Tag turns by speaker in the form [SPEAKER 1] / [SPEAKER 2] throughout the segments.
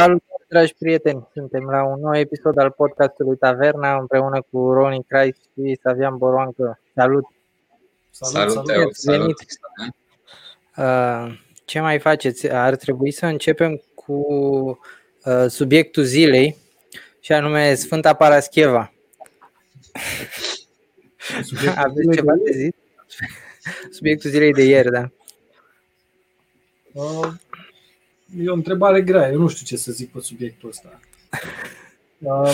[SPEAKER 1] Salut, dragi prieteni! Suntem la un nou episod al podcastului Taverna împreună cu Roni Crai și Savian Boroancă. Salut!
[SPEAKER 2] Salut, salut, salut, salut.
[SPEAKER 1] Uh, ce mai faceți? Ar trebui să începem cu uh, subiectul zilei și anume Sfânta Parascheva. Aveți ceva de zis? Subiectul zilei de ieri, da.
[SPEAKER 2] Uh, e o întrebare grea, eu nu știu ce să zic pe subiectul ăsta. Uh,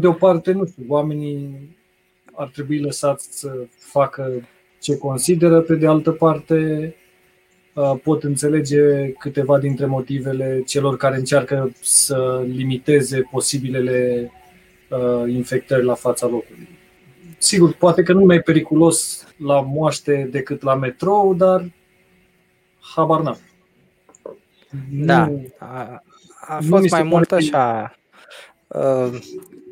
[SPEAKER 2] de o parte, nu știu, oamenii ar trebui lăsați să facă ce consideră, pe de altă parte uh, pot înțelege câteva dintre motivele celor care încearcă să limiteze posibilele uh, infectări la fața locului. Sigur, poate că nu e mai periculos la moaște decât la metrou, dar habar n-am.
[SPEAKER 1] Da, a, a fost mai mult așa uh,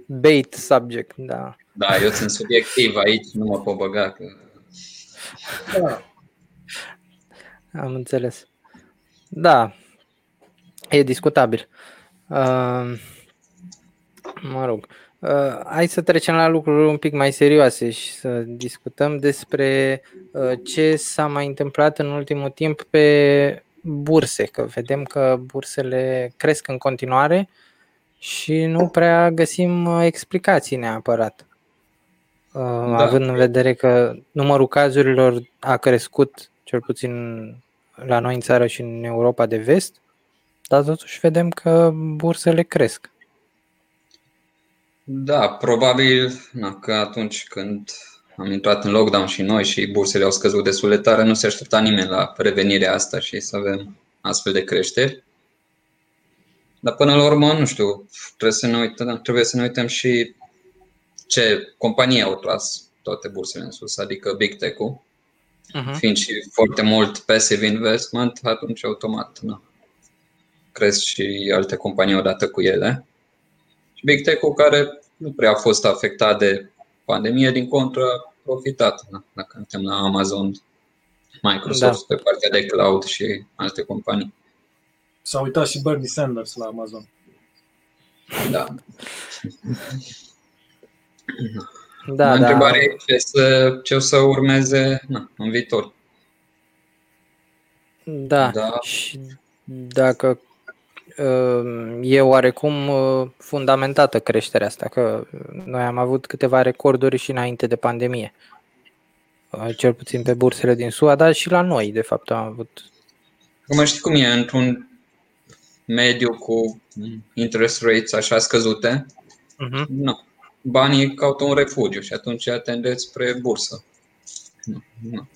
[SPEAKER 1] bait subject, da.
[SPEAKER 3] Da, eu sunt subiectiv aici, nu mă pot băga. Că...
[SPEAKER 1] Da. Am înțeles. Da, e discutabil. Uh, mă rog. Uh, hai să trecem la lucruri un pic mai serioase și să discutăm despre uh, ce s-a mai întâmplat în ultimul timp pe burse, că vedem că bursele cresc în continuare și nu prea găsim uh, explicații neapărat. Uh, da. Având în vedere că numărul cazurilor a crescut, cel puțin la noi în țară și în Europa de vest, dar totuși vedem că bursele cresc.
[SPEAKER 3] Da, probabil na, că atunci când am intrat în lockdown și noi și bursele au scăzut destul de tare, nu se aștepta nimeni la revenirea asta și să avem astfel de creșteri. Dar până la urmă, nu știu, trebuie să ne uităm, trebuie să ne uităm și ce companii au tras toate bursele în sus, adică Big Tech-ul, uh-huh. fiind și foarte mult passive investment, atunci automat na, cresc și alte companii odată cu ele. Și Big Tech-ul care nu prea a fost afectat de pandemie, din contră, profitat da? dacă suntem la Amazon, Microsoft da. pe partea de cloud și alte companii.
[SPEAKER 2] S-a uitat și Bernie Sanders la Amazon.
[SPEAKER 3] Da.
[SPEAKER 1] Da,
[SPEAKER 3] da. Întrebarea e ce, să, ce o să urmeze na, în viitor.
[SPEAKER 1] Da. da. Și dacă e oarecum uh, fundamentată creșterea asta, că noi am avut câteva recorduri și înainte de pandemie. Uh, cel puțin pe bursele din SUA, dar și la noi, de fapt, am avut.
[SPEAKER 3] Cum știi cum e într-un mediu cu interest rates așa scăzute, uh-huh. nu. banii caută un refugiu și atunci tendeți spre bursă. Nu, nu.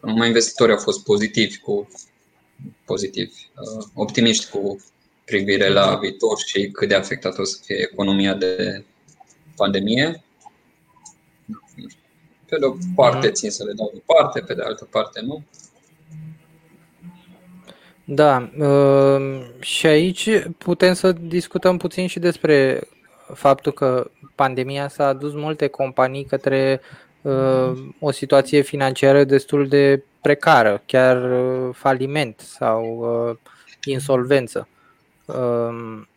[SPEAKER 3] Numai investitorii au fost pozitivi cu pozitivi, uh, optimiști cu privire la viitor și cât de afectat o să fie economia de pandemie. Pe de o parte țin să le dau deoparte, pe de altă parte nu.
[SPEAKER 1] Da, uh, și aici putem să discutăm puțin și despre faptul că pandemia s-a adus multe companii către uh, o situație financiară destul de precară, chiar uh, faliment sau insolvență. Um,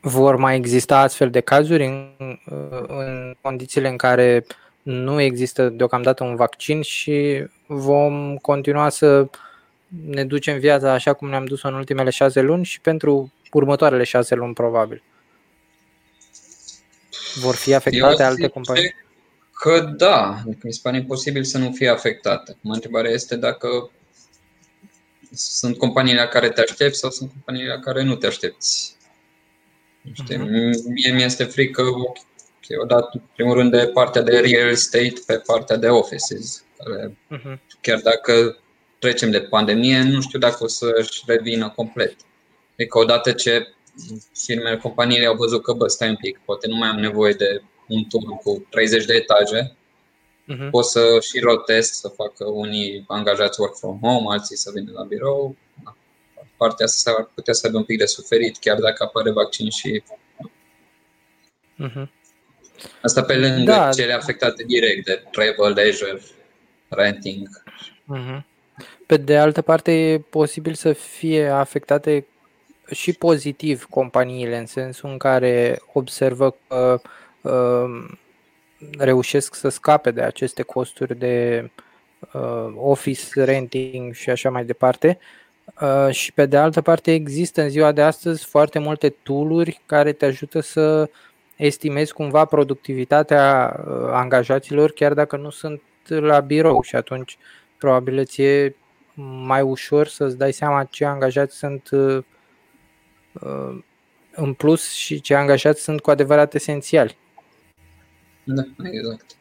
[SPEAKER 1] vor mai exista astfel de cazuri în, în condițiile în care nu există deocamdată un vaccin și vom continua să ne ducem viața așa cum ne-am dus în ultimele șase luni și pentru următoarele șase luni probabil. Vor fi afectate Eu alte companii?
[SPEAKER 3] Că da, adică mi se pare imposibil să nu fie afectate. Mă întrebarea este dacă sunt companiile la care te aștepți sau sunt companiile la care nu te aștepți. Știi? Uh-huh. Mie mi este frică, okay, odată, în primul rând, de partea de real estate pe partea de offices. Care, uh-huh. Chiar dacă trecem de pandemie, nu știu dacă o să-și revină complet. Adică odată ce firmele, companiile au văzut că, bă, stai un pic, poate nu mai am nevoie de un tur cu 30 de etaje, uh-huh. pot să și rotez, să facă unii angajați work from home, alții să vină la birou. Da. Partea asta ar putea să aibă un pic de suferit, chiar dacă apare vaccin și... Uh-huh. Asta pe lângă da. cele afectate direct de travel, leisure, renting.
[SPEAKER 1] Uh-huh. Pe de altă parte, e posibil să fie afectate și pozitiv companiile, în sensul în care observă că uh, reușesc să scape de aceste costuri de uh, office renting și așa mai departe. Uh, și pe de altă parte există în ziua de astăzi foarte multe tooluri care te ajută să estimezi cumva productivitatea uh, angajaților chiar dacă nu sunt la birou și atunci probabil îți e mai ușor să-ți dai seama ce angajați sunt uh, uh, în plus și ce angajați sunt cu adevărat esențiali.
[SPEAKER 3] Da, exact.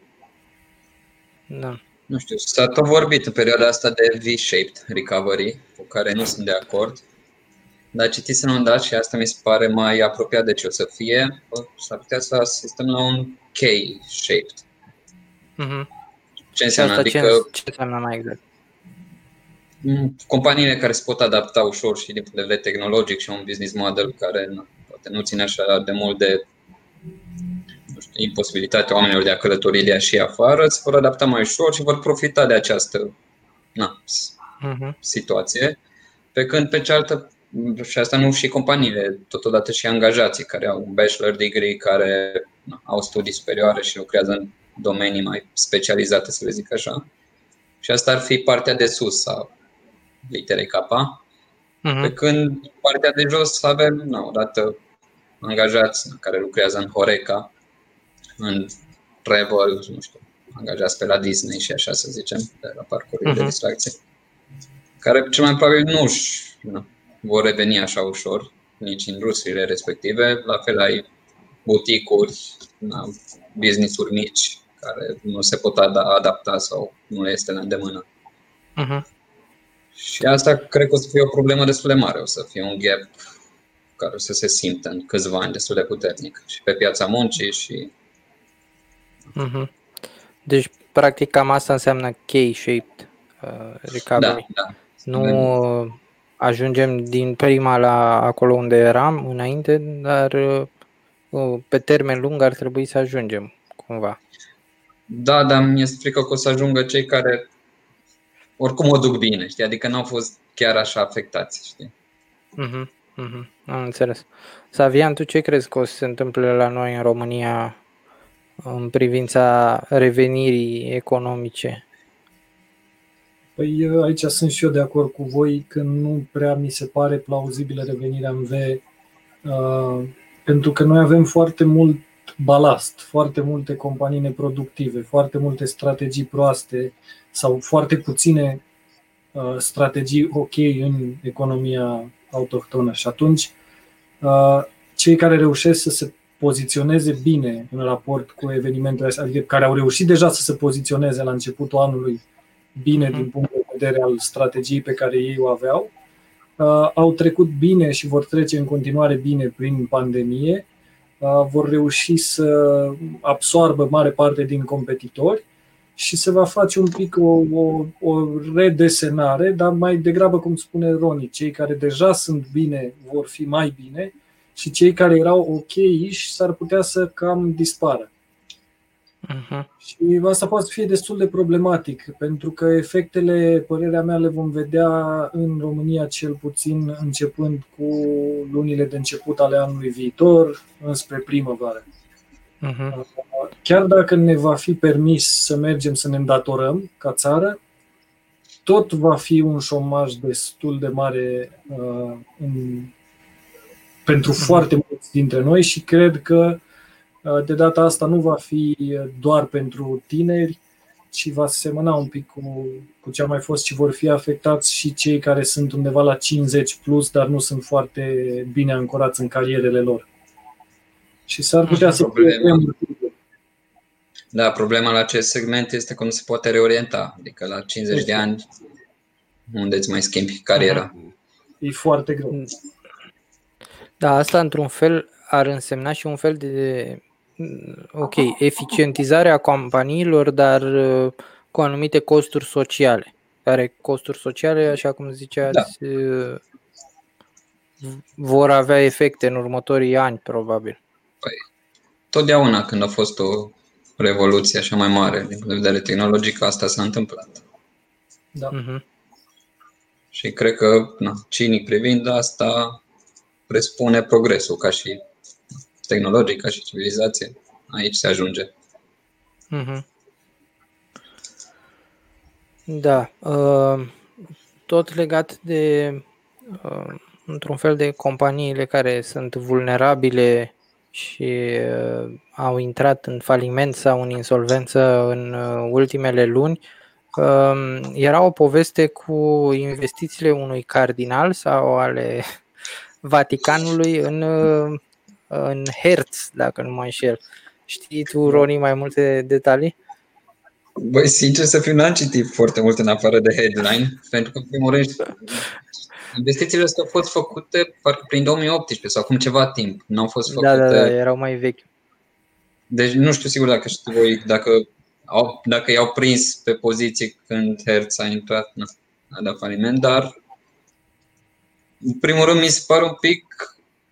[SPEAKER 1] Da.
[SPEAKER 3] Nu știu, s-a tot vorbit în perioada asta de V-shaped recovery, cu care nu sunt de acord. Dar citisem un dat și asta mi se pare mai apropiat de ce o să fie, s-ar putea să asistăm la un K-shaped.
[SPEAKER 1] Mm-hmm.
[SPEAKER 3] Ce înseamnă?
[SPEAKER 1] Asta
[SPEAKER 3] adică
[SPEAKER 1] ce, ce înseamnă mai exact?
[SPEAKER 3] Mm, companiile care se pot adapta ușor și din punct de vedere tehnologic și un business model care nu, poate nu ține așa de mult de nu știu, imposibilitatea oamenilor de a călători de și afară, se vor adapta mai ușor și vor profita de această na,
[SPEAKER 1] Mm-hmm.
[SPEAKER 3] situație. Pe când, pe cealaltă, și asta nu și companiile, totodată și angajații care au un bachelor degree, care na, au studii superioare și lucrează în domenii mai specializate, să le zic așa. Și asta ar fi partea de sus a literei K.
[SPEAKER 1] Mm-hmm.
[SPEAKER 3] Pe când partea de jos avem, na, odată, angajați care lucrează în Horeca, în travel, nu știu, angajați pe la Disney și așa să zicem, pe la parcurile uh-huh. de
[SPEAKER 1] Mhm.
[SPEAKER 3] distracție, care cel mai probabil nu nu vor reveni așa ușor, nici industriile respective. La fel ai buticuri, na, business-uri mici care nu se pot ada- adapta sau nu le este la îndemână.
[SPEAKER 1] Mm-hmm.
[SPEAKER 3] Și asta cred că o să fie o problemă destul de mare, o să fie un gap care o să se simtă în câțiva ani destul de puternic și pe piața muncii și
[SPEAKER 1] Mm-hmm. Deci, practic, cam asta înseamnă K-shaped uh, recovery.
[SPEAKER 3] da, da.
[SPEAKER 1] Nu uh, ajungem din prima la acolo unde eram înainte, dar uh, pe termen lung ar trebui să ajungem cumva.
[SPEAKER 3] Da, dar mi-e frică că o să ajungă cei care oricum o duc bine, știi? Adică n-au fost chiar așa afectați, știi?
[SPEAKER 1] Mm-hmm. Mm-hmm. Am înțeles. Savian, tu ce crezi că o să se întâmple la noi în România în privința revenirii economice?
[SPEAKER 2] Păi aici sunt și eu de acord cu voi că nu prea mi se pare plauzibilă revenirea în V, uh, pentru că noi avem foarte mult balast, foarte multe companii neproductive, foarte multe strategii proaste sau foarte puține uh, strategii ok în economia autohtonă. Și atunci, uh, cei care reușesc să se poziționeze bine în raport cu evenimentele astea, adică care au reușit deja să se poziționeze la începutul anului bine din punct de vedere al strategiei pe care ei o aveau, uh, au trecut bine și vor trece în continuare bine prin pandemie, uh, vor reuși să absoarbă mare parte din competitori și se va face un pic o, o, o redesenare, dar mai degrabă, cum spune Roni, cei care deja sunt bine vor fi mai bine și cei care erau ok și s-ar putea să cam dispară.
[SPEAKER 1] Uh-huh.
[SPEAKER 2] Și asta poate fi destul de problematic, pentru că efectele, părerea mea, le vom vedea în România cel puțin începând cu lunile de început ale anului viitor, înspre primăvară.
[SPEAKER 1] Uh-huh.
[SPEAKER 2] Chiar dacă ne va fi permis să mergem să ne îndatorăm ca țară, tot va fi un șomaj destul de mare uh, în, pentru uh-huh. foarte mulți dintre noi și cred că uh, de data asta nu va fi doar pentru tineri, ci va semăna un pic cu, cu ce a mai fost și vor fi afectați și cei care sunt undeva la 50 plus, dar nu sunt foarte bine ancorați în carierele lor. Și s-ar putea să
[SPEAKER 3] Problema. Da, problema la acest segment este că nu se poate reorienta. Adică la 50 de ani, unde îți mai schimbi cariera?
[SPEAKER 2] E foarte greu.
[SPEAKER 1] Da, asta într-un fel ar însemna și un fel de ok, eficientizarea companiilor, dar uh, cu anumite costuri sociale. Care costuri sociale, așa cum ziceați, da. vor avea efecte în următorii ani, probabil.
[SPEAKER 3] Păi, totdeauna când a fost o revoluție așa mai mare din punct de vedere tehnologic, asta s-a întâmplat.
[SPEAKER 2] Da.
[SPEAKER 1] Uh-huh.
[SPEAKER 3] Și cred că, na, cinic privind asta, presupune progresul ca și tehnologic, ca și civilizație. Aici se ajunge.
[SPEAKER 1] Mhm. Da. Uh, tot legat de, uh, într-un fel, de companiile care sunt vulnerabile și uh, au intrat în faliment sau în insolvență în ultimele luni. Um, era o poveste cu investițiile unui cardinal sau ale Vaticanului în, în Hertz, dacă nu mă înșel. Știi tu, Roni, mai multe detalii?
[SPEAKER 3] Băi, sincer să fiu, n-am citit foarte mult în afară de headline, pentru că, în primul rând, investițiile astea au fost făcute parcă prin 2018 sau acum ceva timp. Nu au fost făcute...
[SPEAKER 1] Da, da, da, erau mai vechi.
[SPEAKER 3] Deci nu știu sigur dacă știu voi, dacă, au, dacă i-au prins pe poziții când Hertz a intrat, nu, a dat faliment, dar în primul rând mi se pare un pic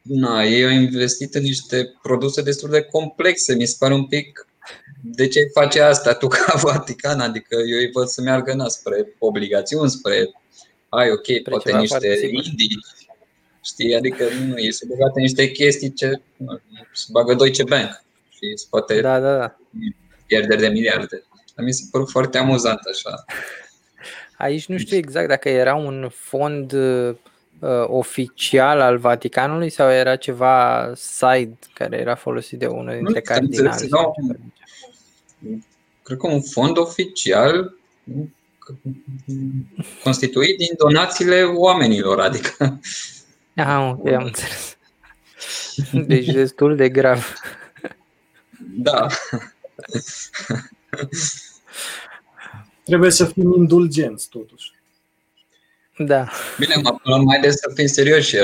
[SPEAKER 3] Na, ei au investit în niște produse destul de complexe. Mi se pare un pic de ce face asta tu ca Vatican? Adică eu îi văd să meargă na, spre obligațiuni, spre ai, ok, spre poate niște indii, știi? Adică nu, ei se băgate niște chestii ce nu, se bagă doi ce bank și se poate
[SPEAKER 1] da, da, da.
[SPEAKER 3] pierderi de miliarde. Dar mi se părut foarte amuzant așa.
[SPEAKER 1] Aici nu știu exact dacă era un fond uh, oficial al Vaticanului sau era ceva side care era folosit de unul dintre nu, cardinali? Nu,
[SPEAKER 3] cred că un fond oficial constituit din donațiile oamenilor, adică.
[SPEAKER 1] Ah, ok, am înțeles. Deci destul de grav.
[SPEAKER 3] Da.
[SPEAKER 2] Trebuie să fim indulgenți, totuși.
[SPEAKER 1] Da.
[SPEAKER 3] Bine, mă mai des să fim serioși.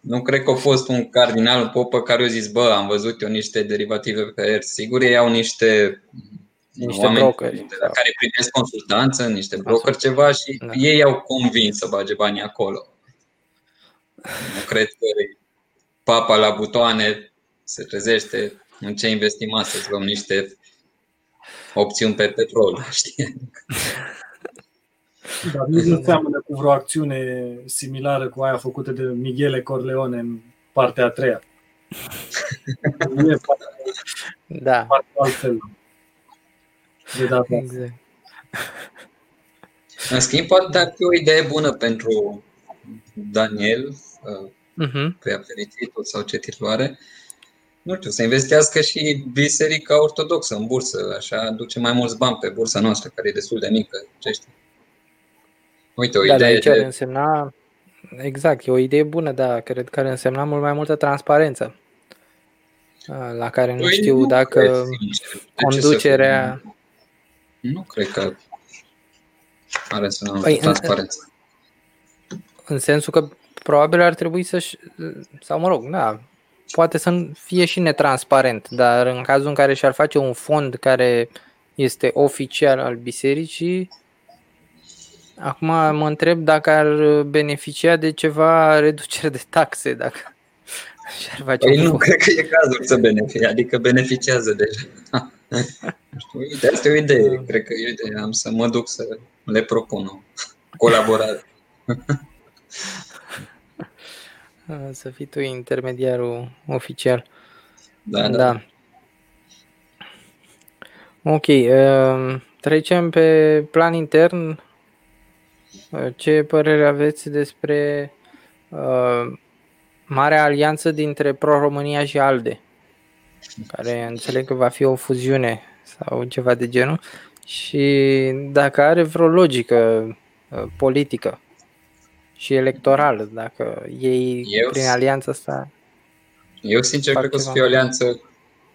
[SPEAKER 3] Nu cred că a fost un cardinal, un popă care a zis, bă, am văzut eu niște derivative pe aer. Sigur, ei au niște
[SPEAKER 1] niște oameni brokeri,
[SPEAKER 3] la care primesc consultanță, niște broker ceva și da. ei au convins să bage banii acolo. Nu cred că papa la butoane se trezește în ce investim astăzi, luăm niște opțiuni pe petrol, știi?
[SPEAKER 2] Dar nu seamănă cu vreo acțiune similară cu aia făcută de Michele Corleone în partea a treia.
[SPEAKER 1] Nu e foarte, da.
[SPEAKER 2] foarte altfel.
[SPEAKER 3] De data exact. În schimb, poate ar fi o idee bună pentru Daniel, uh-huh. pe aperititul sau ce titluare, nu știu, să investească și biserica ortodoxă în bursă, așa aduce mai mulți bani pe bursa noastră, care e destul de mică, ce știi. Uite, o
[SPEAKER 1] da,
[SPEAKER 3] idee
[SPEAKER 1] aici de... însemna, exact, e o idee bună, dar cred că ar însemna mult mai multă transparență, la care nu păi știu nu dacă cred, conducerea...
[SPEAKER 3] Nu cred că are să păi, transparență.
[SPEAKER 1] În, în sensul că probabil ar trebui să-și, sau mă rog, da, poate să fie și netransparent, dar în cazul în care și-ar face un fond care este oficial al bisericii, Acum mă întreb dacă ar beneficia de ceva reducere de taxe, dacă
[SPEAKER 3] și-ar face păi nu, cred că e cazul să beneficie, adică beneficiază deja. știu, uite, asta e o idee, da. cred că e o idee, am să mă duc să le propun o colaborare.
[SPEAKER 1] să fii tu intermediarul oficial.
[SPEAKER 3] Da, da. da.
[SPEAKER 1] Ok, uh, trecem pe plan intern ce părere aveți despre uh, marea alianță dintre Pro-România și ALDE, care înțeleg că va fi o fuziune sau ceva de genul, și dacă are vreo logică uh, politică și electorală, dacă ei eu, prin alianța asta...
[SPEAKER 3] Eu sincer cred că o să fie o alianță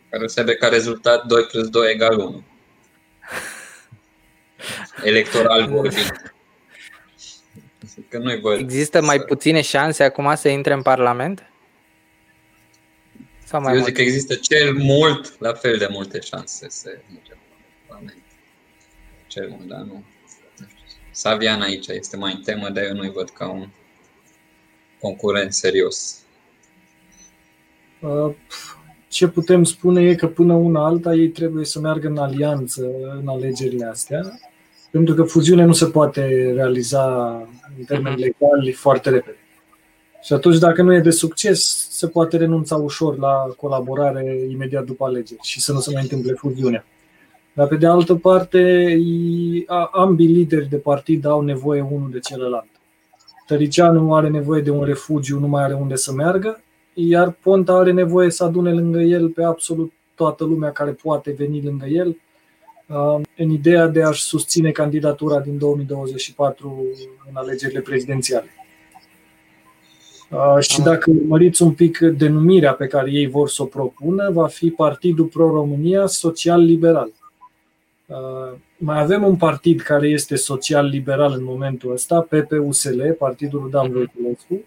[SPEAKER 3] care o să aibă ca rezultat 2 plus 2 egal 1. Electoral vorbind. Că nu văd
[SPEAKER 1] Există mai să... puține șanse acum să intre în Parlament?
[SPEAKER 3] Sau mai Eu zic că există cel mult, la fel de multe șanse să intre în Parlament. Cel mult, dar nu. Savian aici este mai în temă, dar eu nu-i văd ca un concurent serios.
[SPEAKER 2] Uh, ce putem spune e că până una alta ei trebuie să meargă în alianță în alegerile astea pentru că fuziunea nu se poate realiza în termeni mhm. legali foarte repede. Și atunci, dacă nu e de succes, se poate renunța ușor la colaborare imediat după alegeri și să nu se mai întâmple fuziunea. Dar, pe de altă parte, ambii lideri de partid au nevoie unul de celălalt. Tăricianu are nevoie de un refugiu, nu mai are unde să meargă, iar Ponta are nevoie să adune lângă el pe absolut toată lumea care poate veni lângă el, în ideea de a-și susține candidatura din 2024 în alegerile prezidențiale. Și dacă urmăriți un pic denumirea pe care ei vor să o propună, va fi Partidul Pro-România Social-Liberal. Mai avem un partid care este social-liberal în momentul ăsta, PPUSL, Partidul Dan mhm. Voiculescu,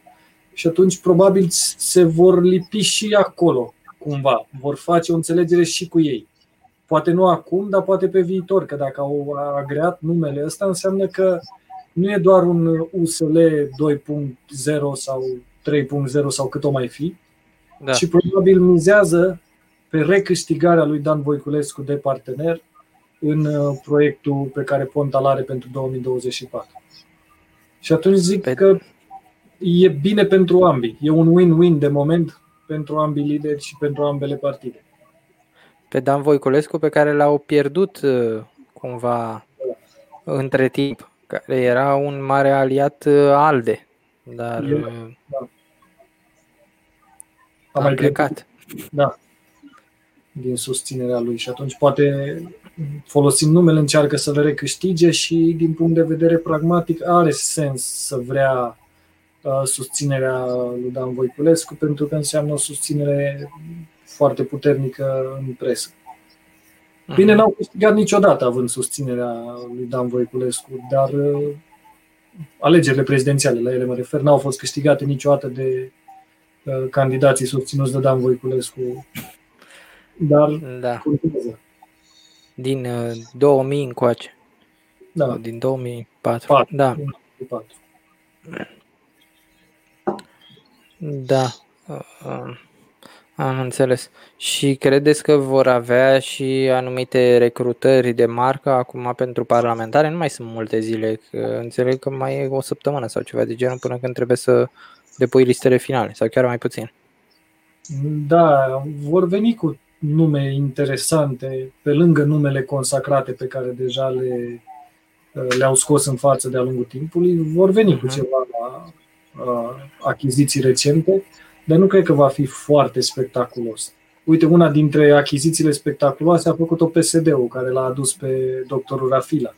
[SPEAKER 2] și atunci probabil se vor lipi și acolo, cumva. Vor face o înțelegere și cu ei. Poate nu acum, dar poate pe viitor, că dacă au agreat numele ăsta, înseamnă că nu e doar un USL 2.0 sau 3.0 sau cât o mai fi, da. ci probabil mizează pe recâștigarea lui Dan Voiculescu de partener în uh, proiectul pe care Ponta are pentru 2024. Și atunci zic pe... că e bine pentru ambii. E un win-win de moment pentru ambii lideri și pentru ambele partide.
[SPEAKER 1] Pe Dan Voiculescu, pe care l-au pierdut uh, cumva între timp, care era un mare aliat uh, ALDE, dar e, da. a, a mai plecat.
[SPEAKER 2] Da, din susținerea lui. Și atunci poate folosind numele încearcă să le recâștige și din punct de vedere pragmatic are sens să vrea uh, susținerea lui Dan Voiculescu pentru că înseamnă o susținere foarte puternică în presă. Bine, mhm. n-au câștigat niciodată având susținerea lui Dan Voiculescu, dar uh, alegerile prezidențiale, la ele mă refer, n-au fost câștigate niciodată de uh, candidații susținuți de Dan Voiculescu. Dar da.
[SPEAKER 1] Din uh, 2000 încoace. Da. Din 2004. 4, da. 2004. Da. Uh, uh. Am înțeles. Și credeți că vor avea și anumite recrutări de marcă acum pentru parlamentare? Nu mai sunt multe zile, că înțeleg că mai e o săptămână sau ceva de genul până când trebuie să depui listele finale sau chiar mai puțin.
[SPEAKER 2] Da, vor veni cu nume interesante pe lângă numele consacrate pe care deja le, le-au scos în față de-a lungul timpului. Vor veni cu mhm. ceva la uh, achiziții recente dar nu cred că va fi foarte spectaculos. Uite, una dintre achizițiile spectaculoase a făcut-o PSD-ul, care l-a adus pe doctorul Rafila.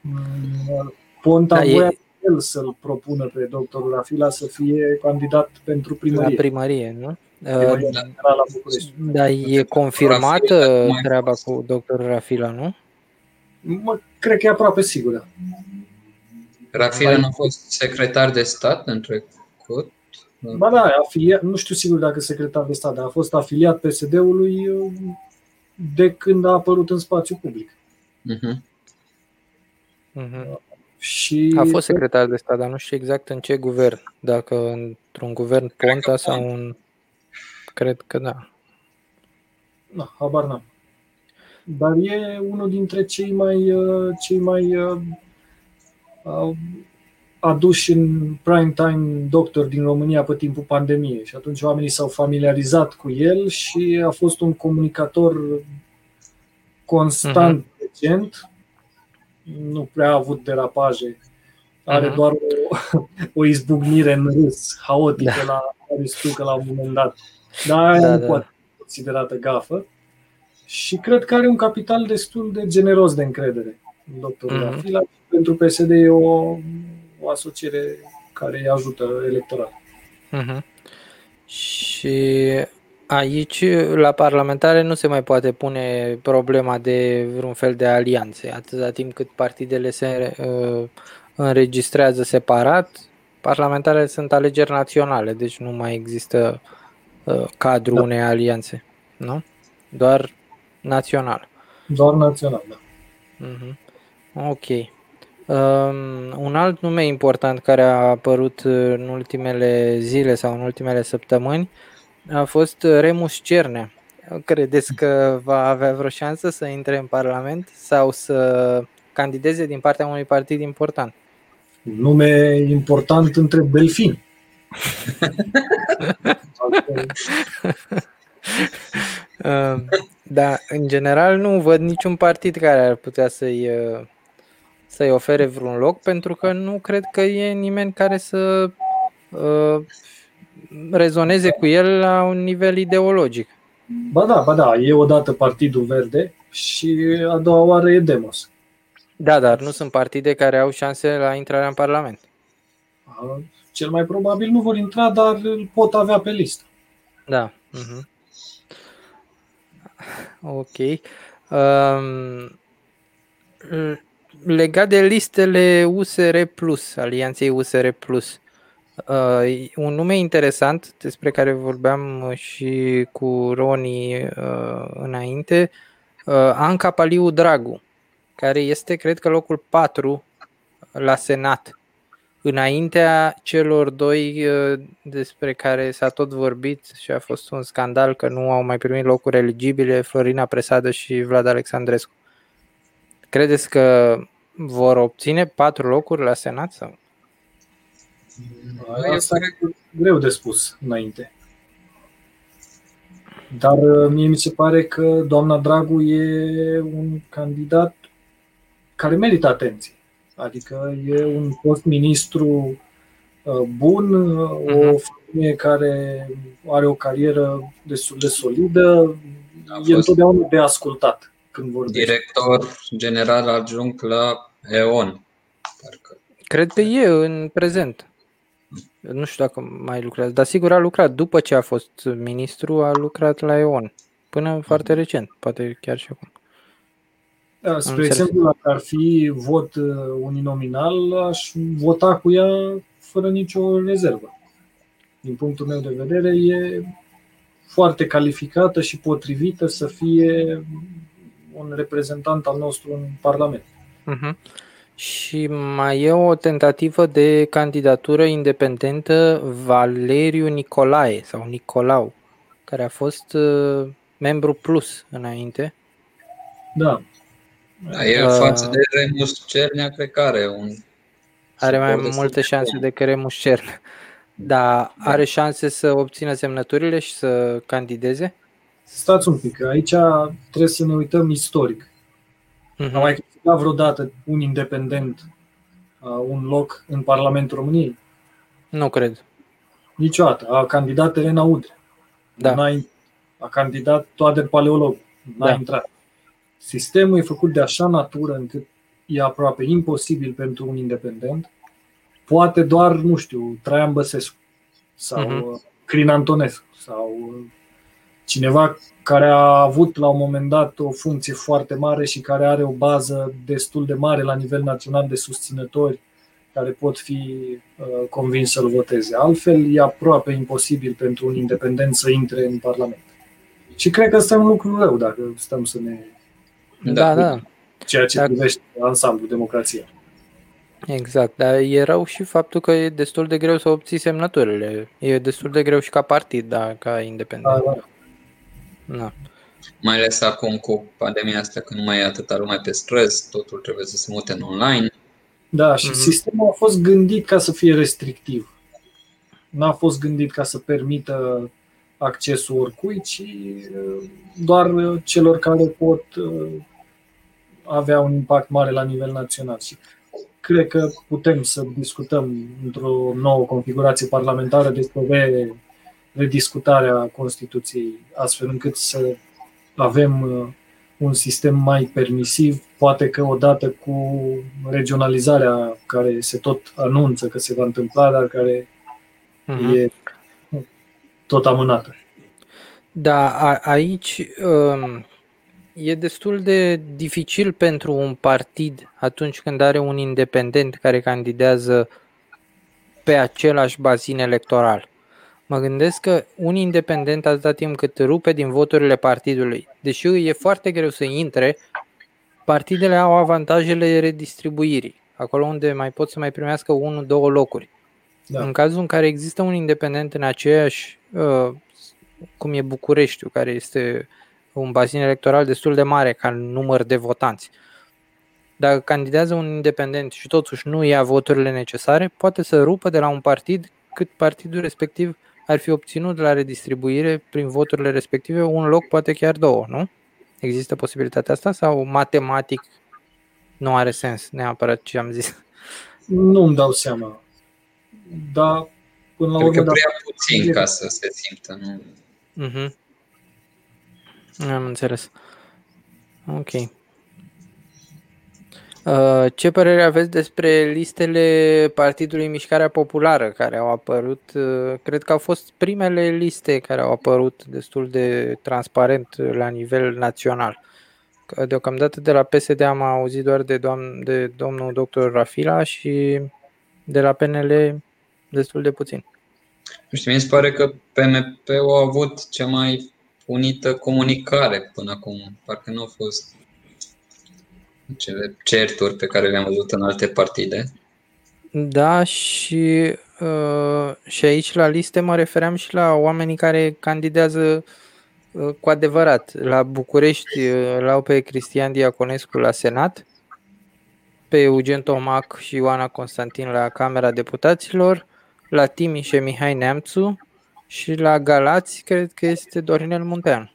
[SPEAKER 2] Mm, Ponta da, voia e... el să-l propună pe doctorul Rafila să fie candidat pentru primărie.
[SPEAKER 1] La primărie, nu? Primărie da. la București. Da, e confirmată treaba cu doctorul Rafila, nu?
[SPEAKER 2] Mă, cred că e aproape sigură.
[SPEAKER 3] Rafila nu a fost secretar de stat în trecut?
[SPEAKER 2] Ba da, afiliat, nu știu sigur dacă secretar de stat, dar a fost afiliat PSD-ului uh, de când a apărut în spațiu public. Uh-huh.
[SPEAKER 1] Uh-huh. Și a fost secretar de stat, dar nu știu exact în ce guvern. Dacă într-un guvern Ponta sau un... Cred că da.
[SPEAKER 2] Da, habar n-am. Dar e unul dintre cei mai, uh, cei mai uh, aduși în prime time doctor din România pe timpul pandemiei și atunci oamenii s-au familiarizat cu el și a fost un comunicator constant, uh-huh. decent, nu prea a avut derapaje, are uh-huh. doar o, o izbucnire în râs, haotică da. la Aristotel la un moment dat. Dar da, nu da. poate fi considerată gafă. Și cred că are un capital destul de generos de încredere în doctorul uh-huh. Afila. Pentru PSD e o o asociere care îi ajută electoral. Uh-huh.
[SPEAKER 1] Și aici, la parlamentare, nu se mai poate pune problema de vreun fel de alianțe. Atâta timp cât partidele se uh, înregistrează separat, parlamentare sunt alegeri naționale, deci nu mai există uh, cadrul da. unei alianțe, nu? Doar național.
[SPEAKER 2] Doar național, da.
[SPEAKER 1] Uh-huh. Ok. Um, un alt nume important care a apărut în ultimele zile sau în ultimele săptămâni a fost Remus Cernea. Credeți că va avea vreo șansă să intre în Parlament sau să candideze din partea unui partid important?
[SPEAKER 2] Nume important între Belfin.
[SPEAKER 1] Uh, da, în general nu văd niciun partid care ar putea să-i, uh, să-i ofere vreun loc, pentru că nu cred că e nimeni care să uh, rezoneze cu el la un nivel ideologic.
[SPEAKER 2] Ba da, ba da, e odată Partidul Verde și a doua oară e Demos.
[SPEAKER 1] Da, dar nu sunt partide care au șanse la intrarea în Parlament.
[SPEAKER 2] Cel mai probabil nu vor intra, dar îl pot avea pe listă.
[SPEAKER 1] Da. Uh-huh. Ok. Um, legat de listele USR Plus, alianței USR Plus, uh, un nume interesant despre care vorbeam și cu Roni uh, înainte, uh, Anca Paliu Dragu, care este, cred că, locul 4 la Senat înaintea celor doi uh, despre care s-a tot vorbit și a fost un scandal că nu au mai primit locuri eligibile, Florina Presadă și Vlad Alexandrescu. Credeți că vor obține patru locuri la Senat? Sau?
[SPEAKER 2] Asta e greu de spus înainte. Dar uh, mie mi se pare că doamna Dragu e un candidat care merită atenție. Adică e un fost ministru uh, bun, uh, o mhm. femeie care are o carieră destul de solidă, e întotdeauna de ascultat când vorbește.
[SPEAKER 3] Director general adjunct la EON. Parcă.
[SPEAKER 1] Cred că e în prezent. Nu știu dacă mai lucrează, dar sigur a lucrat. După ce a fost ministru, a lucrat la EON. Până foarte recent, poate chiar și acum.
[SPEAKER 2] Da, spre exemplu, dacă ar fi vot uh, uninominal, aș vota cu ea fără nicio rezervă. Din punctul meu de vedere, e foarte calificată și potrivită să fie un reprezentant al nostru în Parlament.
[SPEAKER 1] Uh-huh. Și mai e o tentativă de candidatură independentă Valeriu Nicolae sau Nicolau, care a fost uh, membru plus înainte.
[SPEAKER 2] Da,
[SPEAKER 3] da, el uh, față de Remus Cernea, cred că are un...
[SPEAKER 1] Are mai multe șanse decât Remus Cernea. Dar are șanse să obțină semnăturile și să candideze?
[SPEAKER 2] Stați un pic, aici trebuie să ne uităm istoric. Uh-huh. A mai câștigat vreodată un independent uh, un loc în Parlamentul României?
[SPEAKER 1] Nu cred.
[SPEAKER 2] Niciodată. A candidat Elena Udrea.
[SPEAKER 1] Da. N-a,
[SPEAKER 2] a candidat Toader Paleolog. N-a da. intrat. Sistemul e făcut de așa natură încât e aproape imposibil pentru un independent. Poate doar, nu știu, Traian Băsescu sau uh-huh. Crin Antonescu sau uh, cineva care a avut la un moment dat o funcție foarte mare și care are o bază destul de mare la nivel național de susținători care pot fi uh, convins să-l voteze. Altfel, e aproape imposibil pentru un independent să intre în Parlament. Și cred că ăsta e un lucru rău dacă stăm să ne
[SPEAKER 1] da, da.
[SPEAKER 2] Ceea ce Dacă... privește ansamblu democrația.
[SPEAKER 1] Exact, dar e rău și faptul că e destul de greu să obții semnăturile. E destul de greu și ca partid, da, ca independent. Da, da.
[SPEAKER 3] Da. Mai ales acum cu pandemia asta, când nu mai e atâta lume pe străzi, totul trebuie să se mute în online.
[SPEAKER 2] Da, și mm-hmm. sistemul a fost gândit ca să fie restrictiv. N-a fost gândit ca să permită accesul oricui, ci uh, doar celor care pot uh, avea un impact mare la nivel național. Și cred că putem să discutăm într-o nouă configurație parlamentară despre rediscutarea Constituției, astfel încât să avem uh, un sistem mai permisiv, poate că odată cu regionalizarea care se tot anunță că se va întâmpla, dar care uh-huh. e tot amânată.
[SPEAKER 1] Da, a, aici um, e destul de dificil pentru un partid atunci când are un independent care candidează pe același bazin electoral. Mă gândesc că un independent atâta timp cât rupe din voturile partidului, deși e foarte greu să intre, partidele au avantajele redistribuirii, acolo unde mai pot să mai primească unul, două locuri. Da. În cazul în care există un independent în aceeași, uh, cum e Bucureștiul, care este un bazin electoral destul de mare ca număr de votanți, dacă candidează un independent și totuși nu ia voturile necesare, poate să rupă de la un partid cât partidul respectiv ar fi obținut de la redistribuire prin voturile respective un loc, poate chiar două, nu? Există posibilitatea asta sau matematic nu are sens neapărat ce am zis?
[SPEAKER 2] Nu îmi dau seama. Dar până la
[SPEAKER 3] Cred
[SPEAKER 2] urmă...
[SPEAKER 3] că prea
[SPEAKER 2] dacă-
[SPEAKER 3] puțin ca să se simtă. Nu?
[SPEAKER 1] Mhm. Am înțeles. Ok. Uh, Ce părere aveți despre listele Partidului Mișcarea Populară care au apărut? uh, Cred că au fost primele liste care au apărut destul de transparent la nivel național. Că Deocamdată de la PSD am auzit doar de, doamn, de domnul doctor Rafila și de la PNL destul de puțin.
[SPEAKER 3] Nu știu, mi se pare că PMP-ul a avut cea mai unită comunicare până acum. Parcă nu au fost cele certuri pe care le-am văzut în alte partide.
[SPEAKER 1] Da, și, uh, și aici la liste mă refeream și la oamenii care candidează uh, cu adevărat. La București uh, l-au pe Cristian Diaconescu la Senat, pe Eugen Tomac și Ioana Constantin la Camera Deputaților, la Timiș e Mihai Neamțu și la Galați cred că este Dorinel Munteanu.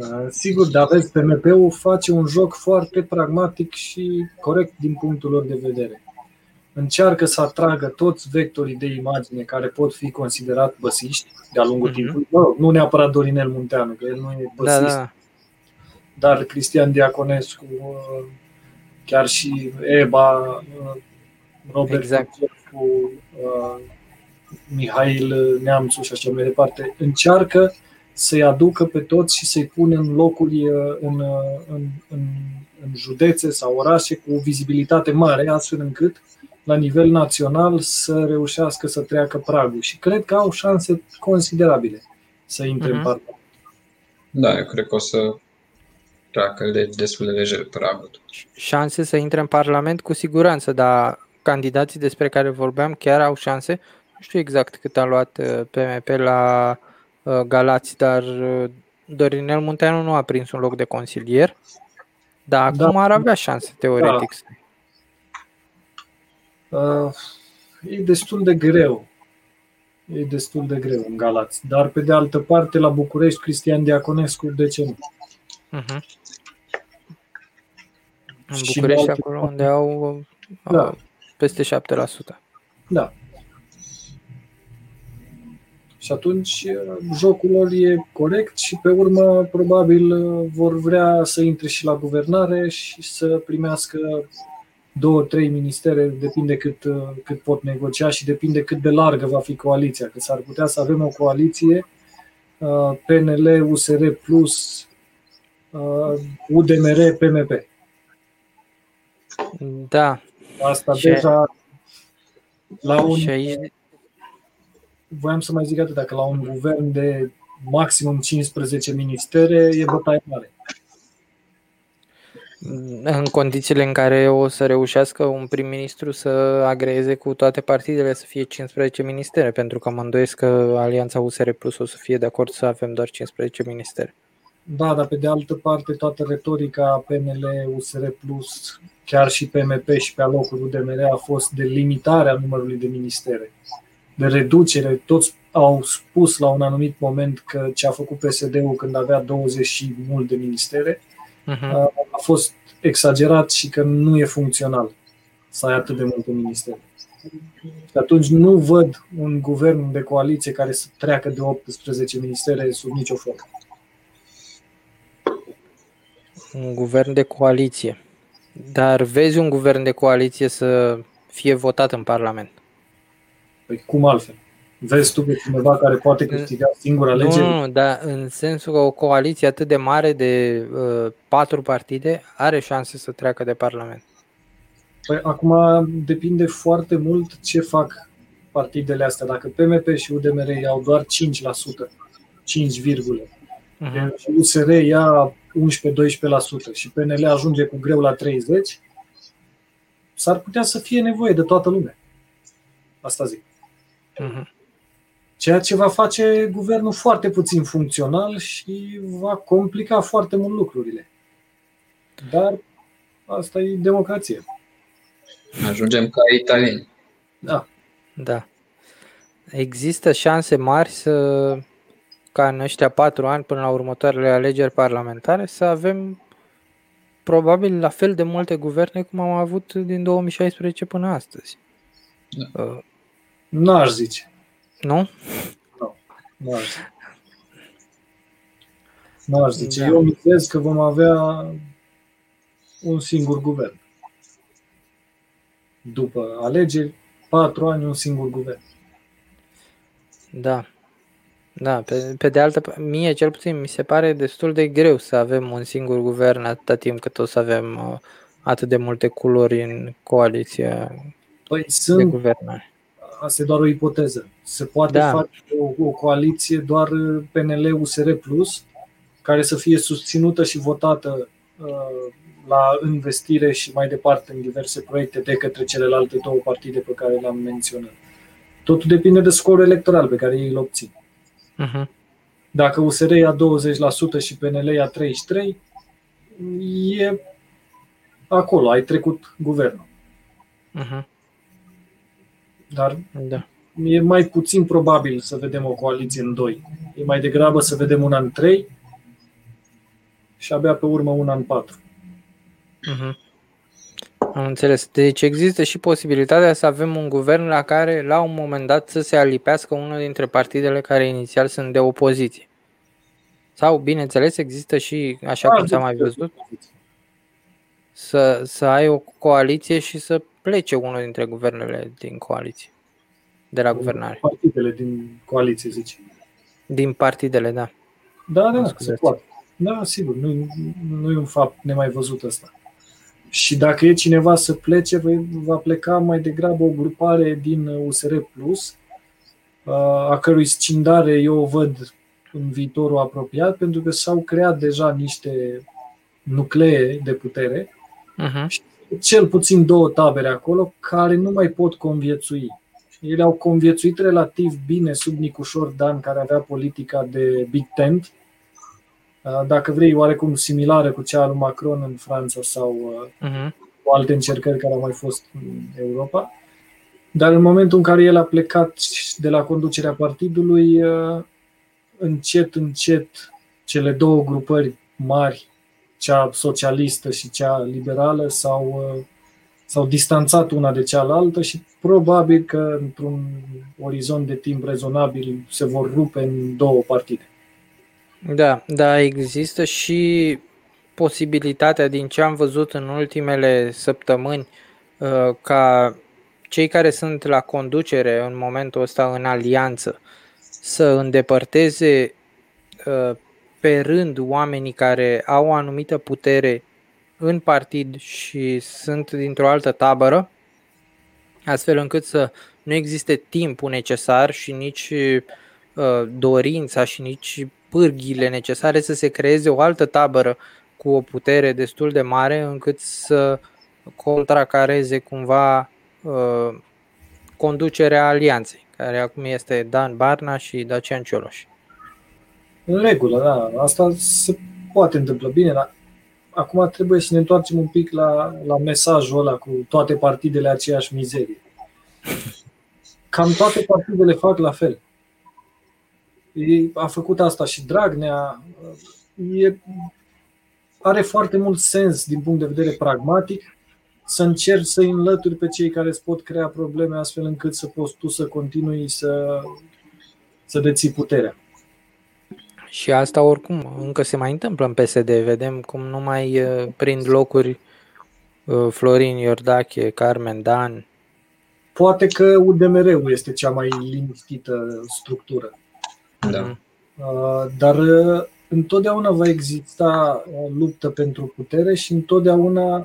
[SPEAKER 2] Uh, Sigur, dar vezi, PMP-ul face un joc foarte pragmatic și corect din punctul lor de vedere. Încearcă să atragă toți vectorii de imagine care pot fi considerat băsiști de-a lungul
[SPEAKER 1] Mhm.
[SPEAKER 2] timpului. Mă rog, nu neapărat Dorinel Munteanu, că el nu e
[SPEAKER 1] Da,
[SPEAKER 2] băsist,
[SPEAKER 1] da,
[SPEAKER 2] dar Cristian Diaconescu, uh, chiar și Eba, uh, Robert
[SPEAKER 1] Exact.
[SPEAKER 2] Exact. Mihail Neamțu și așa mai departe, încearcă să-i aducă pe toți și să-i pună în locuri, uh, în, uh, în, în, în județe sau orașe cu o vizibilitate mare, astfel încât la nivel național să reușească să treacă pragul. Și cred că au șanse considerabile să intre
[SPEAKER 1] Mhm.
[SPEAKER 2] în Parlament.
[SPEAKER 3] Da, eu cred că o să treacă de, destul de lejer pragul.
[SPEAKER 1] șanse să intre în Parlament cu siguranță, dar candidații despre care vorbeam chiar au șanse. Nu știu exact cât a luat uh, PMP la uh, Galați, dar uh, Dorinel Munteanu nu a prins un loc de consilier, dar
[SPEAKER 2] Da.
[SPEAKER 1] acum ar avea șanse, teoretic.
[SPEAKER 2] Uh, e destul de greu. E destul de greu în Galați. Dar, pe de altă parte, la București, Cristian Diaconescu, de ce nu?
[SPEAKER 1] Uh-huh. În
[SPEAKER 2] Și
[SPEAKER 1] București,
[SPEAKER 2] în alte
[SPEAKER 1] acolo unde au, au
[SPEAKER 2] Da.
[SPEAKER 1] peste 7%.
[SPEAKER 2] Da. Și atunci uh, jocul lor e corect și pe urmă probabil uh, vor vrea să intre și la guvernare și să primească două, trei ministere, depinde cât, uh, cât pot negocia și depinde cât de largă va fi coaliția, că s-ar putea să avem o coaliție uh, PNL, USR plus uh, UDMR, PMP.
[SPEAKER 1] Da,
[SPEAKER 2] Asta
[SPEAKER 1] Și-
[SPEAKER 2] deja la un
[SPEAKER 1] și aici
[SPEAKER 2] voiam să mai zic atât, că la un guvern de maximum 15 ministere e bătaie mare.
[SPEAKER 1] în condițiile în care o să reușească un prim-ministru să agreeze cu toate partidele să fie 15 ministere, pentru că mă îndoiesc că Alianța USR Plus o să fie de acord să avem doar 15 ministere.
[SPEAKER 2] Da, dar pe de altă parte toată retorica PNL, USR Plus, chiar și PMP și pe alocuri UDMR a fost de limitarea numărului de ministere, de reducere. Toți au spus la un anumit moment că ce a făcut PSD-ul când avea 20 și mult de ministere
[SPEAKER 1] Uh-huh.
[SPEAKER 2] a fost exagerat și că nu e funcțional să ai atât de multe ministere. Și atunci nu văd un guvern de coaliție care să treacă de 18 ministere sub nicio formă.
[SPEAKER 1] Un guvern de coaliție. Dar vezi un guvern de coaliție să fie votat în Parlament.
[SPEAKER 2] Păi cum altfel? Vezi tu pe cineva care poate câștiga singur
[SPEAKER 1] Nu,
[SPEAKER 2] alegeri?
[SPEAKER 1] nu, nu, dar în sensul că o coaliție atât de mare de uh, patru partide are șanse să treacă de Parlament.
[SPEAKER 2] Păi acum depinde foarte mult ce fac partidele astea. Dacă PMP și UDMR iau doar 5%, 5, virgule,
[SPEAKER 1] Uh-huh.
[SPEAKER 2] și USR ia 11-12% și PNL ajunge cu greu la 30%, s-ar putea să fie nevoie de toată lumea. Asta zic.
[SPEAKER 1] Uh-huh.
[SPEAKER 2] Ceea ce va face guvernul foarte puțin funcțional și va complica foarte mult lucrurile. Dar asta e democrație.
[SPEAKER 3] Ajungem ca italieni.
[SPEAKER 2] Da.
[SPEAKER 1] Da. Există șanse mari să ca în ăștia patru ani până la următoarele alegeri parlamentare să avem probabil la fel de multe guverne cum am avut din 2016 până astăzi.
[SPEAKER 3] Da.
[SPEAKER 1] Uh,
[SPEAKER 2] N-aș zice.
[SPEAKER 1] nu?
[SPEAKER 2] Nu aș zice. Nu aș zice.
[SPEAKER 1] Da.
[SPEAKER 2] Eu mizez că vom avea un singur guvern. După alegeri, patru ani, un singur guvern.
[SPEAKER 1] Da. Da, pe, pe de altă parte, mie cel puțin mi se pare destul de greu să avem un singur guvern atâta timp cât o să avem uh, atât de multe culori în coaliția
[SPEAKER 2] Păi
[SPEAKER 1] de
[SPEAKER 2] sunt,
[SPEAKER 1] guvernare.
[SPEAKER 2] Asta e doar o ipoteză. Se poate
[SPEAKER 1] Da.
[SPEAKER 2] face o, o coaliție doar PNL-USR Plus, care să fie susținută și votată uh, la investire și mai departe în diverse proiecte de către celelalte două partide pe care le-am menționat. Totul depinde de scorul electoral pe care ei îl obțin.
[SPEAKER 1] Uh-huh.
[SPEAKER 2] Dacă USR ia 20% și PNL ia 33%, e acolo, ai trecut guvernul.
[SPEAKER 1] Uh-huh.
[SPEAKER 2] Dar
[SPEAKER 1] Da.
[SPEAKER 2] e mai puțin probabil să vedem o coaliție în doi. E mai degrabă să vedem una în trei și abia pe urmă una în patru.
[SPEAKER 1] Uh-huh. Am înțeles. Deci există și posibilitatea să avem un guvern la care la un moment dat să se alipească unul dintre partidele care inițial sunt de opoziție. Sau, bineînțeles, există și, așa cum s-a mai văzut, să, să ai o coaliție și să plece unul dintre guvernele din coaliție, de la guvernare.
[SPEAKER 2] Partidele din coaliție, zice.
[SPEAKER 1] Din partidele, da.
[SPEAKER 2] Da, da, se
[SPEAKER 1] Scuzați.
[SPEAKER 2] poate. Da, sigur, nu, nu e un fapt nemai văzut ăsta. Și dacă e cineva să plece, va- va pleca mai degrabă o grupare din USR Plus, a cărui scindare eu o văd în viitorul apropiat, pentru că s-au creat deja niște nuclee de putere,
[SPEAKER 1] Uh-huh.
[SPEAKER 2] Cel puțin două tabere acolo, care nu mai pot conviețui. Ele au conviețuit relativ bine sub Nicușor Dan, care avea politica de Big Tent, Uh, dacă vrei, oarecum similară cu cea a lui Macron în Franța sau uh,
[SPEAKER 1] Uh-huh.
[SPEAKER 2] cu alte încercări care au mai fost în Europa. Dar în momentul în care el a plecat de la conducerea partidului, uh, încet, încet, cele două grupări mari, cea socialistă și cea liberală, s-au, uh, s-au distanțat una de cealaltă și probabil că într-un orizont de timp rezonabil se vor rupe în două partide.
[SPEAKER 1] Da, da, există și posibilitatea din ce am văzut în ultimele săptămâni uh, ca cei care sunt la conducere în momentul ăsta în alianță să îndepărteze uh, pe rând oamenii care au o anumită putere în partid și sunt dintr-o altă tabără, astfel încât să nu existe timpul necesar și nici uh, dorința și nici pârghile necesare să se creeze o altă tabără cu o putere destul de mare încât să contracareze cumva uh, conducerea alianței, care acum este Dan Barna și Dacian Cioloș.
[SPEAKER 2] În regulă, da. Asta se poate întâmpla bine, dar acum trebuie să ne întoarcem un pic la, la mesajul ăla cu toate partidele aceeași mizerie. Cam toate partidele fac la fel. E, a făcut asta și Dragnea. E, are foarte mult sens din punct de vedere pragmatic să încerci să îi înlături pe cei care îți pot crea probleme astfel încât să poți tu să continui să, să deții puterea.
[SPEAKER 1] Și asta oricum încă se mai întâmplă în PSD. Vedem cum nu mai uh, prind locuri uh, Florin Iordache, Carmen Dan.
[SPEAKER 2] Poate că UDMR-ul este cea mai liniștită structură.
[SPEAKER 3] Da.
[SPEAKER 2] Uh, Dar uh, întotdeauna va exista o luptă pentru putere și întotdeauna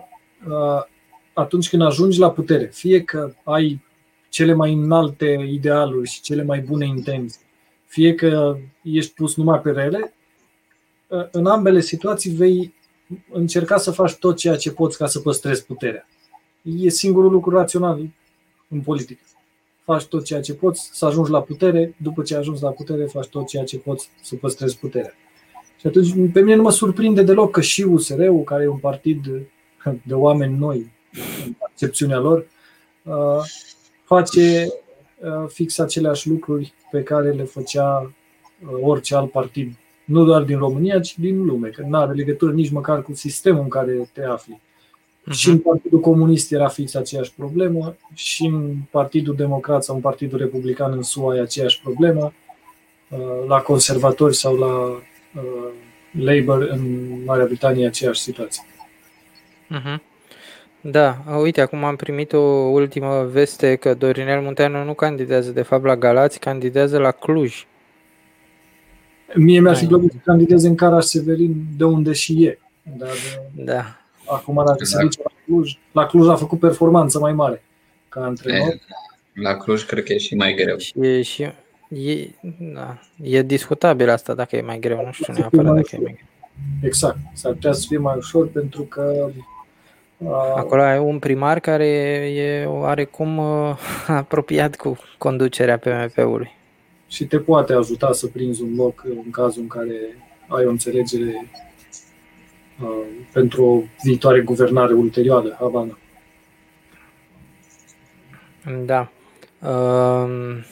[SPEAKER 2] uh, atunci când ajungi la putere, fie că ai cele mai înalte idealuri și cele mai bune intenții, fie că ești pus numai pe rele, uh, în ambele situații vei încerca să faci tot ceea ce poți ca să păstrezi puterea. E singurul lucru rațional în politică. Faci tot ceea ce poți să ajungi la putere, după ce ajungi la putere, faci tot ceea ce poți să păstrezi puterea. Și atunci, pe mine nu mă surprinde deloc că și USR-ul, care e un partid de oameni noi, în accepțiunea lor, uh, face uh, fix aceleași lucruri pe care le făcea uh, orice alt partid, nu doar din România, ci din lume, că nu are legătură nici măcar cu sistemul în care te afli. Uh-huh. Și în Partidul Comunist era fix aceeași problemă, și în Partidul Democrat sau în Partidul Republican în SUA e aceeași problemă, uh, la conservatori sau la Labour în Marea Britanie aceeași situație.
[SPEAKER 1] Uh-huh. Da, uite, acum am primit o ultimă veste că Dorinel Munteanu nu candidează de fapt la Galați, candidează la Cluj.
[SPEAKER 2] Mie mi-ar fi plăcut să candideze în Cara Severin, de unde și e. Dar
[SPEAKER 1] da.
[SPEAKER 2] acum dacă se duce la Cluj, la Cluj a făcut performanță mai mare ca antrenor. E,
[SPEAKER 3] la Cluj cred că e și mai greu.
[SPEAKER 1] Și e, și, e, da, e discutabil asta dacă e mai greu, nu știu neapărat dacă e mai greu.
[SPEAKER 2] Exact, s-ar putea să fie mai ușor pentru că
[SPEAKER 1] Acolo ai un primar care e oarecum uh, apropiat cu conducerea PMP-ului.
[SPEAKER 2] Și te poate ajuta să prinzi un loc în cazul în care ai o înțelegere uh, pentru o viitoare guvernare ulterioară, Havana.
[SPEAKER 1] Da. Uh,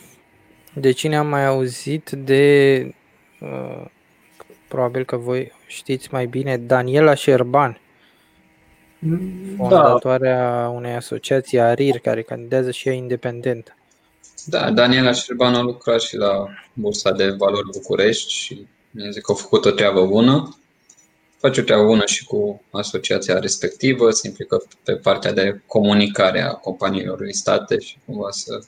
[SPEAKER 1] de cine am mai auzit de uh, probabil că voi știți mai bine Daniela Șerban fondatoarea da. unei asociații ARIR care candidează și ea independent.
[SPEAKER 3] Da, Daniela Șerban a lucrat și la Bursa de Valori București și mi zic că a făcut o treabă bună. Face o treabă bună și cu asociația respectivă, se implică pe partea de comunicare a companiilor listate și cumva să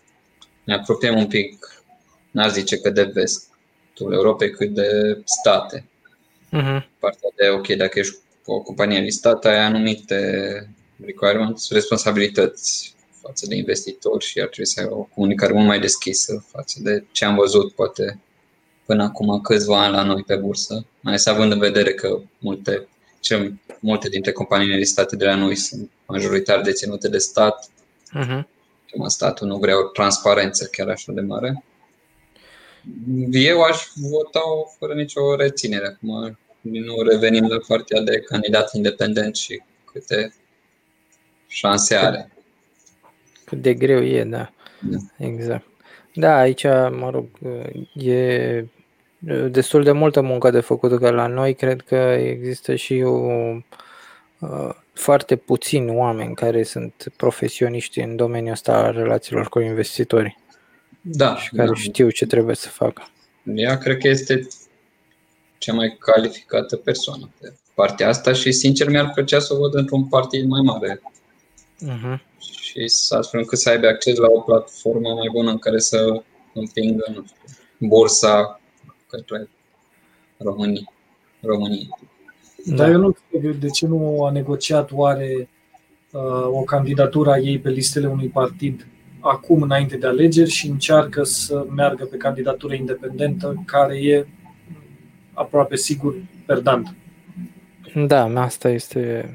[SPEAKER 3] ne apropiem un pic, n-aș zice că de vestul Europei, cât de state. Uh-huh. Partea de, ok, dacă ești o companie listată ai anumite requirements, responsabilități față de investitori și ar trebui să ai o comunicare mult mai deschisă față de ce am văzut poate până acum câțiva ani la noi pe bursă, mai ales având în vedere că multe, cel, multe dintre companiile listate de la noi sunt majoritar deținute de stat. Uh-huh. Statul nu vrea o transparență chiar așa de mare. Eu aș vota fără nicio reținere. Acum din nou revenim la partea de candidat independent și câte șanse are.
[SPEAKER 1] Cât de greu e, da. da. Exact. Da, aici, mă rog, e destul de multă muncă de făcut, că la noi cred că există și o uh, foarte puțini oameni care sunt profesioniști în domeniul ăsta al relațiilor cu investitorii.
[SPEAKER 3] Da.
[SPEAKER 1] Și care
[SPEAKER 3] da.
[SPEAKER 1] știu ce trebuie să facă.
[SPEAKER 3] Ea cred că este cea mai calificată persoană pe partea asta și sincer mi-ar plăcea să o văd într-un partid mai mare. Uh-huh. Și să astfel încât să aibă acces la o platformă mai bună în care să împingă nu știu, bursa către România. România.
[SPEAKER 2] Dar eu nu înțeleg de ce nu a negociat oare uh, o candidatură a ei pe listele unui partid acum înainte de alegeri și încearcă să meargă pe candidatură independentă care e aproape sigur perdant.
[SPEAKER 1] Da, asta este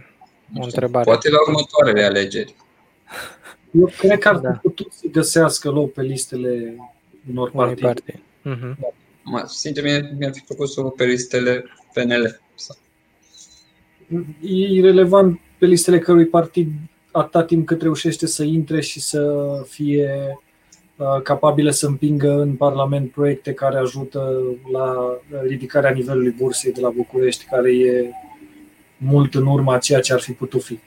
[SPEAKER 1] o întrebare.
[SPEAKER 3] Poate la următoarele alegeri.
[SPEAKER 2] Eu cred că ar fi da. putut să găsească loc pe listele unor partide. Partid. Uh-huh.
[SPEAKER 3] Da. Sincer, mie, mi-ar fi plăcut să pe listele PNL.
[SPEAKER 2] E irrelevant pe listele cărui partid atâta timp cât reușește să intre și să fie Uh, capabile să împingă în Parlament proiecte care ajută la ridicarea nivelului bursei de la București, care e mult în urma ceea ce ar fi putut fi.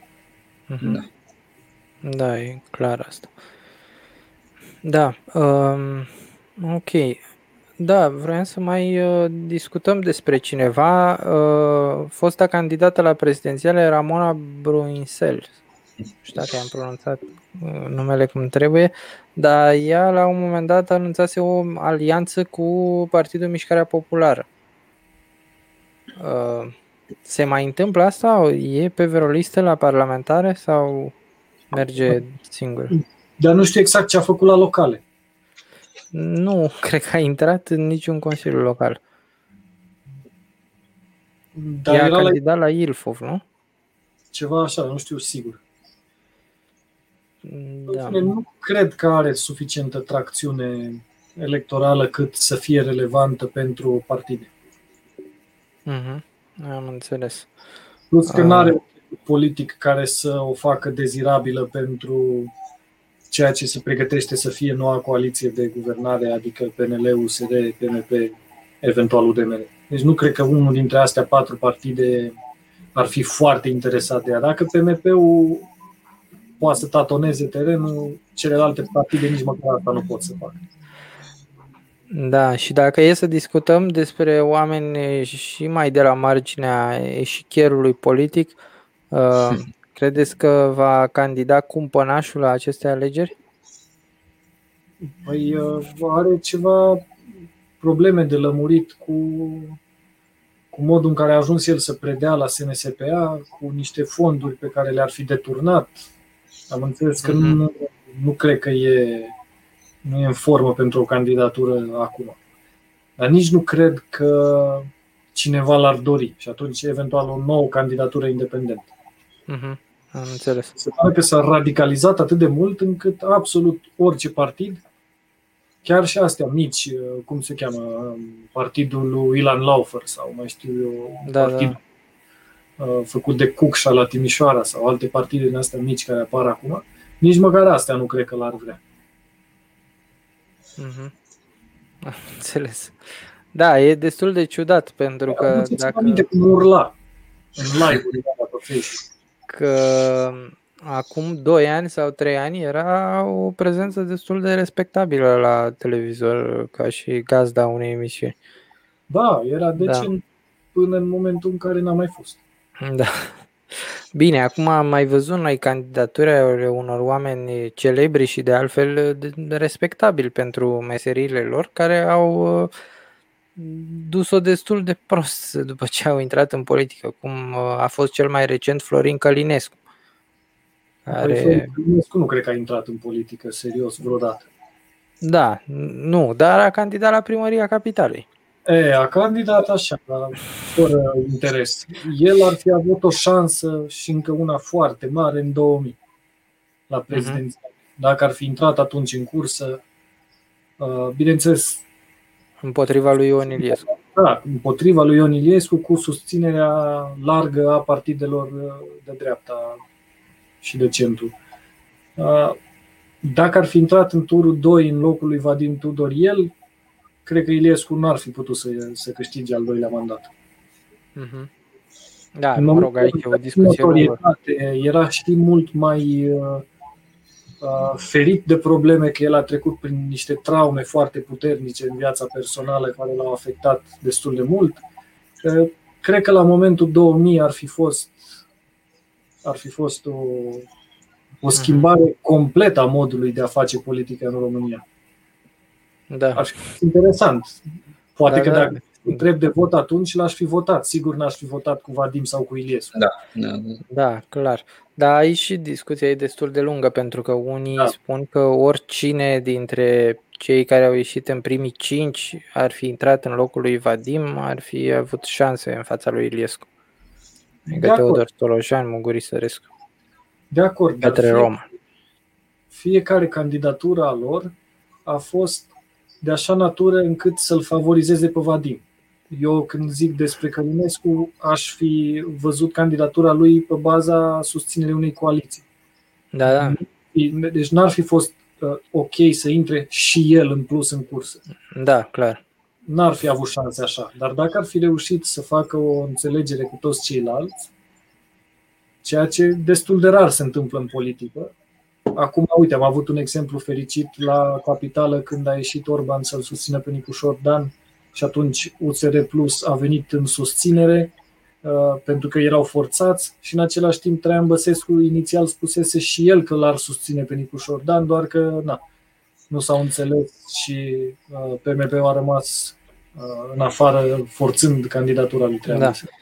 [SPEAKER 1] Mhm. Da, da e clar asta. Da, um, ok. Da, vreau să mai uh, discutăm despre cineva. Uh, fosta candidată la prezidențiale Ramona Bruinsel. Nu știu dacă am pronunțat uh, numele cum trebuie, dar ea la un moment dat anunțase o alianță cu Partidul Mișcarea Populară. Uh, se mai întâmplă asta? E pe vreo listă la parlamentare sau merge singur?
[SPEAKER 2] Dar nu știu exact ce a făcut la locale.
[SPEAKER 1] Nu, cred că a intrat în niciun consiliu local. Dar Ea a candidat la... la Ilfov, nu?
[SPEAKER 2] Ceva așa, nu știu sigur. Da. Nu cred că are suficientă tracțiune electorală cât să fie relevantă pentru partide.
[SPEAKER 1] Uh-huh. Am înțeles.
[SPEAKER 2] Plus că nu are un politic care să o facă dezirabilă pentru ceea ce se pregătește să fie noua coaliție de guvernare, adică PNL, USR, PMP, eventual UDMR. Deci nu cred că unul dintre astea patru partide ar fi foarte interesat de ea. Dacă PMP-ul poate să tatoneze terenul, celelalte partide nici măcar asta nu pot să facă.
[SPEAKER 1] Da, și dacă e să discutăm despre oameni și mai de la marginea eșichierului politic, uh, credeți că va candida cumpănașul la aceste alegeri?
[SPEAKER 2] Păi uh, are ceva probleme de lămurit cu, cu modul în care a ajuns el să predea la SNSPA, cu niște fonduri pe care le-ar fi deturnat. Am înțeles că mm-hmm. nu, nu cred că e nu e în formă pentru o candidatură acum. Dar nici nu cred că cineva l-ar dori și atunci eventual o nouă candidatură independentă.
[SPEAKER 1] Uh-huh. Am înțeles.
[SPEAKER 2] Se pare că s-a radicalizat atât de mult încât absolut orice partid, chiar și astea mici, cum se cheamă, partidul lui Ilan Laufer sau mai știu eu, da, partidul da. Făcut de Cucșa la Timișoara sau alte partide din astea mici care apar acum, nici măcar astea nu cred că l-ar vrea.
[SPEAKER 1] Mm-hmm. Am înțeles. Da, e destul de ciudat pentru că
[SPEAKER 2] Am dacă... aminte cum urla în live-uri pe Facebook.
[SPEAKER 1] Că acum 2 ani sau 3 ani era o prezență destul de respectabilă la televizor ca și gazda unei emisiuni.
[SPEAKER 2] Da, era decent da. până în momentul în care n-a mai fost.
[SPEAKER 1] Da. Bine, acum am mai văzut noi candidaturi ale unor oameni celebri și de altfel respectabili pentru meseriile lor, care au uh, dus-o destul de prost după ce au intrat în politică, cum uh, a fost cel mai recent Florin Călinescu.
[SPEAKER 2] Păi, care... Florin Călinescu nu cred că a intrat în politică serios vreodată.
[SPEAKER 1] Da, nu, dar a candidat la primăria capitalei.
[SPEAKER 2] E, a candidat așa, fără interes. El ar fi avut o șansă și încă una foarte mare în 2000 la mhm. prezidenție. Uh-huh. Dacă ar fi intrat atunci în cursă, uh, bineînțeles.
[SPEAKER 1] Împotriva lui Ion Iliescu.
[SPEAKER 2] Da, împotriva lui Ion Iliescu, cu susținerea largă a partidelor uh, de dreapta și de centru. Uh, dacă ar fi intrat în turul 2 în locul lui Vadim Tudor el, cred că Iliescu nu ar fi putut să, să câștige al doilea mandat.
[SPEAKER 1] Mm-hmm. Da, în mă rog, aici o discuție
[SPEAKER 2] Era și mult mai uh, uh, ferit de probleme că el a trecut prin niște traume foarte puternice în viața personală care l-au afectat destul de mult. Uh, cred că la momentul 2000 ar fi fost ar fi fost o, o mhm. schimbare completă a modului de a face politică în România.
[SPEAKER 1] Da.
[SPEAKER 2] Ar fi interesant. Poate da, că da. dacă întreb de vot atunci, l-aș fi votat. Sigur n-aș fi votat cu Vadim sau cu Iliescu.
[SPEAKER 3] Da, da, da.
[SPEAKER 1] da clar. Dar aici și discuția e destul de lungă, pentru că unii da. spun că oricine dintre cei care au ieșit în primii cinci ar fi intrat în locul lui Vadim, ar fi avut șanse în fața lui Iliescu. De adică Teodor Tolojan, Muguri Sărescu.
[SPEAKER 2] De acord,
[SPEAKER 1] dar fie, Roma.
[SPEAKER 2] fiecare candidatură a lor a fost de așa natură încât să-l favorizeze pe Vadim. Eu când zic despre Călinescu, aș fi văzut candidatura lui pe baza susținerii unei coaliții.
[SPEAKER 1] Da, da.
[SPEAKER 2] Deci n-ar fi fost uh, ok să intre și el în plus în cursă.
[SPEAKER 1] Da, clar.
[SPEAKER 2] N-ar fi avut șanse așa. Dar dacă ar fi reușit să facă o înțelegere cu toți ceilalți, ceea ce destul de rar se întâmplă în politică, Acum, uite, am avut un exemplu fericit la capitală când a ieșit Orban să-l susțină pe Nicușor Dan și atunci USR Plus a venit în susținere uh, pentru că erau forțați și în același timp Traian Băsescu inițial spusese și el că l-ar susține pe Nicușor Dan, doar că na, nu s-au înțeles și uh, PMP-ul a rămas uh, în afară forțând candidatura lui Traian da. Băsescu.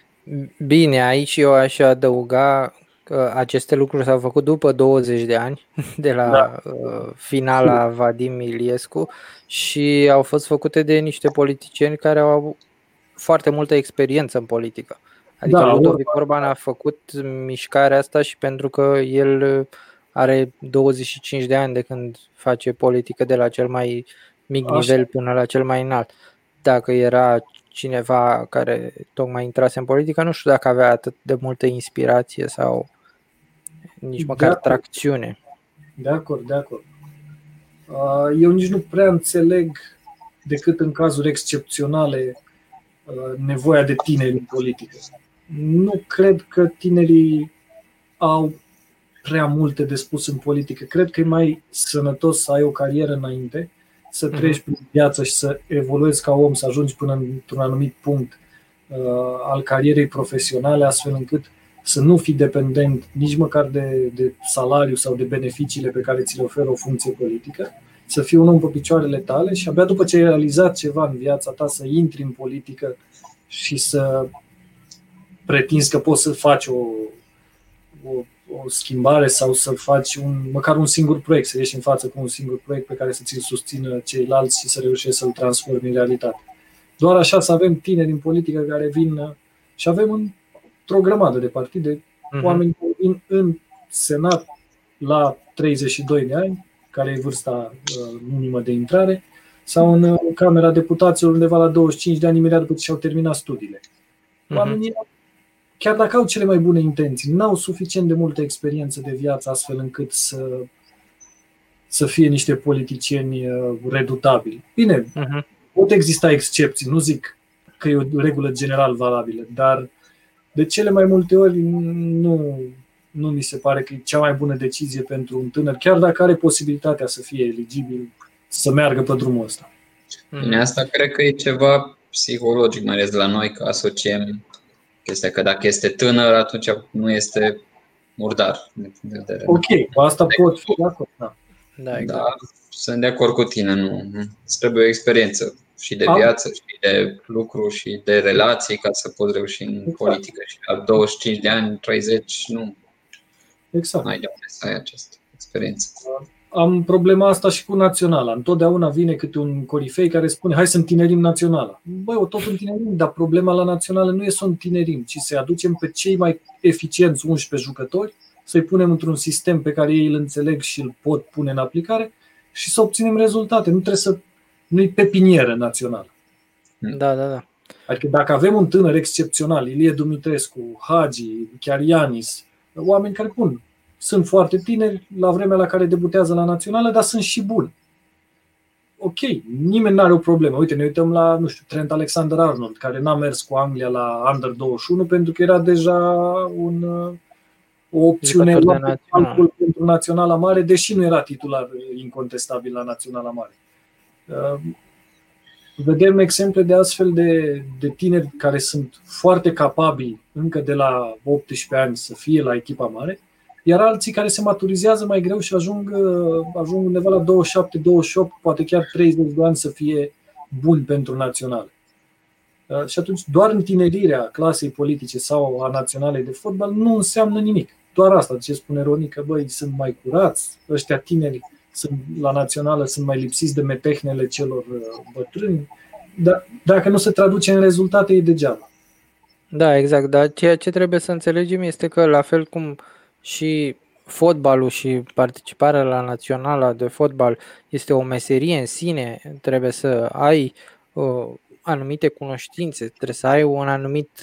[SPEAKER 1] Bine, aici eu aș adăuga că aceste lucruri s-au făcut după 20 de ani de la da. Uh, finala Vadim Iliescu și au fost făcute de niște politicieni care au avut foarte multă experiență în politică. Adică da, Ludovic Orban a făcut mișcarea asta și pentru că el are 25 de ani de când face politică de la cel mai mic Așa. nivel până la cel mai înalt. Dacă era cineva care tocmai intrase în politică, nu știu dacă avea atât de multă inspirație sau nici măcar de tracțiune.
[SPEAKER 2] De acord, de acord. Uh, eu nici nu prea înțeleg decât în cazuri excepționale uh, nevoia de tineri în politică. Nu cred că tinerii au prea multe de spus în politică. Cred că e mai sănătos să ai o carieră înainte, să mhm. treci prin viață și să evoluezi ca om, să ajungi până într-un anumit punct uh, al carierei profesionale, astfel încât să nu fii dependent nici măcar de, de salariu sau de beneficiile pe care ți le oferă o funcție politică, să fii un om pe picioarele tale și abia după ce ai realizat ceva în viața ta să intri în politică și să pretinzi că poți să faci o, o, o schimbare sau să faci un, măcar un singur proiect, să ieși în față cu un singur proiect pe care să ți-l susțină ceilalți și să reușești să-l transformi în realitate. Doar așa să avem tineri în politică care vin și avem într-o grămadă de partide uh-huh. oameni care vin în Senat la 32 de ani, care e vârsta uh, minimă de intrare, sau în uh, Camera Deputaților undeva la 25 de ani, imediat după ce și-au terminat studiile. Mhm. Oamenii uh-huh chiar dacă au cele mai bune intenții, n-au suficient de multă experiență de viață astfel încât să, să fie niște politicieni uh, redutabili. Bine, uh-huh. pot exista excepții, nu zic că e o regulă general valabilă, dar de cele mai multe ori nu, nu mi se pare că e cea mai bună decizie pentru un tânăr, chiar dacă are posibilitatea să fie eligibil, să meargă pe drumul ăsta.
[SPEAKER 3] Bine, asta cred că e ceva psihologic, mai ales de la noi, că asociem chestia că dacă este tânăr, atunci nu este murdar.
[SPEAKER 2] Ok, asta pot fi de acord. Da.
[SPEAKER 3] Da, exact. da, sunt de acord cu tine. Nu. Îți trebuie o experiență și de viață, și de lucru, și de relații ca să poți reuși în exact. politică. Și la 25 de ani, 30, nu.
[SPEAKER 2] Exact.
[SPEAKER 3] Ai de unde să ai această experiență. Da
[SPEAKER 2] am problema asta și cu naționala. Întotdeauna vine câte un corifei care spune hai să întinerim naționala. Băi, o tot întinerim, dar problema la națională nu e să întinerim, ci să aducem pe cei mai eficienți 11 jucători, să-i punem într-un sistem pe care ei îl înțeleg și îl pot pune în aplicare și să obținem rezultate. Nu trebuie să nu-i pepinieră națională.
[SPEAKER 1] Da, da, da.
[SPEAKER 2] Adică dacă avem un tânăr excepțional, Ilie Dumitrescu, Hagi, chiar Ianis, oameni care pun sunt foarte tineri la vremea la care debutează la națională, dar sunt și buni. Ok, nimeni nu are o problemă. Uite, ne uităm la, nu știu, Trent Alexander-Arnold, care n-a mers cu Anglia la Under 21 pentru că era deja un, o opțiune la calcul pentru Naționala Mare, deși nu era titular incontestabil la Naționala Mare. Uh, vedem exemple de astfel de, de tineri care sunt foarte capabili încă de la 18 ani să fie la echipa mare, iar alții care se maturizează mai greu și ajung, uh, ajung undeva la 27, 28, poate chiar 30 de ani să fie buni pentru naționale. Uh, și atunci doar întinerirea clasei politice sau a naționalei de fotbal nu înseamnă nimic. Doar asta ce spune Ronica, băi, sunt mai curați, ăștia tineri sunt, la națională sunt mai lipsiți de metehnele celor uh, bătrâni, dar dacă nu se traduce în rezultate, e degeaba.
[SPEAKER 1] Da, exact, dar ceea ce trebuie să înțelegem este că la fel cum uh, și fotbalul și participarea la naționala de fotbal este o meserie în sine, trebuie să ai uh, anumite cunoștințe, trebuie să ai un anumit,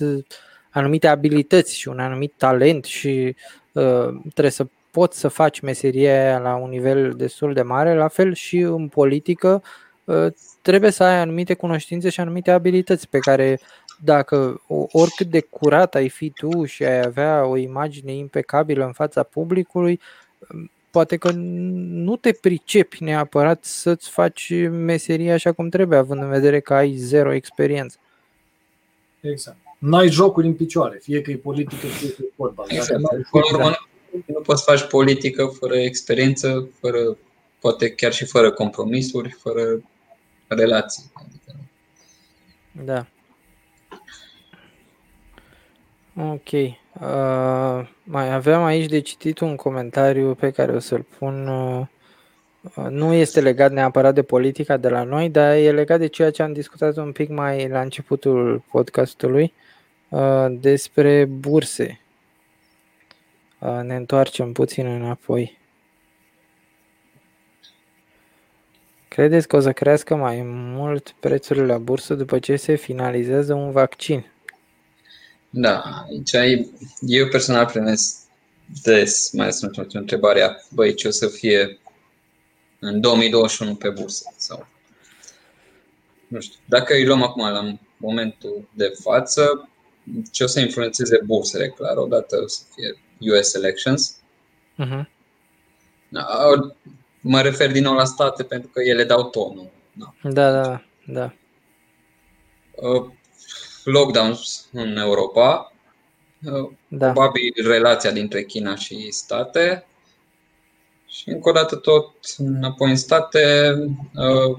[SPEAKER 1] anumite abilități și un anumit talent și uh, trebuie să poți să faci meseria la un nivel destul de mare, la fel și în politică uh, trebuie să ai anumite cunoștințe și anumite abilități pe care dacă oricât de curat ai fi tu și ai avea o imagine impecabilă în fața publicului, poate că nu te pricepi neapărat să-ți faci meseria așa cum trebuie, având în vedere că ai zero experiență.
[SPEAKER 2] Exact. N-ai jocuri în picioare, fie că e politică, fie că e fotbal. Exact.
[SPEAKER 3] Nu poți face politică fără experiență, fără, poate chiar și fără compromisuri, fără relații.
[SPEAKER 1] Da. Ok. Uh, mai aveam aici de citit un comentariu pe care o să-l pun. Uh, nu este legat neapărat de politica de la noi, dar e legat de ceea ce am discutat un pic mai la începutul podcastului uh, despre burse. Uh, ne întoarcem puțin înapoi. Credeți că o să crească mai mult prețurile la bursă după ce se finalizează un vaccin?
[SPEAKER 3] Da, aici eu personal primesc des, mai ales în întrebarea, băi, ce o să fie în 2021 pe bursă. Sau, nu știu, dacă îi luăm acum la momentul de față, ce o să influențeze bursele, clar, odată o să fie US elections. Uh-huh. Mă refer din nou la state pentru că ele dau tonul.
[SPEAKER 1] Da, da, da. da.
[SPEAKER 3] Uh, lockdowns în Europa, uh, da. probabil relația dintre China și state și încă o dată tot înapoi în state, uh,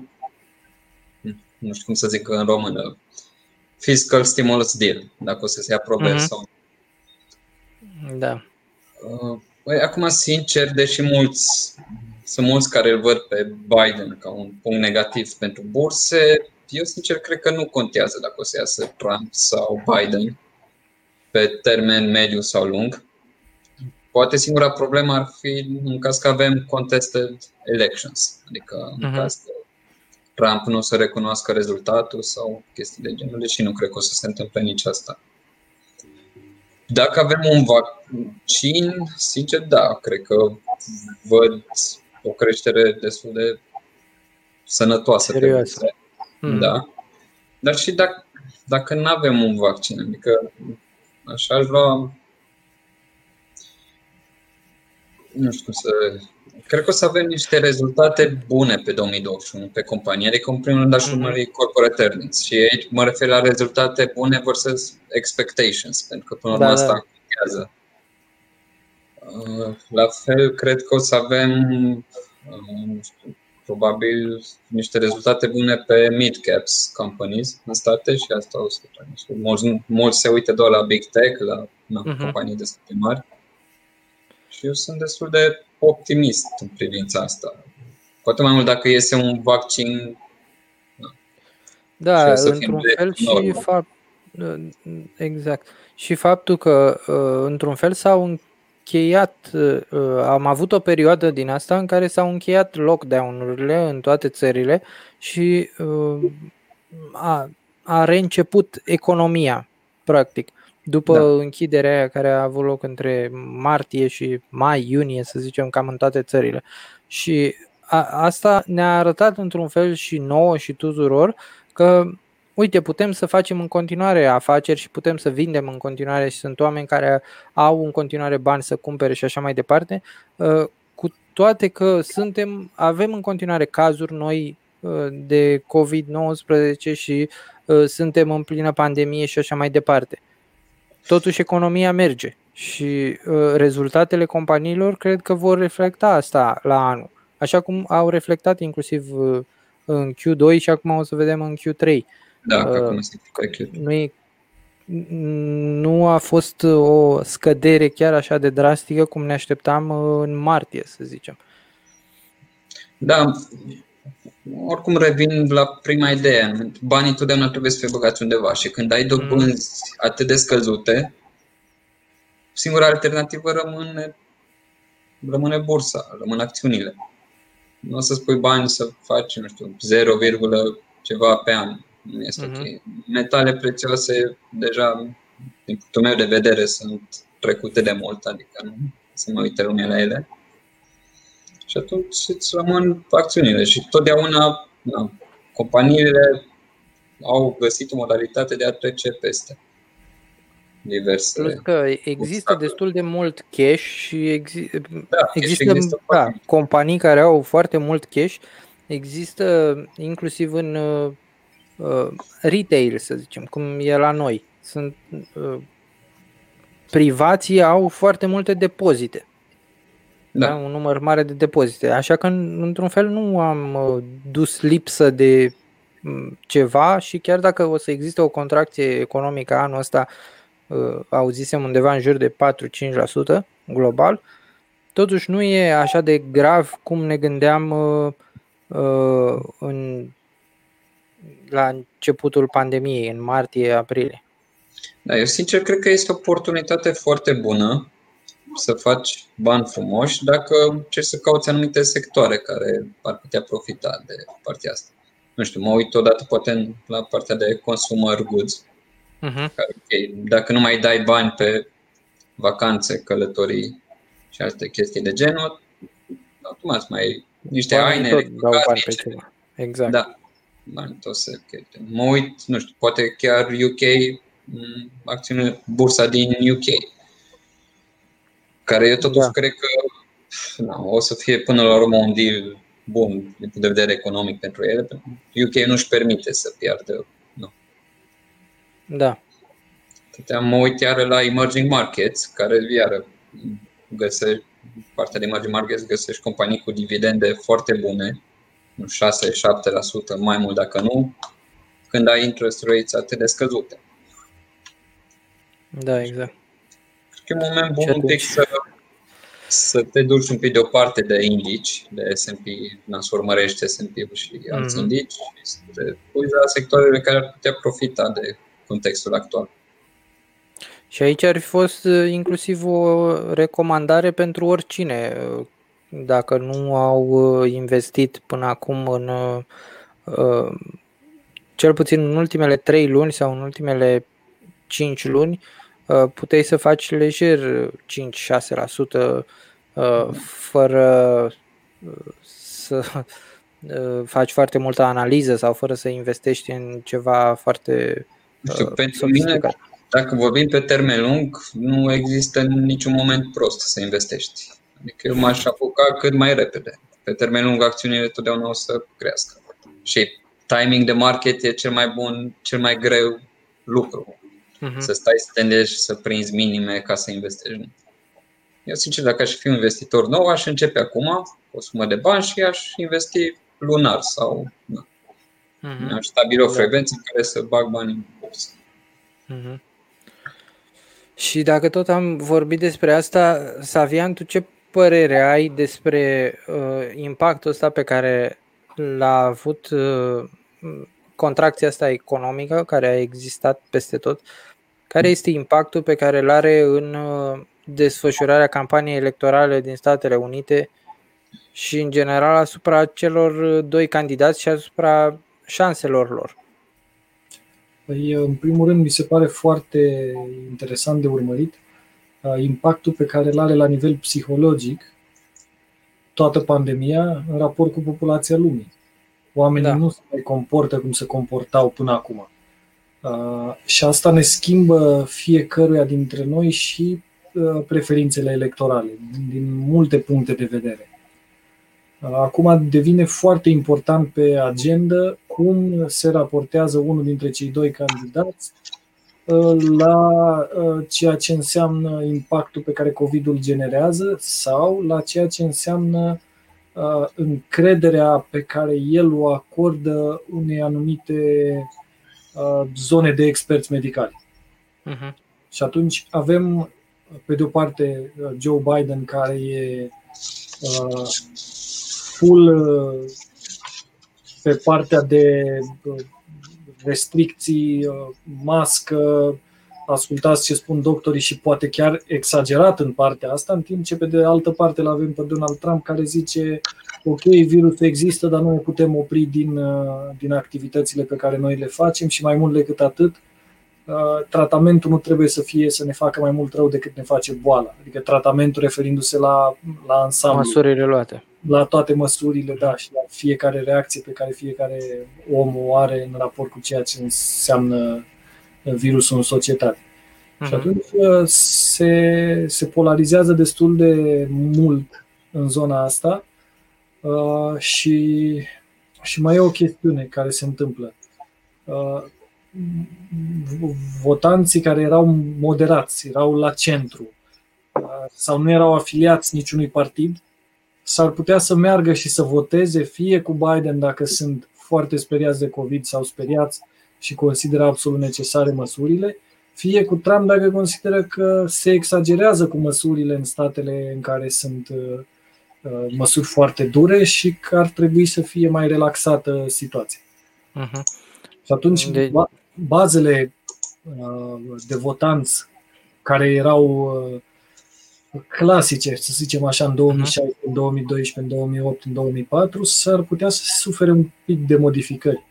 [SPEAKER 3] nu știu cum să zic în română, fiscal stimulus deal, dacă o să se aprobe uh-huh. sau.
[SPEAKER 1] Da.
[SPEAKER 3] Păi, acum, sincer, deși mulți, sunt mulți care îl văd pe Biden ca un punct negativ pentru burse, eu sincer cred că nu contează dacă o să iasă Trump sau Biden pe termen mediu sau lung. Poate singura problemă ar fi în caz că avem contested elections, adică în uh-huh. caz că Trump nu o să recunoască rezultatul sau chestii de genul, deși nu cred că o să se întâmple nici asta. Dacă avem un vaccin, sincer, da, cred că văd o creștere destul de sănătoasă.
[SPEAKER 1] Serioasă.
[SPEAKER 3] Mm. Da. Dar și dacă, dacă nu avem un vaccin, adică așa aș lua nu știu cum să Cred că o să avem niște rezultate bune pe 2021 pe companie, adică în primul rând aș mhm. urmări corporate earnings și aici mă refer la rezultate bune versus expectations, pentru că până la urmă da, asta da. contează. Uh, la fel, cred că o să avem uh, nu știu, probabil niște rezultate bune pe mid-caps companies în state și asta o să mulți, mulți se uită doar la big tech, la na, uh-huh. companii destul de mari. Și eu sunt destul de optimist în privința asta. Poate mai mult dacă iese un vaccin.
[SPEAKER 1] Da, într-un fel și fapt, exact. Și faptul că uh, într-un fel s-au încheiat, uh, am avut o perioadă din asta în care s-au încheiat lockdown-urile în toate țările și uh, a, a reînceput economia, practic după da. închiderea aia care a avut loc între martie și mai, iunie, să zicem, cam în toate țările. Și a, asta ne-a arătat într-un fel și nouă și tuturor că uite, putem să facem în continuare afaceri și putem să vindem în continuare și sunt oameni care au în continuare bani să cumpere și așa mai departe, ă, cu toate că suntem, avem în continuare cazuri noi ă, de COVID-19 și ă, suntem în plină pandemie și așa mai departe totuși economia merge și uh, rezultatele companiilor cred că vor reflecta asta la anul, așa cum au reflectat inclusiv uh, în Q2 și acum o să vedem în Q3.
[SPEAKER 3] Da, uh, acum Q3.
[SPEAKER 1] Nu, e, nu a fost o scădere chiar așa de drastică cum ne așteptam uh, în martie, să zicem.
[SPEAKER 3] Da, oricum revin la prima idee. Banii totdeauna trebuie să fie băgați undeva și când ai dobânzi atât de scăzute, singura alternativă rămâne, rămâne bursa, rămân acțiunile. Nu o să spui bani să faci, nu știu, 0, ceva pe an. Nu este uh-huh. ok. Metale prețioase deja, din punctul meu de vedere, sunt trecute de mult, adică nu să mă uite lumea la ele și atunci îți rămân acțiunile. Și totdeauna na, companiile au găsit o modalitate de a trece peste diverse.
[SPEAKER 1] Plus că există destul de mult cash și exi- da, există, există da, companii care au foarte mult cash, există inclusiv în uh, uh, retail, să zicem, cum e la noi. Sunt uh, privații au foarte multe depozite da. Da? un număr mare de depozite. Așa că, într-un fel, nu am uh, dus lipsă de mm, ceva și chiar dacă o să existe o contracție economică anul ăsta, uh, auzisem undeva în jur de 4-5% global, totuși nu e așa de grav cum ne gândeam uh, în, la începutul pandemiei, în martie-aprilie.
[SPEAKER 3] Da, eu sincer cred că este o oportunitate foarte bună să faci bani frumoși dacă încerci să cauți anumite sectoare care ar putea profita de partea asta. Nu știu, mă uit odată poate la partea de consumer goods. Uh-huh. Care, okay, dacă nu mai dai bani pe vacanțe, călătorii și alte chestii de genul, automat mai niște haine,
[SPEAKER 1] tot dau bani pe ceva. Exact.
[SPEAKER 3] Da, bani tot se cheltuie. Mă uit, nu știu, poate chiar UK, acțiune, bursa din UK, care eu totuși da. cred că na, o să fie până la urmă un deal bun din punct de vedere economic pentru ele. UK nu-și permite să piardă. Nu.
[SPEAKER 1] Da.
[SPEAKER 3] Puteam mă uit iară la emerging markets, care iară găsești, partea de emerging markets găsești companii cu dividende foarte bune, 6-7%, mai mult dacă nu, când ai interest rates atât de scăzute.
[SPEAKER 1] Da, exact.
[SPEAKER 3] Cred că e un moment bun un pic să, să te duci un pic deoparte de indici, de S&P, să urmărești S&P-ul și alți mm-hmm. indici și să te pui la sectoarele care ar putea profita de contextul actual.
[SPEAKER 1] Și aici ar fi fost uh, inclusiv o recomandare pentru oricine, uh, dacă nu au uh, investit până acum în cel puțin în ultimele 3 luni sau în ultimele 5 luni, puteai să faci lejer 5-6% fără să faci foarte multă analiză sau fără să investești în ceva foarte
[SPEAKER 3] știu, pentru mine, dacă vorbim pe termen lung, nu există niciun moment prost să investești. Adică eu m-aș apuca cât mai repede. Pe termen lung, acțiunile totdeauna o să crească. Și timing de market e cel mai bun, cel mai greu lucru. Uh-huh. Să stai să te să prinzi minime ca să investești. Eu, sincer, dacă aș fi un investitor nou, aș începe acum o sumă de bani și aș investi lunar sau nu. Uh-huh. Aș stabili o da. frecvență în care să bag bani în bursă. Uh-huh.
[SPEAKER 1] Și dacă tot am vorbit despre asta, Savian, tu ce părere ai despre uh, impactul ăsta pe care l-a avut uh, contracția asta economică care a existat peste tot? Care este impactul pe care îl are în uh, desfășurarea campaniei electorale din Statele Unite și în general asupra celor doi candidați și asupra șanselor lor?
[SPEAKER 2] Păi, în primul rând, mi se pare foarte interesant de urmărit uh, impactul pe care îl are la nivel psihologic toată pandemia în raport cu populația lumii. Oamenii da. nu se mai comportă cum se comportau până acum. Uh, și asta ne schimbă fiecăruia dintre noi și uh, preferințele electorale, din multe puncte de vedere. Acum devine foarte important pe agenda cum se raportează unul dintre cei doi candidați uh, la uh, ceea ce înseamnă impactul pe care COVID-ul generează sau la ceea ce înseamnă uh, încrederea pe care el o acordă unei anumite zone de experți medicali. Uh-huh. Și atunci avem, pe de o parte, Joe Biden, care e full uh, pe partea de uh, restricții, uh, mască, ascultați ce spun doctorii și poate chiar exagerat în partea asta, în timp ce pe de altă parte îl avem pe Donald Trump care zice ok, virusul există, dar nu ne putem opri din, din activitățile pe care noi le facem și mai mult decât atât, tratamentul nu trebuie să fie să ne facă mai mult rău decât ne face boala. Adică tratamentul referindu-se la, la ansamblu.
[SPEAKER 1] Măsurile luate
[SPEAKER 2] la toate măsurile, da, și la fiecare reacție pe care fiecare om o are în raport cu ceea ce înseamnă virusul în societate. Uh-huh. Și atunci uh, se, se polarizează destul de mult în zona asta uh, și, și mai e o chestiune care se întâmplă. Uh, votanții care erau moderați, erau la centru sau nu erau afiliați niciunui partid, s-ar putea să meargă și să voteze fie cu Biden dacă sunt foarte speriați de COVID sau speriați și consideră absolut necesare măsurile, fie cu Trump dacă consideră că se exagerează cu măsurile în statele în care sunt uh, uh, măsuri foarte dure și că ar trebui să fie mai relaxată situația. Uh-huh. Și atunci de... bazele uh, de votanți care erau clasice, să zicem așa, în 2016, în 2012, în 2008, în 2004, s-ar putea să sufere un pic de modificări.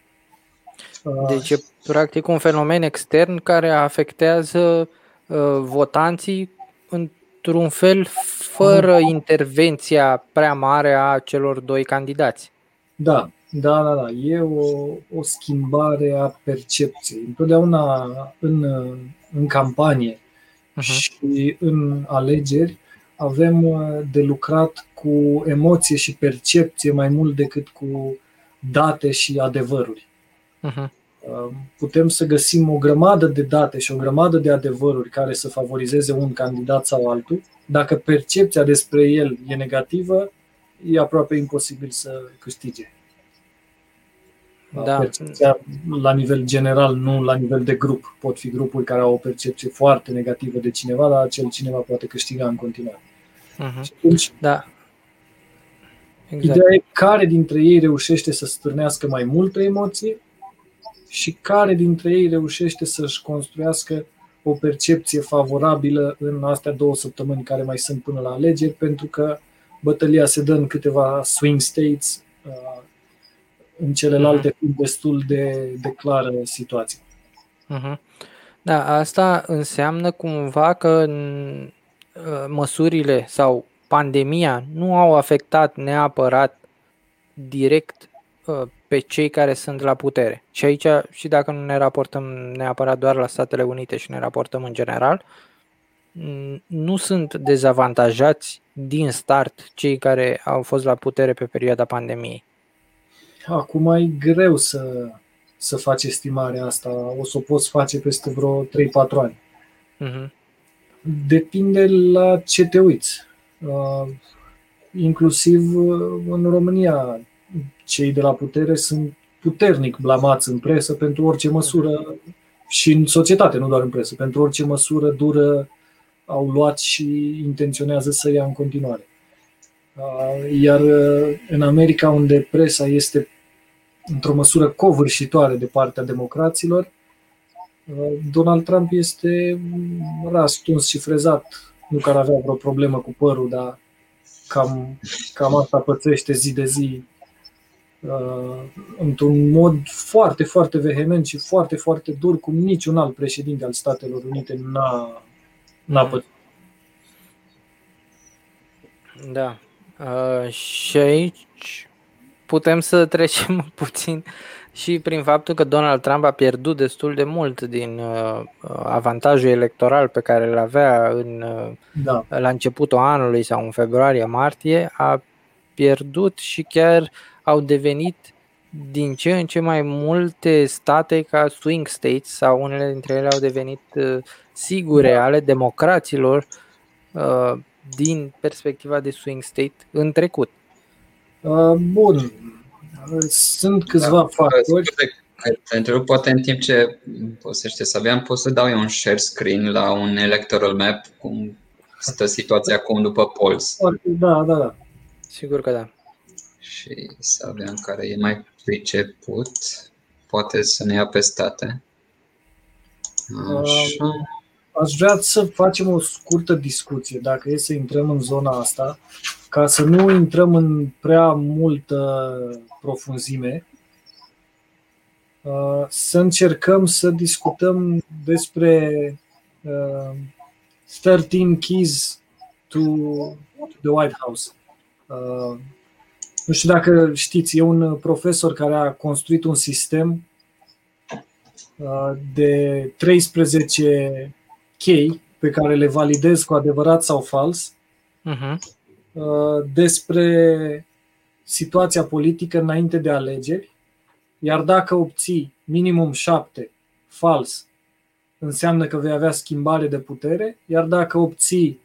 [SPEAKER 1] Deci e practic un fenomen extern care afectează uh, votanții într-un fel fără intervenția prea mare a celor doi candidați.
[SPEAKER 2] Da, da, da, da. E o, o schimbare a percepției. Întotdeauna în, în campanie uh-huh. și în alegeri avem de lucrat cu emoție și percepție mai mult decât cu date și adevăruri. Uh-huh. Putem să găsim o grămadă de date și o grămadă de adevăruri care să favorizeze un candidat sau altul. Dacă percepția despre el e negativă, e aproape imposibil să câștige. Da. Percepția la nivel general, nu la nivel de grup. Pot fi grupuri care au o percepție foarte negativă de cineva, dar acel cineva poate câștiga în continuare.
[SPEAKER 1] Uh-huh. Și atunci, da.
[SPEAKER 2] Exact. Ideea e care dintre ei reușește să stârnească mai multă emoție și care dintre ei reușește să-și construiască o percepție favorabilă în astea două săptămâni care mai sunt până la alegeri, pentru că bătălia se dă în câteva swing states, uh, în celelalte uh-huh. fiind destul de, de clară situația.
[SPEAKER 1] Uh-huh. Da, asta înseamnă cumva că în, uh, măsurile sau pandemia nu au afectat neapărat direct uh, pe cei care sunt la putere. Și aici, și dacă nu ne raportăm neapărat doar la Statele Unite și ne raportăm în general, nu sunt dezavantajați din start cei care au fost la putere pe perioada pandemiei.
[SPEAKER 2] Acum e greu să, să faci estimarea asta. O să o poți face peste vreo 3-4 ani. Uh-huh. Depinde la ce te uiți. Uh, inclusiv uh, în România, cei de la putere sunt puternic blamați în presă pentru orice măsură și în societate, nu doar în presă, pentru orice măsură dură au luat și intenționează să ia în continuare. Uh, iar în America, unde presa este într-o măsură covârșitoare de partea democraților, Donald Trump este rastuns și frezat nu că ar avea vreo problemă cu părul, dar cam, cam asta pățește zi de zi uh, într-un mod foarte, foarte vehement și foarte, foarte dur, cum niciun alt președinte al Statelor Unite n-a, n-a mm. pățit.
[SPEAKER 1] Da. Uh, și aici putem să trecem puțin și prin faptul că Donald Trump a pierdut destul de mult din uh, avantajul electoral pe care îl avea în, uh, da. la începutul anului sau în februarie-martie, a pierdut și chiar au devenit din ce în ce mai multe state ca swing states sau unele dintre ele au devenit uh, sigure da. ale democraților uh, din perspectiva de swing state în trecut.
[SPEAKER 2] Uh, bun, sunt câțiva da, factori.
[SPEAKER 3] Te întrerup, poate în timp ce posește să aveam, pot să dau eu un share screen la un electoral map, cum stă situația acum după polls.
[SPEAKER 2] Da, da, da.
[SPEAKER 1] Sigur că da.
[SPEAKER 3] Și să avem care e mai priceput, poate să ne ia pe state.
[SPEAKER 2] Așa. Aș vrea să facem o scurtă discuție, dacă e să intrăm în zona asta, ca să nu intrăm în prea multă profunzime, uh, să încercăm să discutăm despre 13 uh, keys to, the White House. Uh, nu știu dacă știți, e un profesor care a construit un sistem de 13 chei pe care le validez cu adevărat sau fals uh-huh. Despre situația politică înainte de alegeri, iar dacă obții minimum șapte fals, înseamnă că vei avea schimbare de putere, iar dacă obții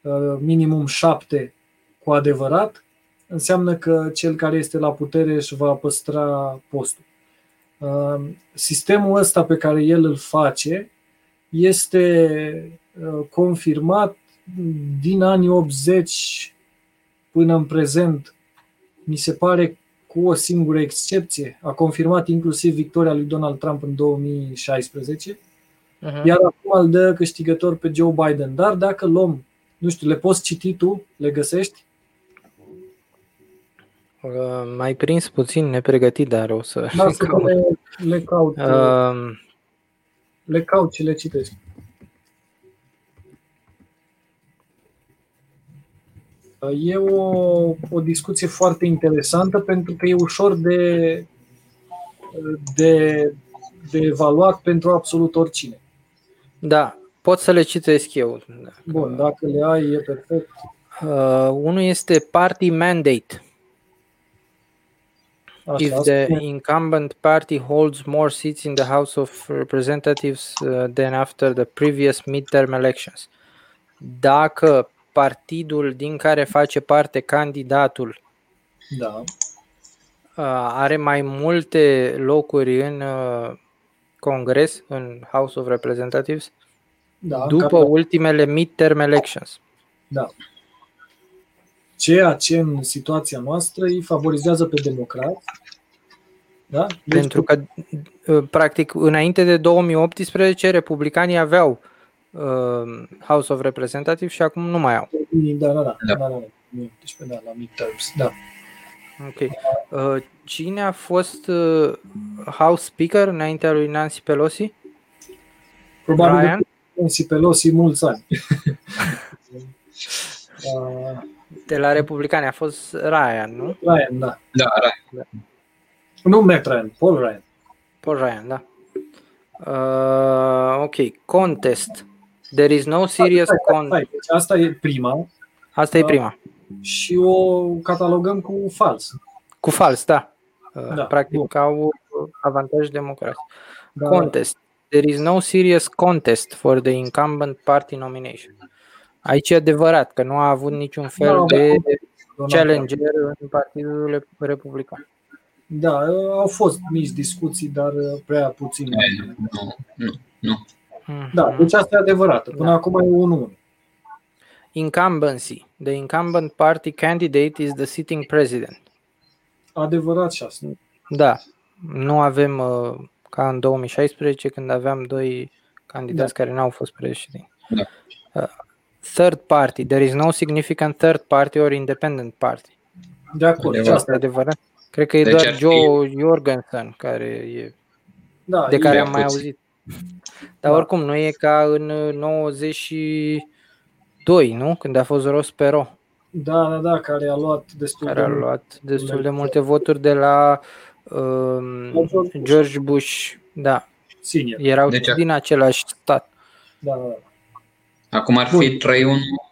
[SPEAKER 2] uh, minimum șapte cu adevărat, înseamnă că cel care este la putere își va păstra postul. Uh, sistemul ăsta pe care el îl face este uh, confirmat din anii 80 până în prezent mi se pare cu o singură excepție, a confirmat inclusiv victoria lui Donald Trump în 2016, uh-huh. Mhm. iar acum îl dă câștigător pe Joe Biden. Dar dacă luăm, nu știu, le poți citi tu, le găsești?
[SPEAKER 1] Uh, mai prins puțin nepregătit, dar o să
[SPEAKER 2] da, să caut. Le, le caut. Uh, le caut și le citesc. E o, o discuție foarte interesantă pentru că e ușor de, de, de evaluat pentru absolut oricine.
[SPEAKER 1] Da, pot să le citesc eu.
[SPEAKER 2] Bun, dacă le ai, e perfect.
[SPEAKER 1] Uh, unul este Party Mandate.
[SPEAKER 2] Așa,
[SPEAKER 1] If the
[SPEAKER 2] spune.
[SPEAKER 1] incumbent party holds more seats in the House of Representatives uh, than after the previous midterm elections. Dacă partidul din care face parte candidatul
[SPEAKER 2] Da,
[SPEAKER 1] uh, are mai multe locuri în uh, Congres, în House of Representatives,
[SPEAKER 2] da,
[SPEAKER 1] după
[SPEAKER 2] care-
[SPEAKER 1] ultimele midterm elections.
[SPEAKER 2] da. Ceea ce în situația noastră îi favorizează pe democrați. Da? Deci,
[SPEAKER 1] Pentru că, uh, practic, înainte de 2018, republicanii aveau uh, House of Representatives și acum nu mai au.
[SPEAKER 2] Da, da, da.
[SPEAKER 3] Da.
[SPEAKER 2] da, da, da. Deci, da, la midterms, da.
[SPEAKER 1] Ok. Uh, cine a fost uh, House Speaker înaintea lui Nancy Pelosi?
[SPEAKER 2] Probabil
[SPEAKER 1] Ryan?
[SPEAKER 2] Nancy Pelosi mulți ani. Uh,
[SPEAKER 1] De la Republicani a fost Ryan, nu?
[SPEAKER 2] Ryan, da.
[SPEAKER 3] Da, Ryan.
[SPEAKER 2] Nu Matt Ryan, Paul Ryan.
[SPEAKER 1] Paul Ryan, da. Uh, ok. Contest. There is no serious
[SPEAKER 2] Stai, stai,
[SPEAKER 1] contest.
[SPEAKER 2] stai. Deci asta e prima
[SPEAKER 1] Asta e
[SPEAKER 2] Da.
[SPEAKER 1] prima.
[SPEAKER 2] și o catalogăm cu fals.
[SPEAKER 1] Cu fals, da. Uh,
[SPEAKER 2] Da,
[SPEAKER 1] Practic
[SPEAKER 2] bun.
[SPEAKER 1] au avantaj democratic.
[SPEAKER 2] Da,
[SPEAKER 1] Contest. There is no serious contest for the incumbent party nomination. Aici e adevărat că nu a avut niciun fel
[SPEAKER 2] Da,
[SPEAKER 1] de
[SPEAKER 2] Donald
[SPEAKER 1] challenger în Partidul Republican.
[SPEAKER 2] Da, au fost mici discuții, dar prea puțin.
[SPEAKER 3] Nu, nu, nu.
[SPEAKER 2] Da,
[SPEAKER 1] Mhm.
[SPEAKER 2] deci asta e adevărată. Până
[SPEAKER 1] Da.
[SPEAKER 2] acum e 1-1.
[SPEAKER 1] Incumbency. The incumbent party candidate is the sitting president.
[SPEAKER 2] Adevărat și asta.
[SPEAKER 1] Da, nu avem uh, ca în 2016 când aveam doi candidați care n-au fost președinți.
[SPEAKER 3] Da.
[SPEAKER 1] Uh, third party. There is no significant third party or independent party.
[SPEAKER 2] De acord. Și
[SPEAKER 3] Adevărat.
[SPEAKER 1] Asta
[SPEAKER 2] asta
[SPEAKER 1] e adevărat. Cred că e
[SPEAKER 3] Deci
[SPEAKER 1] doar
[SPEAKER 3] ar fi-
[SPEAKER 1] Joe Jorgensen care e,
[SPEAKER 2] da,
[SPEAKER 1] de
[SPEAKER 2] e-
[SPEAKER 1] care
[SPEAKER 3] e
[SPEAKER 1] am mai
[SPEAKER 3] puțin.
[SPEAKER 1] auzit. Dar
[SPEAKER 2] Da.
[SPEAKER 1] oricum nu e ca în uh, 92, nu? Când a fost Ross Perot,
[SPEAKER 2] Da, da, da, care a luat destul
[SPEAKER 1] care a
[SPEAKER 2] de mult.
[SPEAKER 1] luat destul de multe voturi de la um,
[SPEAKER 2] George Bush.
[SPEAKER 1] George Bush. Da,
[SPEAKER 2] senior.
[SPEAKER 1] erau
[SPEAKER 3] Deci-
[SPEAKER 1] din același stat.
[SPEAKER 2] Da, da, da.
[SPEAKER 3] Acum ar fi 3-1,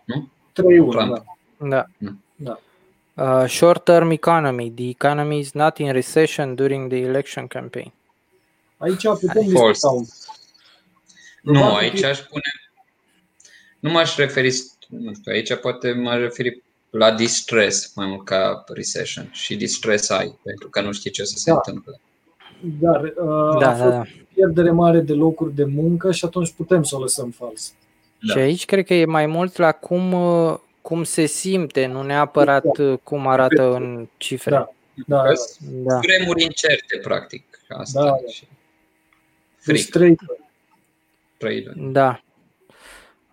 [SPEAKER 3] nu?
[SPEAKER 2] 3-1,
[SPEAKER 3] Trump.
[SPEAKER 2] da.
[SPEAKER 1] Da.
[SPEAKER 3] Mm.
[SPEAKER 2] Da.
[SPEAKER 1] Uh, short-term economy. The economy is not in recession during the election campaign.
[SPEAKER 2] Aici putem
[SPEAKER 3] False.
[SPEAKER 2] discuta un
[SPEAKER 3] Nu,
[SPEAKER 2] Probabil
[SPEAKER 3] aici
[SPEAKER 2] că-
[SPEAKER 3] aș spune. Nu m-aș referi, nu știu, aici poate m-aș referi la distress mai mult ca recession și distress ai, pentru că nu știi ce o să se
[SPEAKER 2] Da.
[SPEAKER 3] întâmple.
[SPEAKER 2] Dar uh,
[SPEAKER 1] Da,
[SPEAKER 2] a
[SPEAKER 1] da,
[SPEAKER 2] fost
[SPEAKER 1] da.
[SPEAKER 2] pierdere mare de locuri de muncă și atunci putem să o lăsăm fals.
[SPEAKER 3] Da.
[SPEAKER 1] Și aici cred că e mai mult la cum, uh, cum se simte, nu neapărat uh, cum arată în cifre.
[SPEAKER 2] Da. Da,
[SPEAKER 3] Că
[SPEAKER 1] Da.
[SPEAKER 3] Vremuri incerte, practic. Asta
[SPEAKER 2] Da,
[SPEAKER 3] da,
[SPEAKER 2] da.
[SPEAKER 3] și
[SPEAKER 2] deci
[SPEAKER 3] fric,
[SPEAKER 2] 3
[SPEAKER 3] trei luni.
[SPEAKER 1] Da.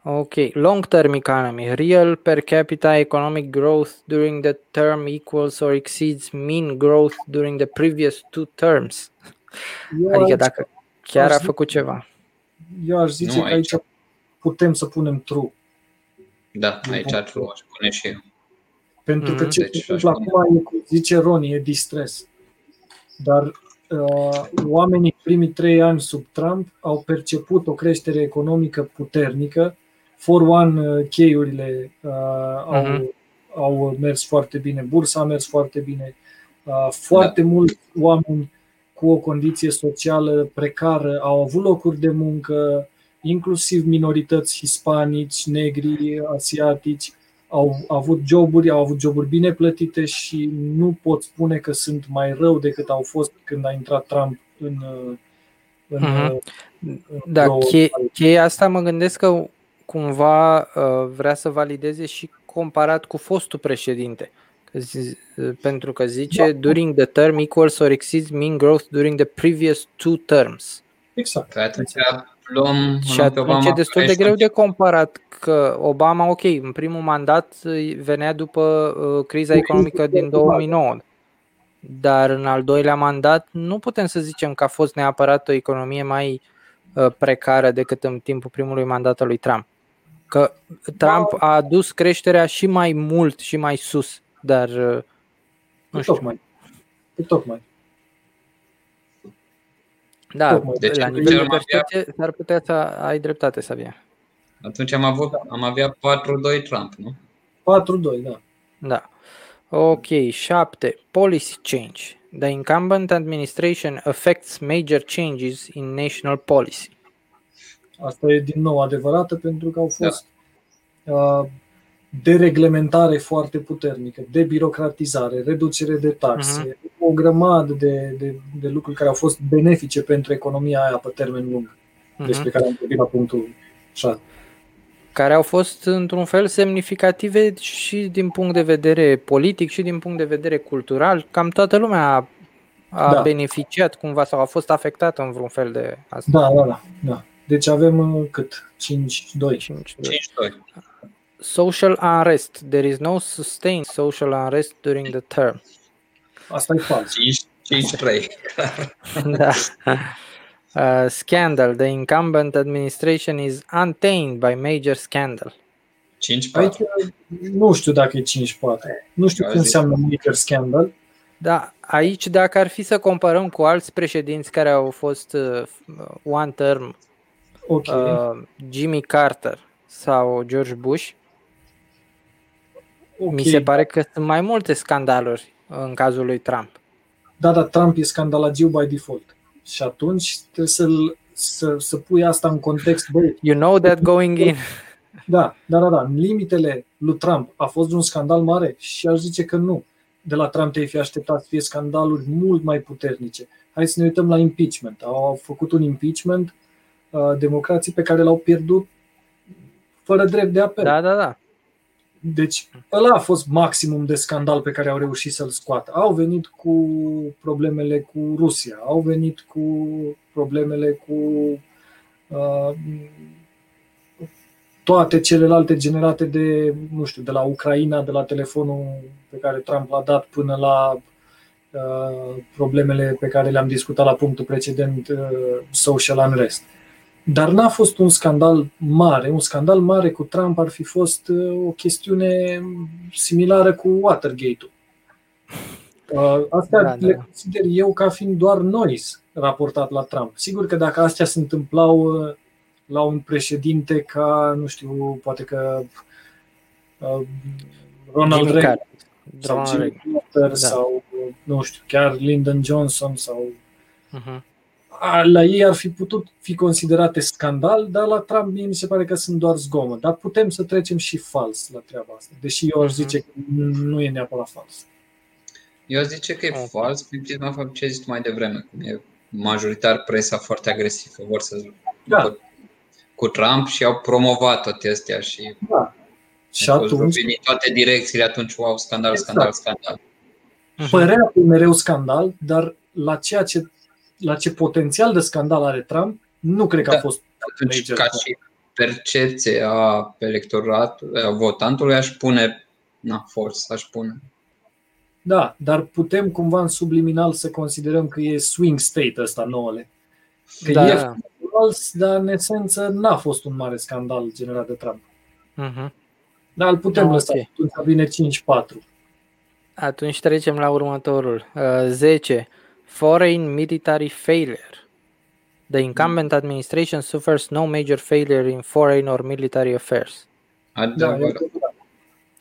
[SPEAKER 1] Ok. Long-term economy. Real per capita economic growth during the term equals or exceeds mean growth during the previous two terms.
[SPEAKER 2] Eu,
[SPEAKER 1] Adică
[SPEAKER 2] aici,
[SPEAKER 1] dacă chiar
[SPEAKER 2] aș
[SPEAKER 1] a
[SPEAKER 2] zice-
[SPEAKER 1] făcut ceva.
[SPEAKER 2] eu aș zice
[SPEAKER 3] Nu,
[SPEAKER 2] că aici
[SPEAKER 3] aici.
[SPEAKER 2] putem să punem true.
[SPEAKER 3] Da, aici ar trebui, aș spune și eu.
[SPEAKER 2] Pentru că
[SPEAKER 1] Mhm.
[SPEAKER 2] ce
[SPEAKER 3] Deci,
[SPEAKER 2] se întâmplă
[SPEAKER 3] aș
[SPEAKER 2] acum e, cum zice Roni, e distres. Dar uh, oamenii primii trei ani sub Trump au perceput o creștere economică puternică. For One uh, cheiurile uh, au,
[SPEAKER 1] Mhm.
[SPEAKER 2] au mers foarte bine, bursa a mers foarte bine. Uh, foarte da. mulți oameni cu o condiție socială precară au avut locuri de muncă, inclusiv minorități hispanici, negri, asiatici au avut joburi, au avut joburi bine plătite și nu pot spune că sunt mai rău decât au fost când a intrat Trump în, uh, în,
[SPEAKER 1] Mhm.
[SPEAKER 2] în
[SPEAKER 1] Da,
[SPEAKER 2] două-
[SPEAKER 1] che- cheia asta mă gândesc că cumva uh, vrea să valideze și comparat cu fostul președinte. Că zi- uh, pentru că zice
[SPEAKER 2] Da.
[SPEAKER 1] during the term equals or exceeds mean growth during the previous two terms.
[SPEAKER 2] Exact.
[SPEAKER 3] Pe atunci luăm
[SPEAKER 1] Și
[SPEAKER 3] luăm pe
[SPEAKER 1] atunci
[SPEAKER 3] Obama
[SPEAKER 1] e destul de
[SPEAKER 3] Crește.
[SPEAKER 1] greu de comparat că Obama, ok, în primul mandat uh, venea după uh, criza economică din 2009, dar în al doilea mandat nu putem să zicem că a fost neapărat o economie mai uh, precară decât în timpul primului mandat al lui Trump. Că Trump a adus creșterea și mai mult și mai sus, dar uh, nu știu.
[SPEAKER 2] Tocmai. Tocmai.
[SPEAKER 1] Da,
[SPEAKER 2] Tocmai.
[SPEAKER 3] Deci,
[SPEAKER 1] la
[SPEAKER 3] atunci
[SPEAKER 1] nivel de
[SPEAKER 3] am avea-
[SPEAKER 1] percepție s-ar putea să ai dreptate să avea.
[SPEAKER 3] Atunci am, avut, am avea 4-2 Trump, nu?
[SPEAKER 2] 4-2, da.
[SPEAKER 1] Da. Ok, 7. Policy change. The incumbent administration affects major changes in national policy.
[SPEAKER 2] Asta e din nou adevărată pentru că au fost uh, dereglementare foarte puternică, debirocratizare, reducere de taxe, o grămadă de, de, de lucruri care au fost benefice pentru economia aia pe termen lung, despre
[SPEAKER 1] Mhm.
[SPEAKER 2] care am vorbit la punctul 6.
[SPEAKER 1] Care au fost într-un fel semnificative și din punct de vedere politic și din punct de vedere cultural. Cam toată lumea a, a
[SPEAKER 2] Da.
[SPEAKER 1] beneficiat cumva sau a fost afectată în vreun fel de asta.
[SPEAKER 2] Da, da, da, da. Deci avem uh, cât? 5-2.
[SPEAKER 1] 5,
[SPEAKER 3] 5-2.
[SPEAKER 1] Social unrest. There is no sustained social unrest during the term.
[SPEAKER 2] Asta e fals.
[SPEAKER 3] 5-3.
[SPEAKER 1] da. Uh, scandal. The incumbent administration is untainted by major scandal.
[SPEAKER 3] 5-4.
[SPEAKER 2] Aici nu știu dacă e 5-4. Nu știu
[SPEAKER 3] Eu
[SPEAKER 2] ce
[SPEAKER 3] zic-
[SPEAKER 2] înseamnă major scandal.
[SPEAKER 1] Da, aici dacă ar fi să comparăm cu alți președinți care au fost uh, one term,
[SPEAKER 2] Ok.
[SPEAKER 1] uh, Jimmy Carter sau George Bush,
[SPEAKER 2] ok.
[SPEAKER 1] mi se pare că sunt mai multe scandaluri în cazul lui Trump.
[SPEAKER 2] Da, dar Trump e scandalagiu by default. Și atunci trebuie să-l, să, să pui asta în context, băi,
[SPEAKER 1] You know that going in.
[SPEAKER 2] da, da, da, da, în limitele lui Trump a fost un scandal mare și aș zice că nu. De la Trump te-ai fi așteptat să fie scandaluri mult mai puternice. Hai să ne uităm la impeachment. Au făcut un impeachment uh, democrații pe care l-au pierdut fără drept de apel.
[SPEAKER 1] Da, da, da.
[SPEAKER 2] Deci ăla a fost maximum de scandal pe care au reușit să-l scoată. Au venit cu problemele cu Rusia, au venit cu problemele cu uh, toate celelalte generate de, nu știu, de la Ucraina, de la telefonul pe care Trump l-a dat până la uh, problemele pe care le-am discutat la punctul precedent, uh, social unrest. Dar n-a fost un scandal mare. Un scandal mare cu Trump ar fi fost uh, o chestiune similară cu Watergate-ul. Uh, Astea
[SPEAKER 1] Da, da.
[SPEAKER 2] le consider eu ca fiind doar noise raportat la Trump. Sigur că dacă astea se întâmplau uh, la un președinte ca, nu știu, poate că uh, Ronald
[SPEAKER 1] Jimmy
[SPEAKER 2] Reagan
[SPEAKER 1] Carter.
[SPEAKER 2] sau
[SPEAKER 1] Ronald
[SPEAKER 2] Jimmy
[SPEAKER 1] Reagan.
[SPEAKER 2] Carter
[SPEAKER 1] Da.
[SPEAKER 2] sau, uh, nu știu, chiar Lyndon Johnson sau
[SPEAKER 1] Mhm.
[SPEAKER 2] A, la ei ar fi putut fi considerate scandal, dar la Trump mie mi se pare că sunt doar zgomot. Dar putem să trecem și fals la treaba asta, deși eu aș zice că nu e neapărat fals.
[SPEAKER 3] Eu aș zice că e
[SPEAKER 1] Ok.
[SPEAKER 3] fals prin prisma faptului ce ai zis tu mai devreme, cum e majoritar presa foarte agresivă, vor să
[SPEAKER 2] Da.
[SPEAKER 3] cu Trump și au promovat toate astea și
[SPEAKER 2] Da. Și
[SPEAKER 3] au fost
[SPEAKER 2] atunci
[SPEAKER 3] vorbind din toate direcțiile, atunci wow, scandal,
[SPEAKER 2] Exact.
[SPEAKER 3] scandal, scandal.
[SPEAKER 1] Mhm.
[SPEAKER 2] părea fi mereu scandal, dar la ceea ce la ce potențial de scandal are Trump, nu cred că a
[SPEAKER 3] Da.
[SPEAKER 2] fost
[SPEAKER 3] Atunci,
[SPEAKER 2] Major.
[SPEAKER 3] ca și percepție a electoratului, a votantului, aș pune, na, force, aș pune.
[SPEAKER 2] Da, dar putem cumva în subliminal să considerăm că e swing state ăsta nouăle. Că
[SPEAKER 1] Da,
[SPEAKER 2] e
[SPEAKER 1] da.
[SPEAKER 2] fals, dar în esență n-a fost un mare scandal generat de Trump.
[SPEAKER 1] Mhm.
[SPEAKER 2] Dar îl putem
[SPEAKER 1] Ok.
[SPEAKER 2] lăsa. Atunci vine 5-4.
[SPEAKER 1] Atunci trecem la următorul. Uh, 10. Foreign military failure. The incumbent administration suffers no major failure in foreign or military affairs.
[SPEAKER 2] Da,
[SPEAKER 3] Adevărat.
[SPEAKER 2] e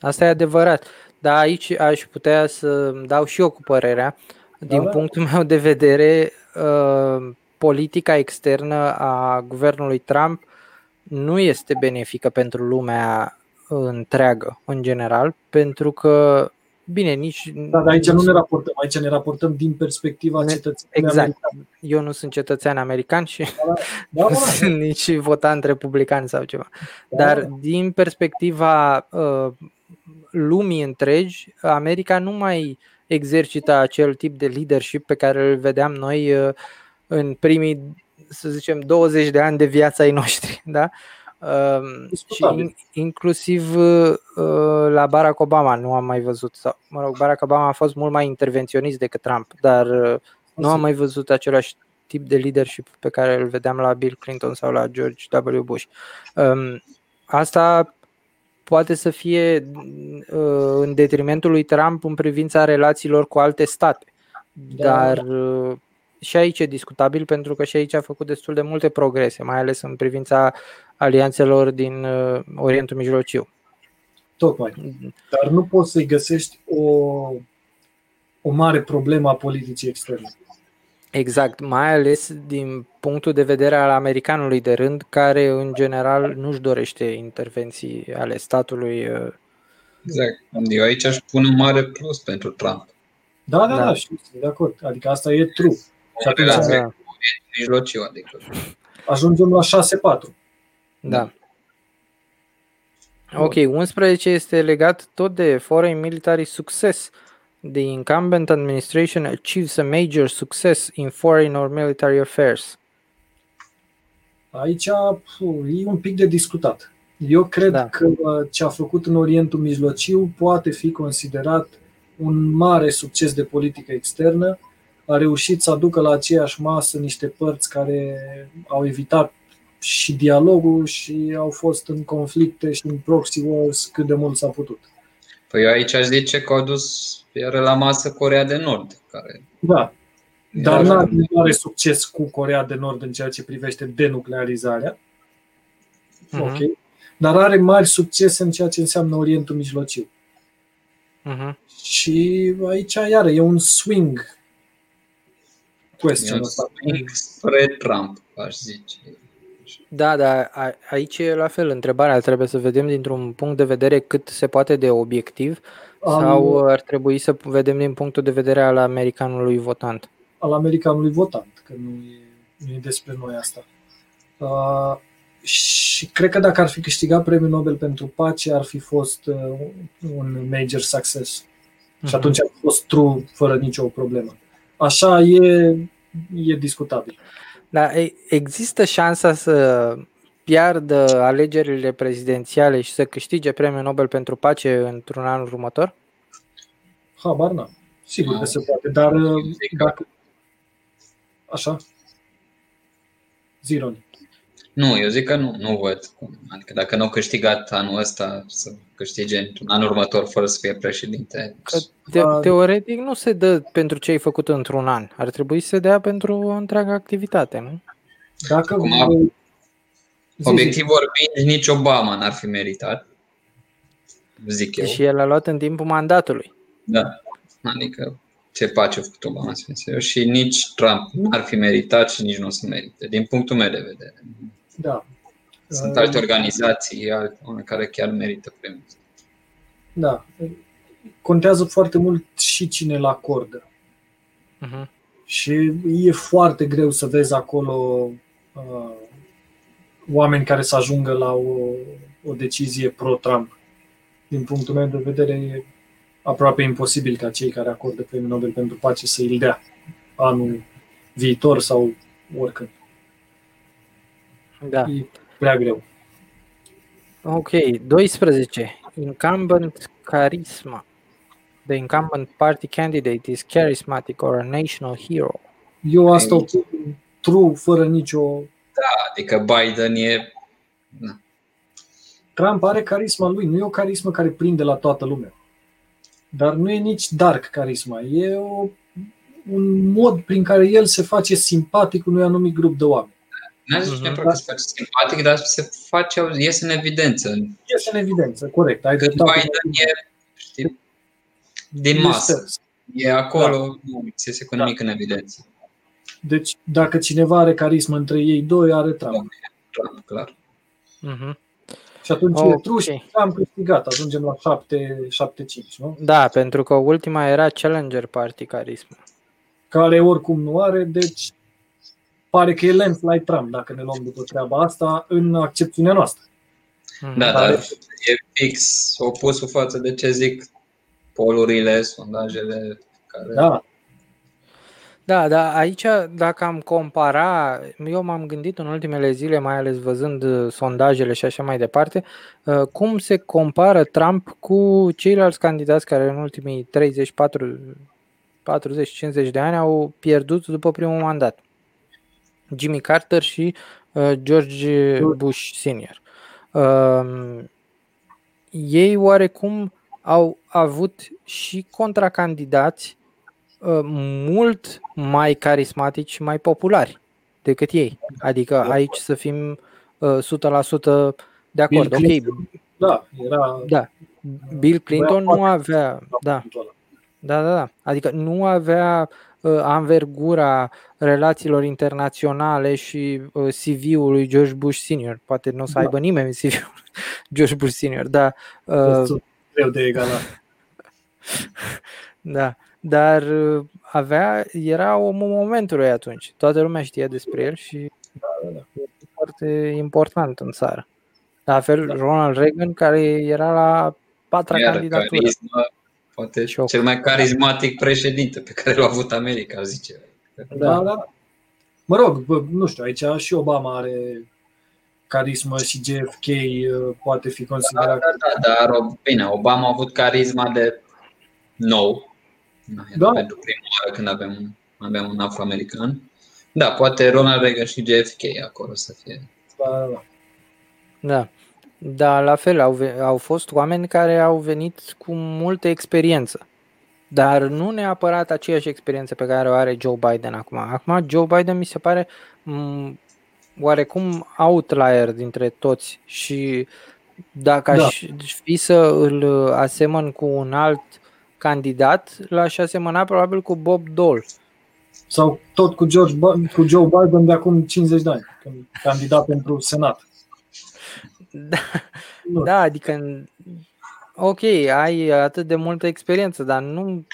[SPEAKER 1] Asta e adevărat. Dar aici aș putea să dau și eu cu părerea. Din
[SPEAKER 2] da.
[SPEAKER 1] punctul meu de vedere, uh, politica externă a guvernului Trump nu este benefică pentru lumea întreagă, în general, pentru că, bine, nici...
[SPEAKER 2] Dar aici nu ne raportăm, aici ne raportăm din perspectiva
[SPEAKER 1] Ne-
[SPEAKER 2] cetățenului
[SPEAKER 1] exact.
[SPEAKER 2] american.
[SPEAKER 1] Eu nu sunt cetățean american și
[SPEAKER 2] Da,
[SPEAKER 1] nu
[SPEAKER 2] da,
[SPEAKER 1] sunt nici votant republican sau ceva. Dar din perspectiva uh, lumii întregi, America nu mai exercită acel tip de leadership pe care îl vedeam noi uh, în primii, să zicem, 20 de ani de viața ai noștri. Da? Uh, și
[SPEAKER 2] Discutabil.
[SPEAKER 1] in, inclusiv uh, la Barack Obama nu am mai văzut, sau, mă rog, Barack Obama a fost mult mai intervenționist decât Trump, dar uh, nu am mai văzut același tip de leadership pe care îl vedeam la Bill Clinton sau la George W. Bush. Um, asta poate să fie uh, în detrimentul lui Trump în privința relațiilor cu alte state. Da. Dar uh, și aici e discutabil pentru că și aici a făcut destul de multe progrese, mai ales în privința alianțelor din uh, Orientul Mijlociu.
[SPEAKER 2] Tocmai. Dar nu poți să-i găsești o, o mare problemă a politicii externe.
[SPEAKER 1] Exact, mai ales din punctul de vedere al americanului de rând, care în general nu-și dorește intervenții ale statului. Uh,
[SPEAKER 3] exact. Eu aici aș pune un mare plus pentru Trump.
[SPEAKER 2] Da, da, da, da și sunt de acord. Adică asta e true.
[SPEAKER 3] Și atunci da. mijlociu, adică.
[SPEAKER 2] Ajungem la 6-4.
[SPEAKER 1] Da. Ok, 11 este legat tot de Foreign Military Success. The incumbent administration achieves a major success in foreign or military affairs.
[SPEAKER 2] Aici e un pic de discutat. Eu cred da. că uh, ce a făcut în Orientul Mijlociu poate fi considerat un mare succes de politică externă. A reușit să aducă la aceeași masă niște părți care au evitat și dialogul și au fost în conflicte și în proxy wars cât de mult s-a putut.
[SPEAKER 3] Păi eu aici aș zice că au dus iar la masă Corea de Nord. Care...
[SPEAKER 2] Da, dar nu are succes cu Corea de Nord în ceea ce privește denuclearizarea. Uh-huh. Ok. Dar are mari succes în ceea ce înseamnă Orientul Mijlociu. Uh-huh. Și aici, iară, e un swing
[SPEAKER 3] question. E un swing spre Trump, aș zice.
[SPEAKER 1] Da, da, aici e la fel întrebarea. Trebuie să vedem dintr-un punct de vedere cât se poate de obiectiv Am... sau ar trebui să vedem din punctul de vedere al americanului votant.
[SPEAKER 2] Al americanului votant, că nu e, nu e despre noi asta. Uh, și cred că dacă ar fi câștigat premiul Nobel pentru pace, ar fi fost uh, un major success. Uh-huh. Și mhm. atunci ar fi fost true, fără nicio problemă. Așa e, e discutabil.
[SPEAKER 1] Da, există șansa să piardă alegerile prezidențiale și să câștige premiul Nobel pentru pace într-un an următor?
[SPEAKER 2] Habar n-am. Sigur că se poate, dar dacă... Așa? Zironi.
[SPEAKER 3] Nu, eu zic că nu, nu văd cum. Adică dacă nu au câștigat anul ăsta, să câștige într-un an următor fără să fie președinte. Că
[SPEAKER 1] te- teoretic nu se dă pentru ce ai făcut într-un an. Ar trebui să se dea pentru o întreagă activitate, nu?
[SPEAKER 3] Dacă Acum, obiectiv vorbind, nici Obama n-ar fi meritat. Zic eu.
[SPEAKER 1] Și el a luat în timpul mandatului.
[SPEAKER 3] Da. Adică ce pace a făcut Obama, și nici Trump n-ar fi meritat și nici nu o să merite, din punctul meu de vedere.
[SPEAKER 2] Da.
[SPEAKER 3] Sunt alte organizații alte care chiar merită premiul.
[SPEAKER 2] Da. Contează foarte mult și cine îl acordă. Uh-huh. Și e foarte greu să vezi acolo uh, oameni care să ajungă la o, o decizie pro-Trump. Din punctul meu de vedere, e aproape imposibil ca cei care acordă premiul Nobel pentru pace să îl dea anul viitor sau oricând.
[SPEAKER 1] Da.
[SPEAKER 2] E prea greu.
[SPEAKER 1] Ok, 12. Incumbent charisma. The incumbent party candidate is charismatic or a national hero.
[SPEAKER 2] Eu asta o true, fără nicio...
[SPEAKER 3] Da, adică Biden e...
[SPEAKER 2] Na. Trump are carisma lui, nu e o carismă care prinde la toată lumea. Dar nu e nici dark carisma, e o, un mod prin care el se face simpatic unui anumit grup de oameni.
[SPEAKER 3] Nu aș zice că se face simpatic, dar se face, iese în evidență.
[SPEAKER 2] Iese în evidență, corect. Ai dreptate.
[SPEAKER 3] Biden e, știi, din masă. E acolo, da. nu iese cu nimic da. în evidență.
[SPEAKER 2] Deci, dacă cineva are carismă între ei doi, are Trump.
[SPEAKER 3] Trump, clar.
[SPEAKER 2] Uh-huh. Și atunci okay. e true și am câștigat. Ajungem la 7, 7-5, nu?
[SPEAKER 1] Da, pentru că ultima era Challenger Party carisma.
[SPEAKER 2] Care oricum nu are, deci pare că e landslide Trump, dacă ne luăm după treaba asta, în accepțiunea noastră.
[SPEAKER 3] Da, dar e fix opusul față de ce zic polurile, sondajele care...
[SPEAKER 2] Da.
[SPEAKER 1] Da, da, aici dacă am compara, eu m-am gândit în ultimele zile, mai ales văzând uh, sondajele și așa mai departe, uh, cum se compară Trump cu ceilalți candidați care în ultimii 30, 40, 50 de ani au pierdut după primul mandat. Jimmy Carter și uh, George Bush Senior. uh, ei oarecum au avut și contracandidați uh, mult mai carismatici și mai populari decât ei. Adică aici să fim uh, 100% de acord.
[SPEAKER 2] Bill
[SPEAKER 1] Ok,
[SPEAKER 2] Da, era
[SPEAKER 1] da. Bill Clinton
[SPEAKER 2] Băia
[SPEAKER 1] nu avea, da,
[SPEAKER 2] ăla.
[SPEAKER 1] da, da, da. Adică nu avea uh, anvergura relațiilor internaționale și uh, CV-ul lui George Bush Senior. Poate nu o să
[SPEAKER 2] Da.
[SPEAKER 1] aibă nimeni CV-ul George Bush Senior, dar uh,
[SPEAKER 2] Destul greu de egalat.
[SPEAKER 1] Da, dar uh, avea, era omul momentului atunci. Toată lumea știa despre el și e foarte important în țară. La fel
[SPEAKER 2] Da.
[SPEAKER 1] Ronald Reagan, care era la patra
[SPEAKER 3] Iar
[SPEAKER 1] candidatură.
[SPEAKER 3] carisma, poate
[SPEAKER 1] Și o-
[SPEAKER 3] cel mai carismatic președinte pe care l-a avut America, zice.
[SPEAKER 2] Da, da, da. Mă rog, bă, nu știu, aici și Obama are carismă și JFK uh, poate fi
[SPEAKER 3] Da,
[SPEAKER 2] considerat.
[SPEAKER 3] da, dar bine, Obama a avut carisma de nou. Da.
[SPEAKER 2] Da.
[SPEAKER 3] Pentru prima oară când avem, avem un afroamerican. Da, poate Ronald Reagan și JFK acolo să fie.
[SPEAKER 2] Da, da, da.
[SPEAKER 1] Da. Da, la fel, au, ve- au fost oameni care au venit cu multă experiență. Dar nu neapărat aceeași experiență pe care o are Joe Biden acum. Acum Joe Biden mi se pare m- oarecum outlier dintre toți și dacă
[SPEAKER 2] Da.
[SPEAKER 1] aș fi să îl asemăn cu un alt candidat, l-aș asemăna probabil cu Bob Dole.
[SPEAKER 2] Sau tot cu, George, Bi- cu Joe Biden de acum 50 de ani, când candidat pentru Senat.
[SPEAKER 1] Da,
[SPEAKER 2] Nu.
[SPEAKER 1] da adică în- ok, ai atât de multă experiență, dar nu,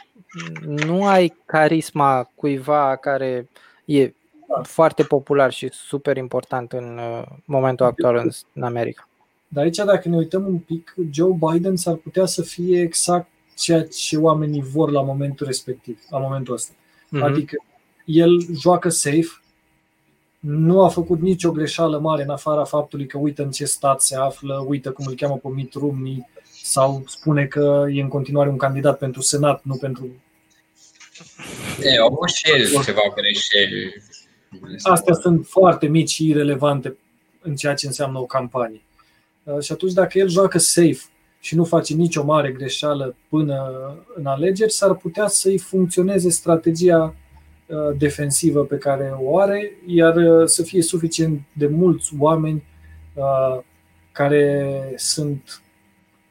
[SPEAKER 1] nu ai carisma cuiva care e
[SPEAKER 2] Da.
[SPEAKER 1] foarte popular și super important în uh, momentul actual în, în America.
[SPEAKER 2] Dar aici, dacă ne uităm un pic, Joe Biden s-ar putea să fie exact ceea ce oamenii vor la momentul respectiv, la momentul ăsta.
[SPEAKER 1] Mhm.
[SPEAKER 2] Adică el joacă safe, nu a făcut nicio greșeală mare în afara faptului că uită în ce stat se află, uită cum îl cheamă pe Mitt Romney sau spune că e în continuare un candidat pentru Senat, nu pentru...
[SPEAKER 3] E, au avut și el ceva greșeli.
[SPEAKER 2] Astea sunt foarte mici și irelevante în ceea ce înseamnă o campanie. Uh, Și atunci dacă el joacă safe și nu face nicio mare greșeală până în alegeri, s-ar putea să-i funcționeze strategia uh, defensivă pe care o are, iar uh, să fie suficient de mulți oameni uh, care sunt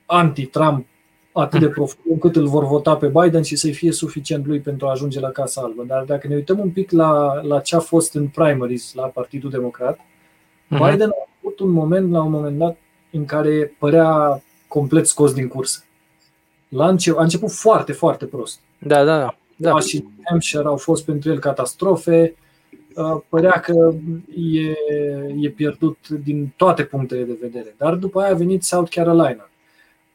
[SPEAKER 2] anti-Trump atât de profund încât îl vor vota pe Biden și să-i fie suficient lui pentru a ajunge la Casa Albă. Dar dacă ne uităm un pic la, la ce a fost în primaries la Partidul Democrat,
[SPEAKER 1] Mhm.
[SPEAKER 2] Biden a avut un moment, la un moment dat, în care părea complet scos din cursă. La început, a început foarte, foarte prost.
[SPEAKER 1] Da, da, da. da.
[SPEAKER 2] Da. Și Hampshire au fost pentru el catastrofe. Uh, Părea că e, e pierdut din toate punctele de vedere. Dar după aia a venit South Carolina,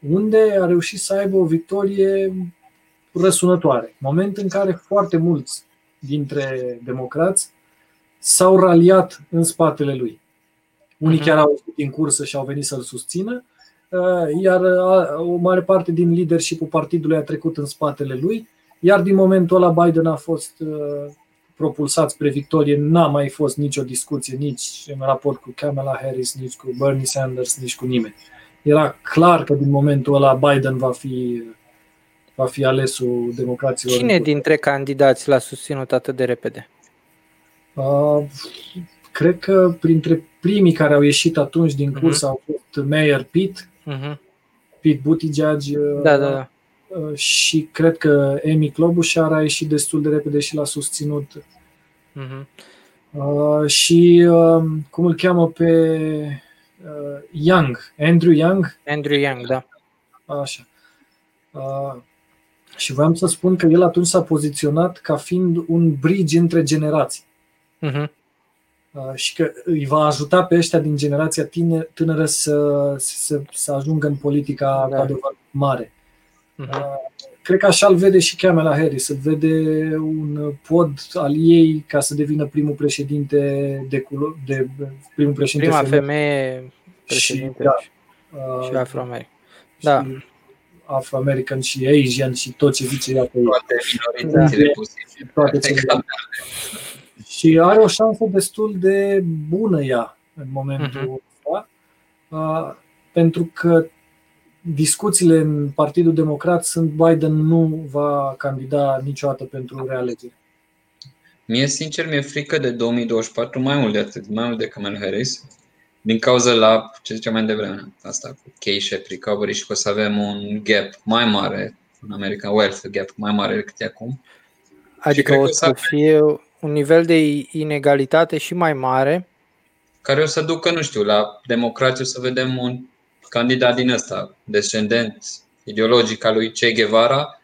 [SPEAKER 2] unde a reușit să aibă o victorie răsunătoare. Moment în care foarte mulți dintre democrați s-au raliat în spatele lui. Unii
[SPEAKER 1] Mhm.
[SPEAKER 2] chiar au ieșit din cursă și au venit să-l susțină, uh, iar uh, o mare parte din leadership-ul partidului a trecut în spatele lui, iar din momentul ăla Biden a fost uh, propulsat spre victorie, n-a mai fost nicio discuție nici în raport cu Kamala Harris, nici cu Bernie Sanders, nici cu nimeni. Era clar că din momentul ăla Biden va fi, va fi alesul democraților.
[SPEAKER 1] Cine dintre candidați l-a susținut atât de repede?
[SPEAKER 2] Uh, cred că printre primii care au ieșit atunci din
[SPEAKER 1] Mhm.
[SPEAKER 2] curs au fost Mayor Pete,
[SPEAKER 1] Mhm.
[SPEAKER 2] Pete Buttigieg uh,
[SPEAKER 1] Da, da, da.
[SPEAKER 2] uh, și cred că Amy Klobuchar a ieșit destul de repede și l-a susținut.
[SPEAKER 1] Mhm.
[SPEAKER 2] Uh, și uh, cum îl cheamă pe uh, Young, Andrew Young,
[SPEAKER 1] Andrew Young, da.
[SPEAKER 2] așa. Uh, și vreau să spun că el atunci s-a poziționat ca fiind un bridge între generații.
[SPEAKER 1] Mhm.
[SPEAKER 2] Uh, și că îi va ajuta pe ăștia din generația tine, tânără să, să, să ajungă în politica
[SPEAKER 1] Da.
[SPEAKER 2] cu adevărat mare.
[SPEAKER 1] Mhm.
[SPEAKER 2] Uh, Cred că așa îl vede și Kamala Harris, îl vede un pod al ei ca să devină primul președinte de, culo- de primul președinte
[SPEAKER 1] Prima
[SPEAKER 2] femeie
[SPEAKER 1] femeie președinte
[SPEAKER 2] și, da,
[SPEAKER 1] și,
[SPEAKER 2] uh,
[SPEAKER 1] și afroameric. Da.
[SPEAKER 2] și afro-american și Asian și tot ce zice ea pe ei.
[SPEAKER 3] Toate minoritățile
[SPEAKER 2] Da.
[SPEAKER 3] posibile.
[SPEAKER 2] Toate cele.
[SPEAKER 3] Exact.
[SPEAKER 2] Și are o șansă destul de bună ea în momentul
[SPEAKER 1] Mhm.
[SPEAKER 2] ăsta, uh, pentru că discuțiile în Partidul Democrat sunt Biden nu va candida niciodată pentru realegere.
[SPEAKER 3] Mie, sincer, mi-e frică de 2024 mai mult de atât, mai mult de Kamala Harris, din cauza la ce ziceam mai devreme, asta cu K-shape recovery și că o să avem un gap mai mare în America, wealth gap mai mare decât e acum.
[SPEAKER 1] Adică o să fie un nivel de inegalitate și mai mare.
[SPEAKER 3] Care o să ducă, nu știu, la democrație o să vedem un candidat din ăsta, descendent ideologic al lui Che Guevara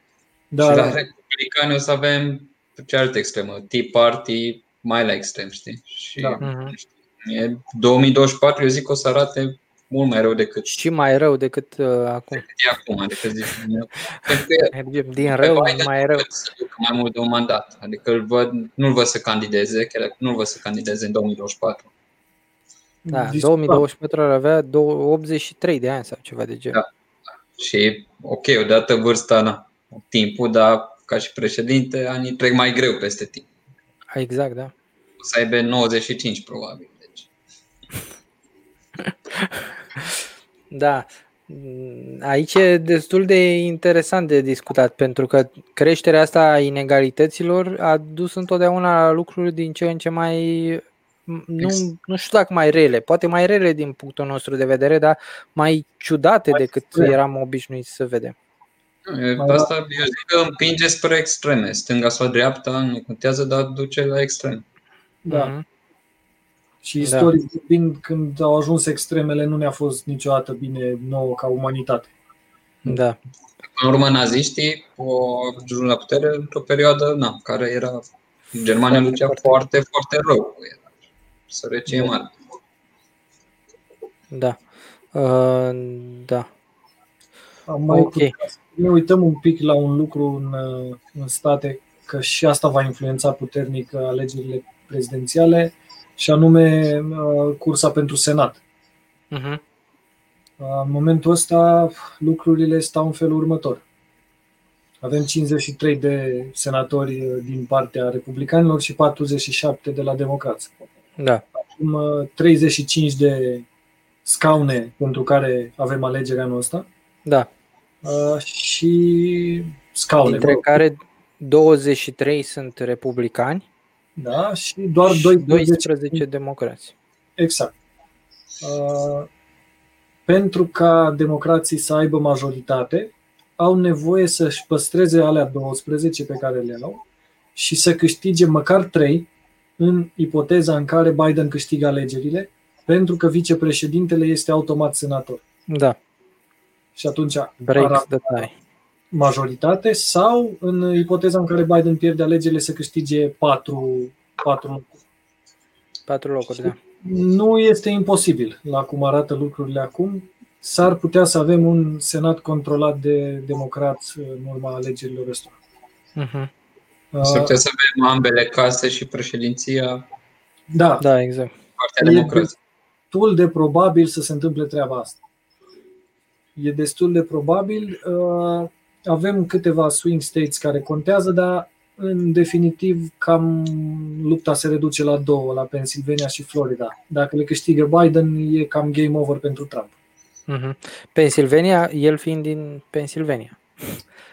[SPEAKER 3] da, și la republicani o să avem cealaltă extremă, Tea Party mai la extrem, știi? Și da. știu, 2024 eu zic că o să arate mult mai rău decât.
[SPEAKER 1] Și mai rău decât uh, acum.
[SPEAKER 3] Decât e acum, adică zic.
[SPEAKER 1] Mergem din rău mai rău.
[SPEAKER 3] Să ducă mai mult de un mandat. Adică îl văd, nu-l văd să candideze, chiar nu-l văd să candideze în 2024.
[SPEAKER 1] Da, 2024 ar avea 83 de ani sau ceva de genul. Da.
[SPEAKER 3] Și ok, odată vârsta, na, timpul, dar ca și președinte, anii trec mai greu peste timp.
[SPEAKER 1] Exact, da.
[SPEAKER 3] O să aibă 95 probabil. Deci.
[SPEAKER 1] da. Aici e destul de interesant de discutat, pentru că creșterea asta a inegalităților a dus întotdeauna la lucruri din ce în ce mai nu, nu știu dacă mai rele, poate mai rele din punctul nostru de vedere, dar mai ciudate mai decât spre. eram obișnuiți să vedem.
[SPEAKER 3] Asta eu zic că împinge spre extreme, stânga sau dreapta, nu contează, dar duce la extrem.
[SPEAKER 2] Da. Mm-hmm. Și istoric da. vorbind, când au ajuns extremele, nu ne-a fost niciodată bine nouă ca umanitate.
[SPEAKER 1] Da.
[SPEAKER 3] În urmă, naziștii au ajuns la putere într-o perioadă na, care era Germania lucea foarte, foarte rău. Era sărăcie da. mare.
[SPEAKER 1] Da. Uh, da.
[SPEAKER 2] Am mai okay. Ne uităm un pic la un lucru în, în state, că și asta va influența puternic alegerile prezidențiale, și anume uh, cursa pentru Senat. Uh-huh. În momentul ăsta lucrurile stau în felul următor. Avem 53 de senatori din partea republicanilor și 47 de la democrați.
[SPEAKER 1] Da.
[SPEAKER 2] Acum 35 uh, de scaune pentru care avem alegerea anul ăsta.
[SPEAKER 1] Da.
[SPEAKER 2] Uh, și scaune.
[SPEAKER 1] Dintre bă. care 23 sunt republicani.
[SPEAKER 2] Da, și doar
[SPEAKER 1] și 12, 12 democrați.
[SPEAKER 2] Exact. Uh, pentru ca democrații să aibă majoritate, au nevoie să-și păstreze alea 12 pe care le au și să câștige măcar 3 în ipoteza în care Biden câștigă alegerile, pentru că vicepreședintele este automat senator.
[SPEAKER 1] Da.
[SPEAKER 2] Și atunci
[SPEAKER 1] Breaks the tie.
[SPEAKER 2] majoritate sau în ipoteza în care Biden pierde alegerile să câștige 4, 4 locuri.
[SPEAKER 1] 4 locuri, da.
[SPEAKER 2] Nu este imposibil la cum arată lucrurile acum. S-ar putea să avem un senat controlat de democrați în urma alegerilor ăstora.
[SPEAKER 1] Uh-huh.
[SPEAKER 3] S-ar putea să avem ambele case și președinția.
[SPEAKER 2] Da,
[SPEAKER 1] da exact.
[SPEAKER 3] Partea democrației.
[SPEAKER 2] destul de probabil să se întâmple treaba asta. E destul de probabil. Uh, avem câteva swing states care contează, dar în definitiv cam lupta se reduce la două, la Pennsylvania și Florida. Dacă le câștigă Biden, e cam game over pentru Trump.
[SPEAKER 1] Uh-huh. Pennsylvania, el fiind din Pennsylvania.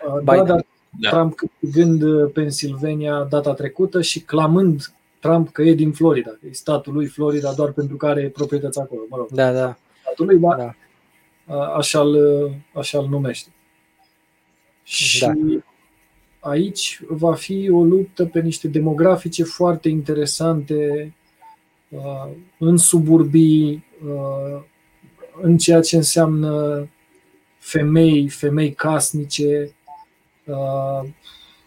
[SPEAKER 2] Uh, da, dar da. Trump câștigând uh, Pennsylvania data trecută și clamând Trump că e din Florida, că e statul lui Florida doar pentru că are proprietăți acolo. Mă rog,
[SPEAKER 1] da, da.
[SPEAKER 2] Statul lui, da, da. Așa-l, așa-l numește. Și da. aici va fi o luptă pe niște demografice foarte interesante uh, în suburbii, în ceea ce înseamnă femei, femei casnice, Uh,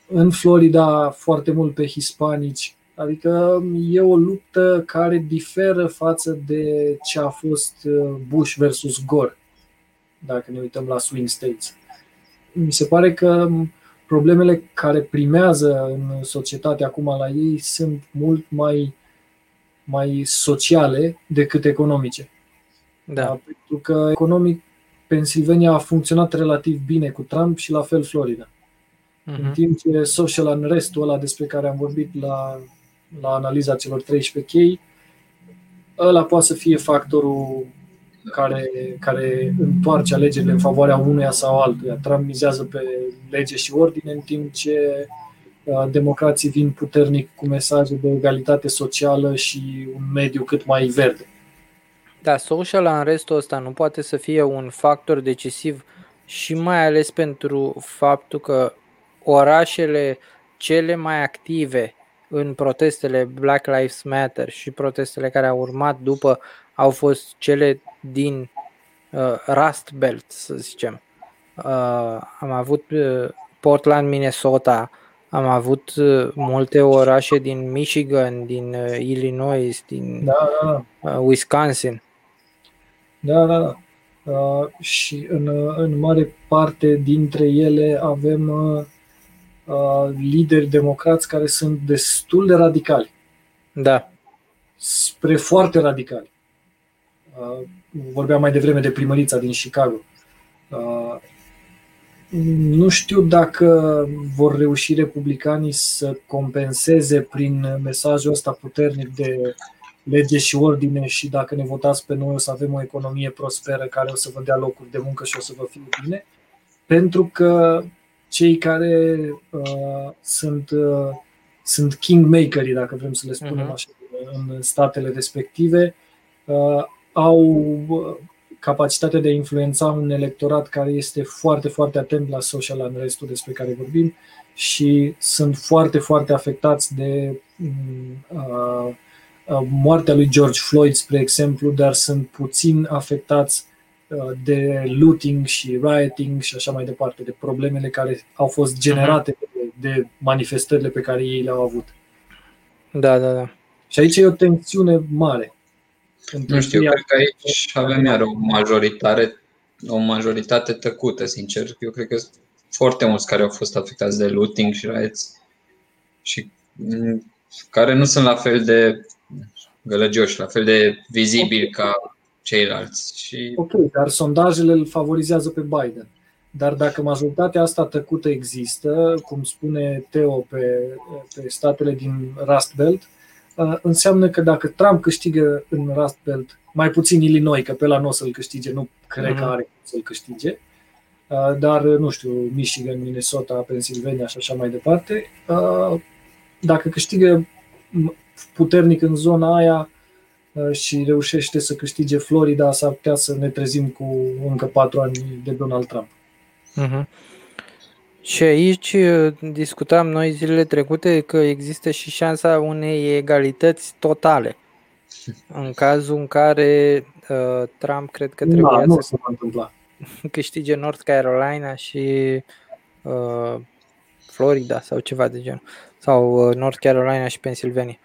[SPEAKER 2] în Florida foarte mult pe hispanici. Adică e o luptă care diferă față de ce a fost uh, Bush versus Gore, dacă ne uităm la swing states. Mi se pare că problemele care primează în societate acum la ei sunt mult mai, mai sociale decât economice.
[SPEAKER 1] Da.
[SPEAKER 2] Pentru că economic Pennsylvania a funcționat relativ bine cu Trump și la fel Florida. Uh-huh. În timp ce social unrest-ul ăla despre care am vorbit la, la analiza celor 13 chei, ăla poate să fie factorul care, care întoarce alegerile în favoarea unuia sau altuia. Trump mizează pe lege și ordine, în timp ce uh, democrații vin puternic cu mesaje de egalitate socială și un mediu cât mai verde.
[SPEAKER 1] Da, social unrest-ul ăsta nu poate să fie un factor decisiv și mai ales pentru faptul că orașele cele mai active în protestele Black Lives Matter și protestele care au urmat după au fost cele din uh, Rust Belt, să zicem. Uh, am avut uh, Portland, Minnesota, am avut uh, multe orașe din Michigan, din uh, Illinois, din
[SPEAKER 2] Da, da, da.
[SPEAKER 1] uh, Wisconsin.
[SPEAKER 2] Da, da, da. Uh, și în, uh, în mare parte dintre ele avem uh, uh, lideri democrați care sunt destul de radicali,
[SPEAKER 1] Da,
[SPEAKER 2] spre foarte radicali. Uh, vorbeam mai devreme de primărița din Chicago. Uh, nu știu dacă vor reuși republicanii să compenseze prin mesajul ăsta puternic de lege și ordine și dacă ne votați pe noi o să avem o economie prosperă care o să vă dea locuri de muncă și o să vă fie bine, pentru că cei care uh, sunt, uh, sunt kingmakerii, dacă vrem să le spunem
[SPEAKER 1] Mhm.
[SPEAKER 2] așa, în statele respective, uh, au uh, capacitatea de a influența un electorat care este foarte, foarte atent la social unrest-ul despre care vorbim și sunt foarte, foarte afectați de mm, uh, uh, moartea lui George Floyd, spre exemplu, dar sunt puțin afectați uh, de looting și rioting și așa mai departe, de problemele care au fost generate de, de manifestările pe care ei le-au avut.
[SPEAKER 1] da, da, da.
[SPEAKER 2] Și aici e o tensiune mare. între
[SPEAKER 3] Nu știu,
[SPEAKER 2] cei
[SPEAKER 3] cred că aici avem iar o majoritate, o majoritate tăcută, sincer. Eu cred că sunt foarte mulți care au fost afectați de looting și riots și mm, care nu sunt la fel de gălăgioși, la fel de vizibili ca ceilalți. Și
[SPEAKER 2] Ok, dar sondajele îl favorizează pe Biden. Dar dacă majoritatea asta tăcută există, cum spune Teo pe, pe statele din Rust Belt, uh, înseamnă că dacă Trump câștigă în Rust Belt, mai puțin Illinois, că pe la nu o să-l câștige, nu cred că
[SPEAKER 1] Mhm.
[SPEAKER 2] are cum să-l câștige, uh, dar, nu știu, Michigan, Minnesota, Pennsylvania și așa mai departe, uh, dacă câștigă puternic în zona aia, uh, și reușește să câștige Florida, s-ar putea să ne trezim cu încă patru ani de Donald Trump.
[SPEAKER 1] Mhm. Și aici uh, discutam noi zilele trecute că există și șansa unei egalități totale. În cazul în care uh, Trump cred că trebuia
[SPEAKER 2] Da, nu
[SPEAKER 1] să
[SPEAKER 2] se va întâmpla.
[SPEAKER 1] câștige North Carolina și uh, Florida sau ceva de genul. Sau uh, North Carolina și Pennsylvania.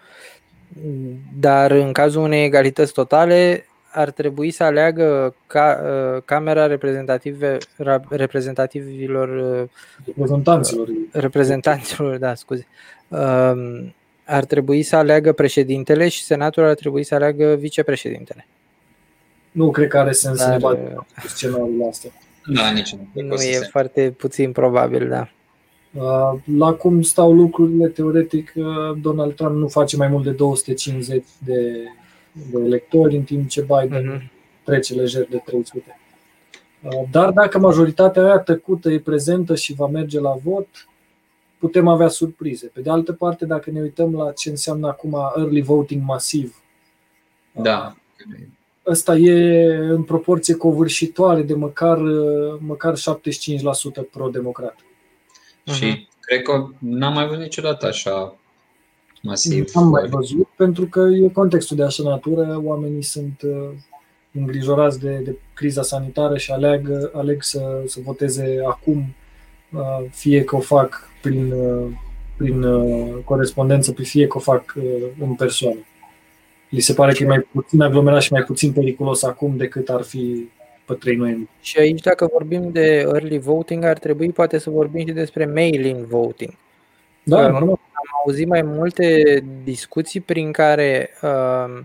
[SPEAKER 1] Dar în cazul unei egalități totale ar trebui să aleagă ca, uh, Camera reprezentative, ra- reprezentativilor uh,
[SPEAKER 2] Reprezentanților.
[SPEAKER 1] reprezentanților, da, scuze, um, ar trebui să aleagă președintele și Senatul ar trebui să aleagă vicepreședintele.
[SPEAKER 2] Nu cred că are sens să ne
[SPEAKER 1] Dar
[SPEAKER 2] batem cu scenariul astea.
[SPEAKER 3] da, nici nu. cred că
[SPEAKER 1] nu
[SPEAKER 3] o să
[SPEAKER 1] e
[SPEAKER 3] se-
[SPEAKER 1] foarte puțin probabil, da.
[SPEAKER 2] Uh, La cum stau lucrurile, teoretic, uh, Donald Trump nu face mai mult de 250 de, de electori, în timp ce Biden
[SPEAKER 1] Mhm.
[SPEAKER 2] trece lejer de 300. Uh, Dar dacă majoritatea aia tăcută e prezentă și va merge la vot, putem avea surprize. Pe de altă parte, dacă ne uităm la ce înseamnă acum early voting masiv,
[SPEAKER 3] Da.
[SPEAKER 2] ăsta e în proporție covârșitoare de măcar, măcar 75% pro-democrat.
[SPEAKER 3] Și cred că n-am mai văzut niciodată așa masiv.
[SPEAKER 2] Am mai văzut, pentru că e contextul de așa natură, oamenii sunt uh, îngrijorați de, de criza sanitară și aleg, aleg să, să voteze acum, uh, fie că o fac prin, uh, prin uh, corespondență, fie că o fac uh, în persoană. Li se pare că e mai puțin aglomerat și mai puțin periculos acum decât ar fi pe 3 noiembrie.
[SPEAKER 1] Și aici, dacă vorbim de early voting, ar trebui poate să vorbim și despre mail-in voting.
[SPEAKER 2] Da,
[SPEAKER 1] Da.
[SPEAKER 2] normal.
[SPEAKER 1] Am auzit mai multe discuții prin care uh,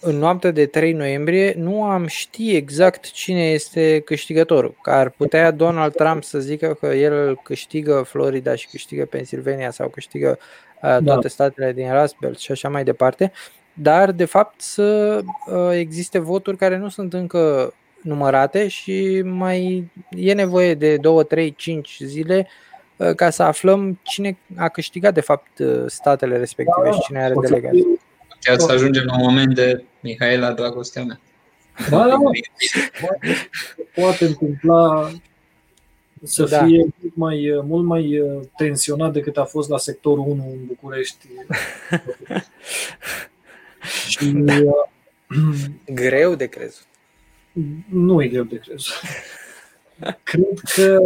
[SPEAKER 1] în noaptea de 3 noiembrie nu am ști exact cine este câștigătorul. Că ar putea Donald Trump să zică că el câștigă Florida și câștigă Pennsylvania sau câștigă uh, toate statele din Rust Belt și așa mai departe, dar de fapt să uh, existe voturi care nu sunt încă numărate și mai e nevoie de 2, 3, 5 zile uh, ca să aflăm cine a câștigat de fapt uh, statele respective și cine are delegat.
[SPEAKER 3] Chiar să ajungem la un moment de Mihaela, dragostea mea.
[SPEAKER 2] Da, da, poate, poate întâmpla să
[SPEAKER 1] Da.
[SPEAKER 2] fie mult mai, mult mai uh, tensionat decât a fost la sectorul 1 în București. și uh,
[SPEAKER 1] Greu de crezut.
[SPEAKER 2] Nu e greu de crezut. Cred că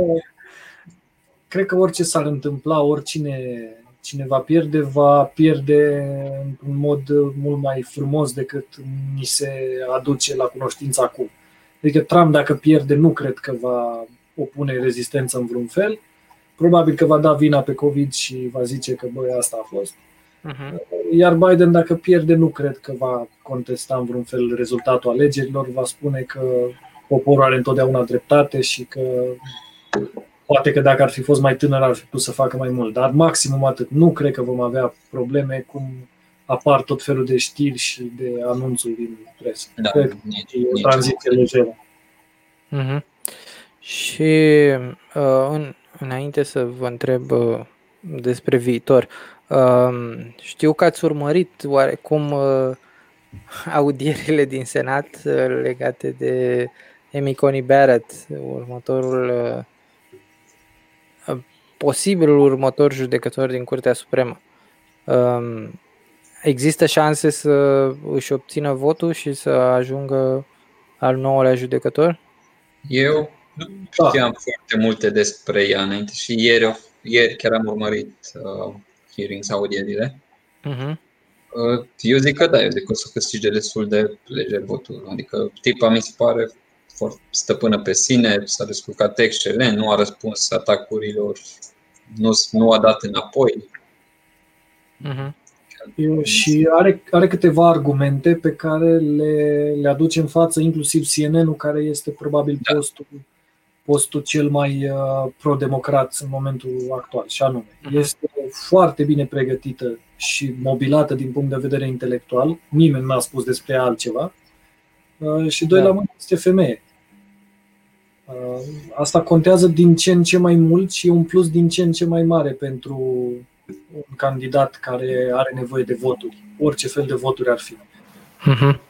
[SPEAKER 2] cred că orice s-ar întâmpla, oricine cine va pierde, va pierde într-un mod mult mai frumos decât ni se aduce la cunoștință acum. Adică Trump, dacă pierde, nu cred că va opune rezistență în vreun fel. Probabil că va da vina pe COVID și va zice că băi, asta a fost.
[SPEAKER 1] Uh-huh.
[SPEAKER 2] Iar Biden, dacă pierde, nu cred că va contesta în vreun fel rezultatul alegerilor, va spune că poporul are întotdeauna dreptate și că poate că dacă ar fi fost mai tânăr ar fi putut să facă mai mult. Dar maximum atât. Nu cred că vom avea probleme cum apar tot felul de știri și de anunțuri din presă.
[SPEAKER 3] Da,
[SPEAKER 2] Cred că
[SPEAKER 3] nici,
[SPEAKER 2] e o
[SPEAKER 3] nici.
[SPEAKER 2] tranziție lejeră.
[SPEAKER 1] Uh-huh. Și uh, în, înainte să vă întreb uh, despre viitor, uh, știu că ați urmărit oarecum uh, audierile din Senat uh, legate de Amy Coney Barrett, următorul uh, uh, posibilul următor judecător din Curtea Supremă. Uh, există șanse să își obțină votul și să ajungă al nouălea judecător?
[SPEAKER 3] Eu nu
[SPEAKER 2] Da.
[SPEAKER 3] știam foarte multe despre ea înainte și ieri, ieri chiar am urmărit uh, hearings, audierile.
[SPEAKER 1] Uh-huh.
[SPEAKER 3] Uh, eu zic că da, eu zic că o să câștige destul de lejer votul. Adică tipa mi se pare foarte stăpână pe sine, s-a descurcat excelent, nu a răspuns atacurilor, nu, nu a dat înapoi.
[SPEAKER 1] Uh-huh.
[SPEAKER 2] Eu- Și are, are câteva argumente pe care le, le aduce în față inclusiv CNN-ul, care este probabil
[SPEAKER 3] Da.
[SPEAKER 2] postul, postul cel mai uh, pro-democrat în momentul actual. Și anume,
[SPEAKER 1] Mhm.
[SPEAKER 2] este foarte bine pregătită și mobilată din punct de vedere intelectual. Nimeni n-a spus despre ea altceva. Uh, și doi
[SPEAKER 1] Da.
[SPEAKER 2] la mână este femeie. Uh, Asta contează din ce în ce mai mult și e un plus din ce în ce mai mare pentru un candidat care are nevoie de voturi, orice fel de voturi ar fi.
[SPEAKER 1] Uh-huh.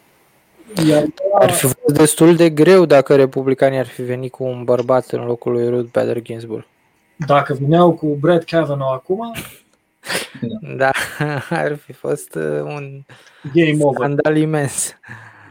[SPEAKER 2] Iar
[SPEAKER 1] Ar fi fost destul de greu dacă republicanii ar fi venit cu un bărbat în locul lui Ruth Bader Ginsburg.
[SPEAKER 2] dacă veneau cu Brad Kavanaugh acum,
[SPEAKER 1] Da, ar fi fost uh, un
[SPEAKER 2] game over.
[SPEAKER 1] scandal imens.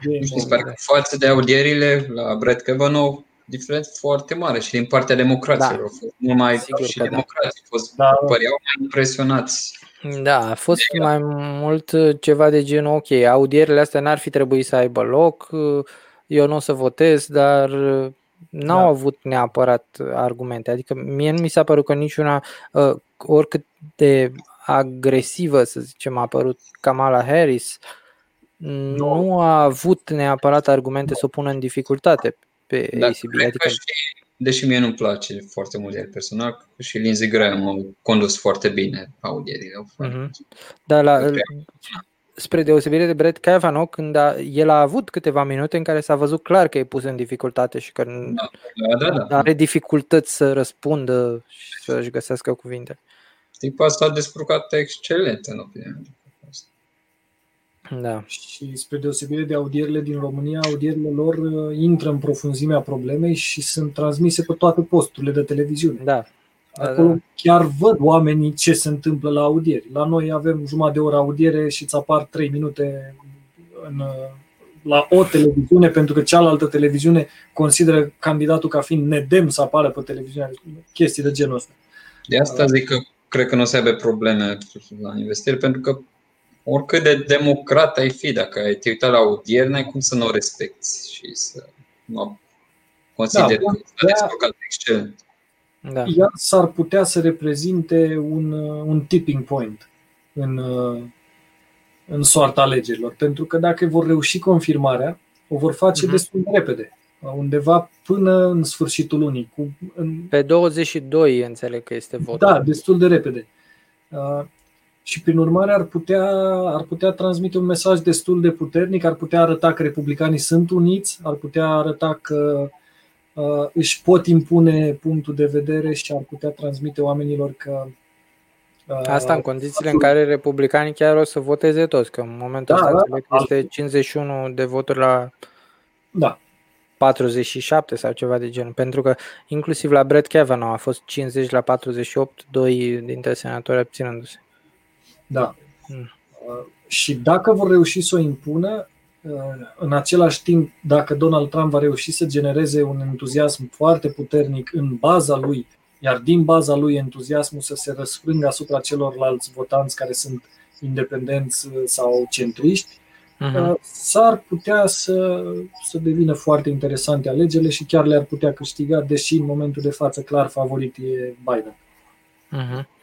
[SPEAKER 2] Game
[SPEAKER 3] Și
[SPEAKER 2] over.
[SPEAKER 3] sper că față de audierile la Brett Kavanaugh, diferență foarte mare și din partea democraților.
[SPEAKER 1] Da.
[SPEAKER 3] Au fost mult mai
[SPEAKER 1] Sigur
[SPEAKER 3] și
[SPEAKER 1] că da.
[SPEAKER 3] democrații au fost,
[SPEAKER 2] Da.
[SPEAKER 3] păreau mai impresionați.
[SPEAKER 1] Da, a fost mai mult uh, ceva de genul, ok, audierile astea n-ar fi trebuit să aibă loc, uh, eu nu o să votez, dar uh, n-au
[SPEAKER 2] Da.
[SPEAKER 1] avut neapărat argumente. Adică mie nu mi s-a părut că niciuna, uh, oricât de agresivă, să zicem, a apărut Kamala Harris, nu a avut neapărat argumente să o pună în dificultate pe
[SPEAKER 3] Dar
[SPEAKER 1] ACB.
[SPEAKER 3] cred
[SPEAKER 1] Adică,
[SPEAKER 3] că și, deși mie nu-mi place foarte mult el personal, cred că și Lindsey Graham au condus foarte bine audierile. Au fost-
[SPEAKER 1] Mhm. dar la,
[SPEAKER 3] Ok.
[SPEAKER 1] spre deosebire de Brett Kavanaugh, când a, el a avut câteva minute în care s-a văzut clar că e pus în dificultate și că
[SPEAKER 3] Da, da, da.
[SPEAKER 1] are dificultăți să răspundă și să-și găsească cuvinte.
[SPEAKER 3] Tipa s-a descurcat excelent în opinia mea.
[SPEAKER 1] Da.
[SPEAKER 2] Și spre deosebire de audierile din România, audierile lor uh, intră în profunzimea problemei și sunt transmise pe toate posturile de televiziune.
[SPEAKER 1] Da. Da,
[SPEAKER 2] Acolo
[SPEAKER 1] da.
[SPEAKER 2] chiar văd oamenii ce se întâmplă la audieri. La noi avem jumătate de oră audiere și îți apar 3 minute în, uh, la o televiziune, pentru că cealaltă televiziune consideră candidatul ca fiind nedemn să apară pe televiziune. Chestii de genul ăsta.
[SPEAKER 3] De asta zic că cred că nu o să aibă probleme la investire, pentru că oricât de democrat ai fi, dacă ai te uita la audieri, n-ai cum să nu o respecti și să nu consideri
[SPEAKER 2] Da,
[SPEAKER 3] că s-a
[SPEAKER 2] da.
[SPEAKER 3] descurcat excelent.
[SPEAKER 1] Da.
[SPEAKER 2] Ea s-ar putea să reprezinte un, uh, un tipping point în, uh, în soarta alegerilor. Pentru că dacă vor reuși confirmarea, o vor face
[SPEAKER 1] Mhm.
[SPEAKER 2] destul de repede. Undeva până în sfârșitul lunii. Cu, în,
[SPEAKER 1] Pe 22 înțeleg că este votul.
[SPEAKER 2] Da, destul de repede. Uh, și prin urmare ar putea, ar putea transmite un mesaj destul de puternic, ar putea arăta că republicanii sunt uniți, ar putea arăta că uh, își pot impune punctul de vedere și ar putea transmite oamenilor că
[SPEAKER 1] uh, Asta în condițiile în care republicanii chiar o să voteze toți, că în momentul da, ăsta da, este 51 de voturi la
[SPEAKER 2] da.
[SPEAKER 1] 47 sau ceva de genul, pentru că inclusiv la Brett Kavanaugh a fost 50 la 48, doi dintre senatori abținându-se.
[SPEAKER 2] Da. Mm. Și dacă vor reuși să o impună, uh, în același timp, dacă Donald Trump va reuși să genereze un entuziasm foarte puternic în baza lui, iar din baza lui entuziasmul să se răsfrângă asupra celorlalți votanți care sunt independenți uh, sau centriști, uh-huh. s-ar putea să, să devină foarte interesante alegerile și chiar le-ar putea câștiga, deși în momentul de față clar favorit e Biden.
[SPEAKER 1] Uh-huh.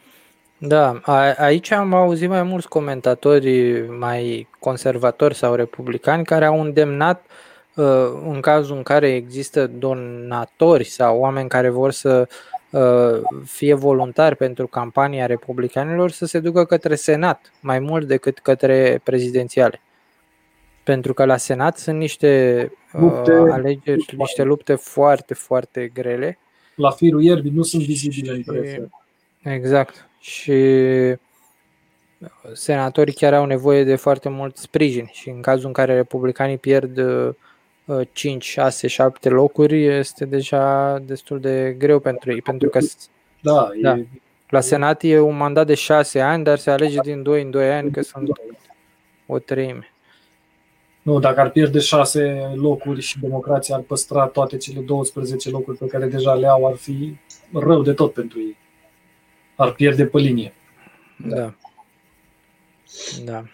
[SPEAKER 1] Da, aici am auzit mai mulți comentatori mai conservatori sau republicani care au îndemnat uh, în cazul în care există donatori sau oameni care vor să uh, fie voluntari pentru campania republicanilor să se ducă către Senat mai mult decât către prezidențiale. Pentru că la Senat sunt niște uh, lupte, alegeri, niște lupte foarte, foarte grele.
[SPEAKER 2] La firul ierbii nu sunt vizibile în prefer.
[SPEAKER 1] Exact și senatorii chiar au nevoie de foarte mult sprijin și în cazul în care republicanii pierd 5, 6, 7 locuri este deja destul de greu pentru ei, pentru că
[SPEAKER 2] da, da, e...
[SPEAKER 1] la Senat e un mandat de 6 ani, dar se alege din 2 în 2 ani, că sunt o treime.
[SPEAKER 2] Nu, dacă ar pierde 6 locuri și democrația ar păstra toate cele 12 locuri pe care deja le au, ar fi rău de tot pentru ei ar pierde pe linie.
[SPEAKER 1] Da. Da.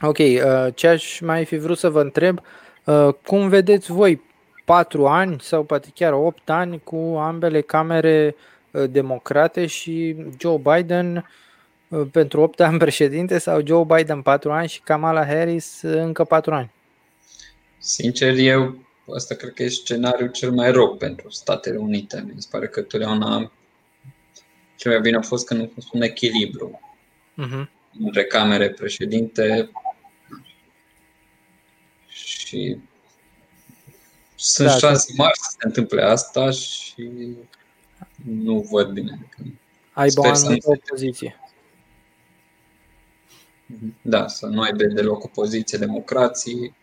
[SPEAKER 1] Ok, uh, ce aș mai fi vrut să vă întreb, uh, cum vedeți voi patru ani sau poate chiar opt ani cu ambele camere uh, democrate și Joe Biden pentru 8 ani președinte sau Joe Biden 4 ani și Kamala Harris încă 4 ani?
[SPEAKER 3] Sincer, eu asta cred că e scenariul cel mai rău pentru Statele Unite. Mi se pare că totdeauna cel mai bine a fost că nu a fost un echilibru uh-huh. între camere președinte și sunt da, șanse mari să se întâmple asta și nu văd bine.
[SPEAKER 1] Aibă o anumită opoziție.
[SPEAKER 3] Da, să nu aibă deloc opoziție democrații.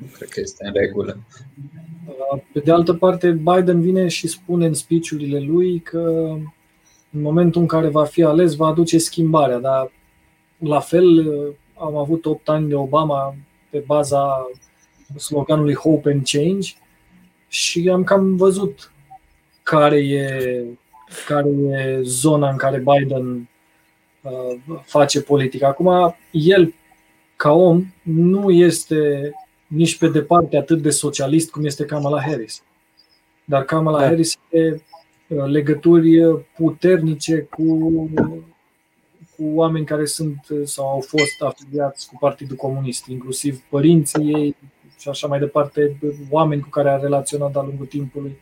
[SPEAKER 3] Nu cred că este în regulă.
[SPEAKER 2] Pe de altă parte, Biden vine și spune în speech lui că în momentul în care va fi ales, va aduce schimbarea, dar la fel am avut 8 ani de Obama pe baza sloganului Hope and Change și am cam văzut care e, care e zona în care Biden uh, face politică. Acum, el, ca om, nu este nici pe departe atât de socialist cum este Kamala Harris. Dar Kamala da. Harris are uh, legături puternice cu, cu oameni care sunt uh, sau au fost afiliați cu Partidul Comunist, inclusiv părinții ei și așa mai departe, oameni cu care a relaționat de-a lungul timpului.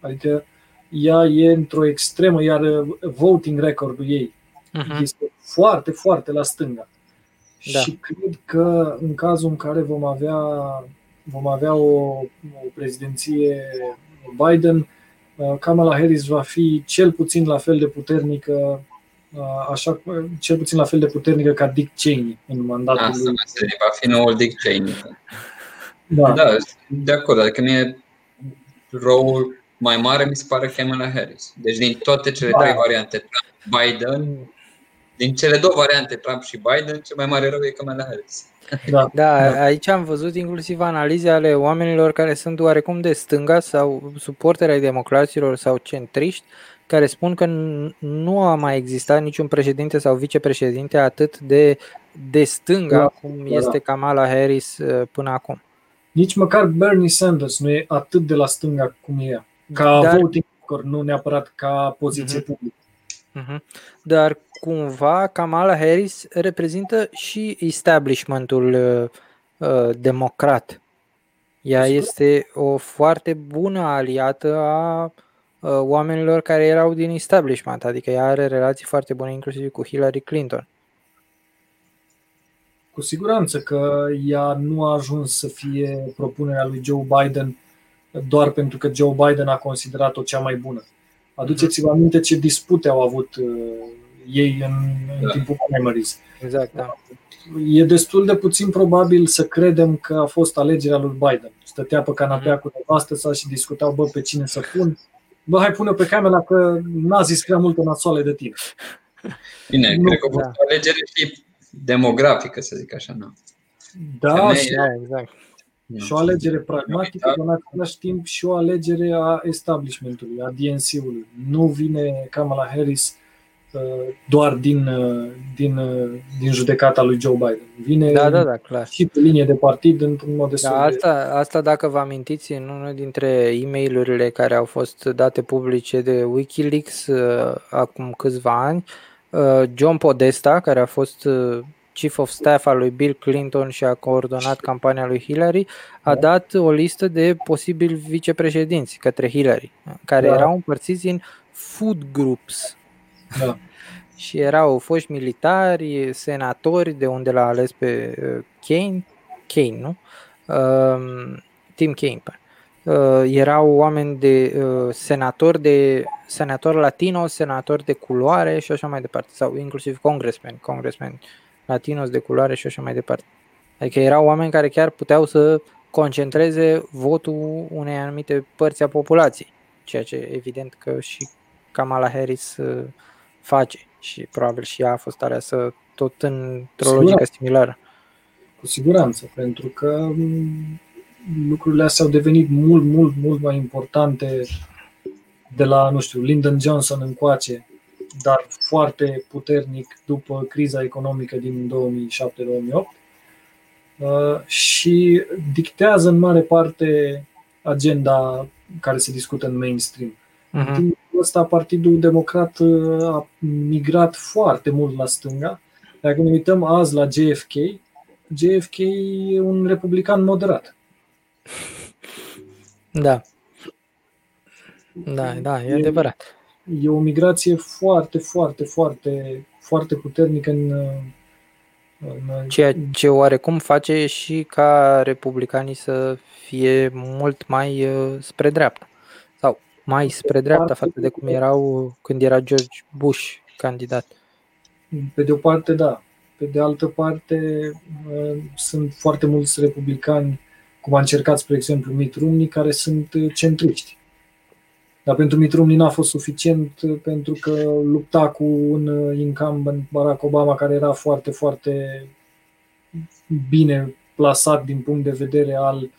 [SPEAKER 2] Adică ea e într-o extremă, iar uh, voting record-ul ei uh-huh. este foarte, foarte la stânga. Da. Și cred că în cazul în care vom avea, vom avea o, o prezidenție Biden, uh, Kamala Harris va fi cel puțin la fel de puternică uh, așa, cel puțin la fel de puternică ca Dick Cheney în mandatul Asta lui.
[SPEAKER 3] va fi noul Dick Cheney. Da. da, de acord, adică mie răul mai mare mi se pare Kamala Harris. Deci din toate cele da. trei variante, Biden, din cele două variante, Trump și Biden, cel mai mare rău e Kamala Harris.
[SPEAKER 1] Da, da, aici am văzut inclusiv analize ale oamenilor care sunt oarecum de stânga sau suporteri ai democraților sau centriști, care spun că nu a mai existat niciun președinte sau vicepreședinte atât de, de stânga da, cum da, este Kamala Harris uh, până acum.
[SPEAKER 2] Nici măcar Bernie Sanders nu e atât de la stânga cum e ca Dar, voting, nu neapărat ca poziție uh-huh. publică.
[SPEAKER 1] Uh-huh. Dar cumva Kamala Harris reprezintă și establishmentul uh, uh, democrat. Ea este o foarte bună aliată a uh, oamenilor care erau din establishment, adică ea are relații foarte bune inclusiv cu Hillary Clinton.
[SPEAKER 2] Cu siguranță că ea nu a ajuns să fie propunerea lui Joe Biden doar pentru că Joe Biden a considerat-o cea mai bună. Aduceți-vă aminte ce dispute au avut uh, ei în, în
[SPEAKER 3] Da.
[SPEAKER 2] timpul primaries.
[SPEAKER 1] Exact, da.
[SPEAKER 2] E destul de puțin probabil să credem că a fost alegerea lui Biden. Stătea pe canapea cu nevastă sa și discutau, bă, pe cine să pun. Bă, hai pune pe camera că n-a zis prea multe nasoale de tine.
[SPEAKER 3] Bine,
[SPEAKER 2] Nu,
[SPEAKER 3] cred că a fost
[SPEAKER 1] da.
[SPEAKER 3] o alegere și demografică, să zic așa. Nu?
[SPEAKER 2] Da,
[SPEAKER 3] Femeie.
[SPEAKER 2] și,
[SPEAKER 1] Da, exact.
[SPEAKER 2] și o alegere pragmatică, dar în același timp și o alegere a establishmentului, a DNC-ului. Nu vine Kamala Harris uh, doar din, uh, din, uh, din judecata lui Joe Biden. Vine
[SPEAKER 1] Da, da, da, clar.
[SPEAKER 2] și pe linie de partid într-un mod destul
[SPEAKER 1] Da,
[SPEAKER 2] de...
[SPEAKER 1] asta, asta dacă vă amintiți, în unul dintre e mail care au fost date publice de Wikileaks uh, acum câțiva ani, uh, John Podesta, care a fost uh, chief of staff al lui Bill Clinton și a coordonat campania lui Hillary, a
[SPEAKER 2] Da.
[SPEAKER 1] dat o listă de posibili vicepreședinți către Hillary, care
[SPEAKER 2] Da.
[SPEAKER 1] erau împărțiți în food groups.
[SPEAKER 2] Da.
[SPEAKER 1] Și erau foști militari, senatori, de unde l-a ales pe uh, Kane, Kane, nu? Um, Tim Kaine. pare. Uh, erau oameni de uh, senatori de senator latino, senatori de culoare și așa mai departe, sau inclusiv congressmen, congressmen latinos de culoare și așa mai departe. Adică erau oameni care chiar puteau să concentreze votul unei anumite părți a populației, ceea ce evident că și Kamala Harris uh, face și probabil și ea a fost aleasă tot într-o
[SPEAKER 2] Sigur.
[SPEAKER 1] logică similară.
[SPEAKER 2] Cu siguranță, pentru că m, lucrurile astea au devenit mult, mult, mult mai importante de la, nu știu, Lyndon Johnson încoace, dar foarte puternic după criza economică din 2007-2008 uh, și dictează în mare parte agenda care se discută în mainstream. În
[SPEAKER 1] Mhm.
[SPEAKER 2] Timpul ăsta Partidul Democrat uh, a migrat foarte mult la stânga. Dacă ne uităm azi la JFK, JFK e un republican moderat.
[SPEAKER 1] Da. Da, da, e
[SPEAKER 2] E-
[SPEAKER 1] adevărat.
[SPEAKER 2] E o migrație foarte, foarte, foarte, foarte puternică în, uh, în
[SPEAKER 1] Ceea ce oarecum face și ca republicanii să fie mult mai uh, spre dreapta. Sau mai spre dreapta față de cum erau când era George Bush candidat.
[SPEAKER 2] Pe de o parte, da. Pe de altă parte, uh, sunt foarte mulți republicani, cum a încercat, spre exemplu, Mitt Romney, care sunt uh, centriști. Dar pentru Mitt Romney n-a fost suficient uh, pentru că lupta cu un uh, incumbent, Barack Obama, care era foarte, foarte bine plasat din punct de vedere al uh,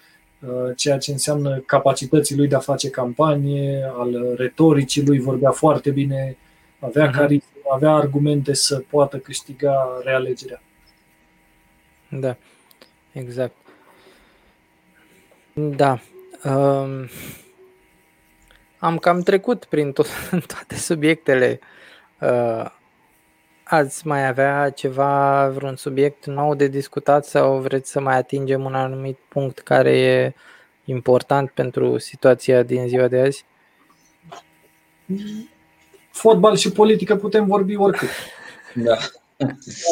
[SPEAKER 2] ceea ce înseamnă capacității lui de a face campanie, al retoricii lui, vorbea foarte bine, avea
[SPEAKER 1] Mhm.
[SPEAKER 2] carismă, avea argumente să poată câștiga realegerea.
[SPEAKER 1] Da, exact. Da. Um, am cam trecut prin tot, toate subiectele. Uh, ați mai avea ceva, vreun subiect nou de discutat sau vreți să mai atingem un anumit punct care e important pentru situația din ziua de azi?
[SPEAKER 2] Fotbal și politică putem vorbi oricât.
[SPEAKER 3] Da.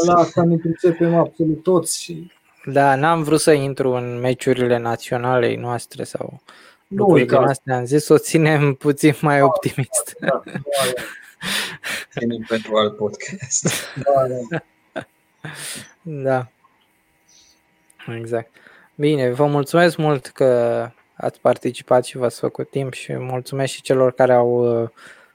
[SPEAKER 2] La asta ne pricepem absolut toți și
[SPEAKER 1] Da, n-am vrut să intru în meciurile naționale noastre sau
[SPEAKER 2] nu
[SPEAKER 1] lucruri din
[SPEAKER 2] uitați.
[SPEAKER 1] astea. Am zis să o ținem puțin mai optimist.
[SPEAKER 2] Da, da,
[SPEAKER 3] Ținem pentru alt podcast.
[SPEAKER 2] da, da.
[SPEAKER 1] Da. Exact. Bine, vă mulțumesc mult că ați participat și v-ați făcut timp și mulțumesc și celor care au uh,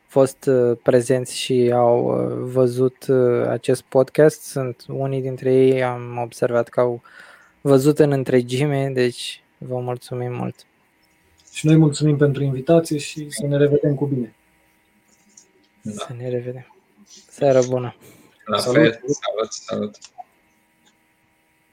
[SPEAKER 1] fost uh, prezenți și au uh, văzut uh, acest podcast. Sunt unii dintre ei, am observat că au văzut în întregime, deci vă mulțumim mult.
[SPEAKER 2] Și noi mulțumim pentru invitație și să ne revedem cu bine.
[SPEAKER 3] Da.
[SPEAKER 1] Să ne revedem. Seară bună!
[SPEAKER 3] La
[SPEAKER 2] Salut.
[SPEAKER 3] fel. Salut, salut.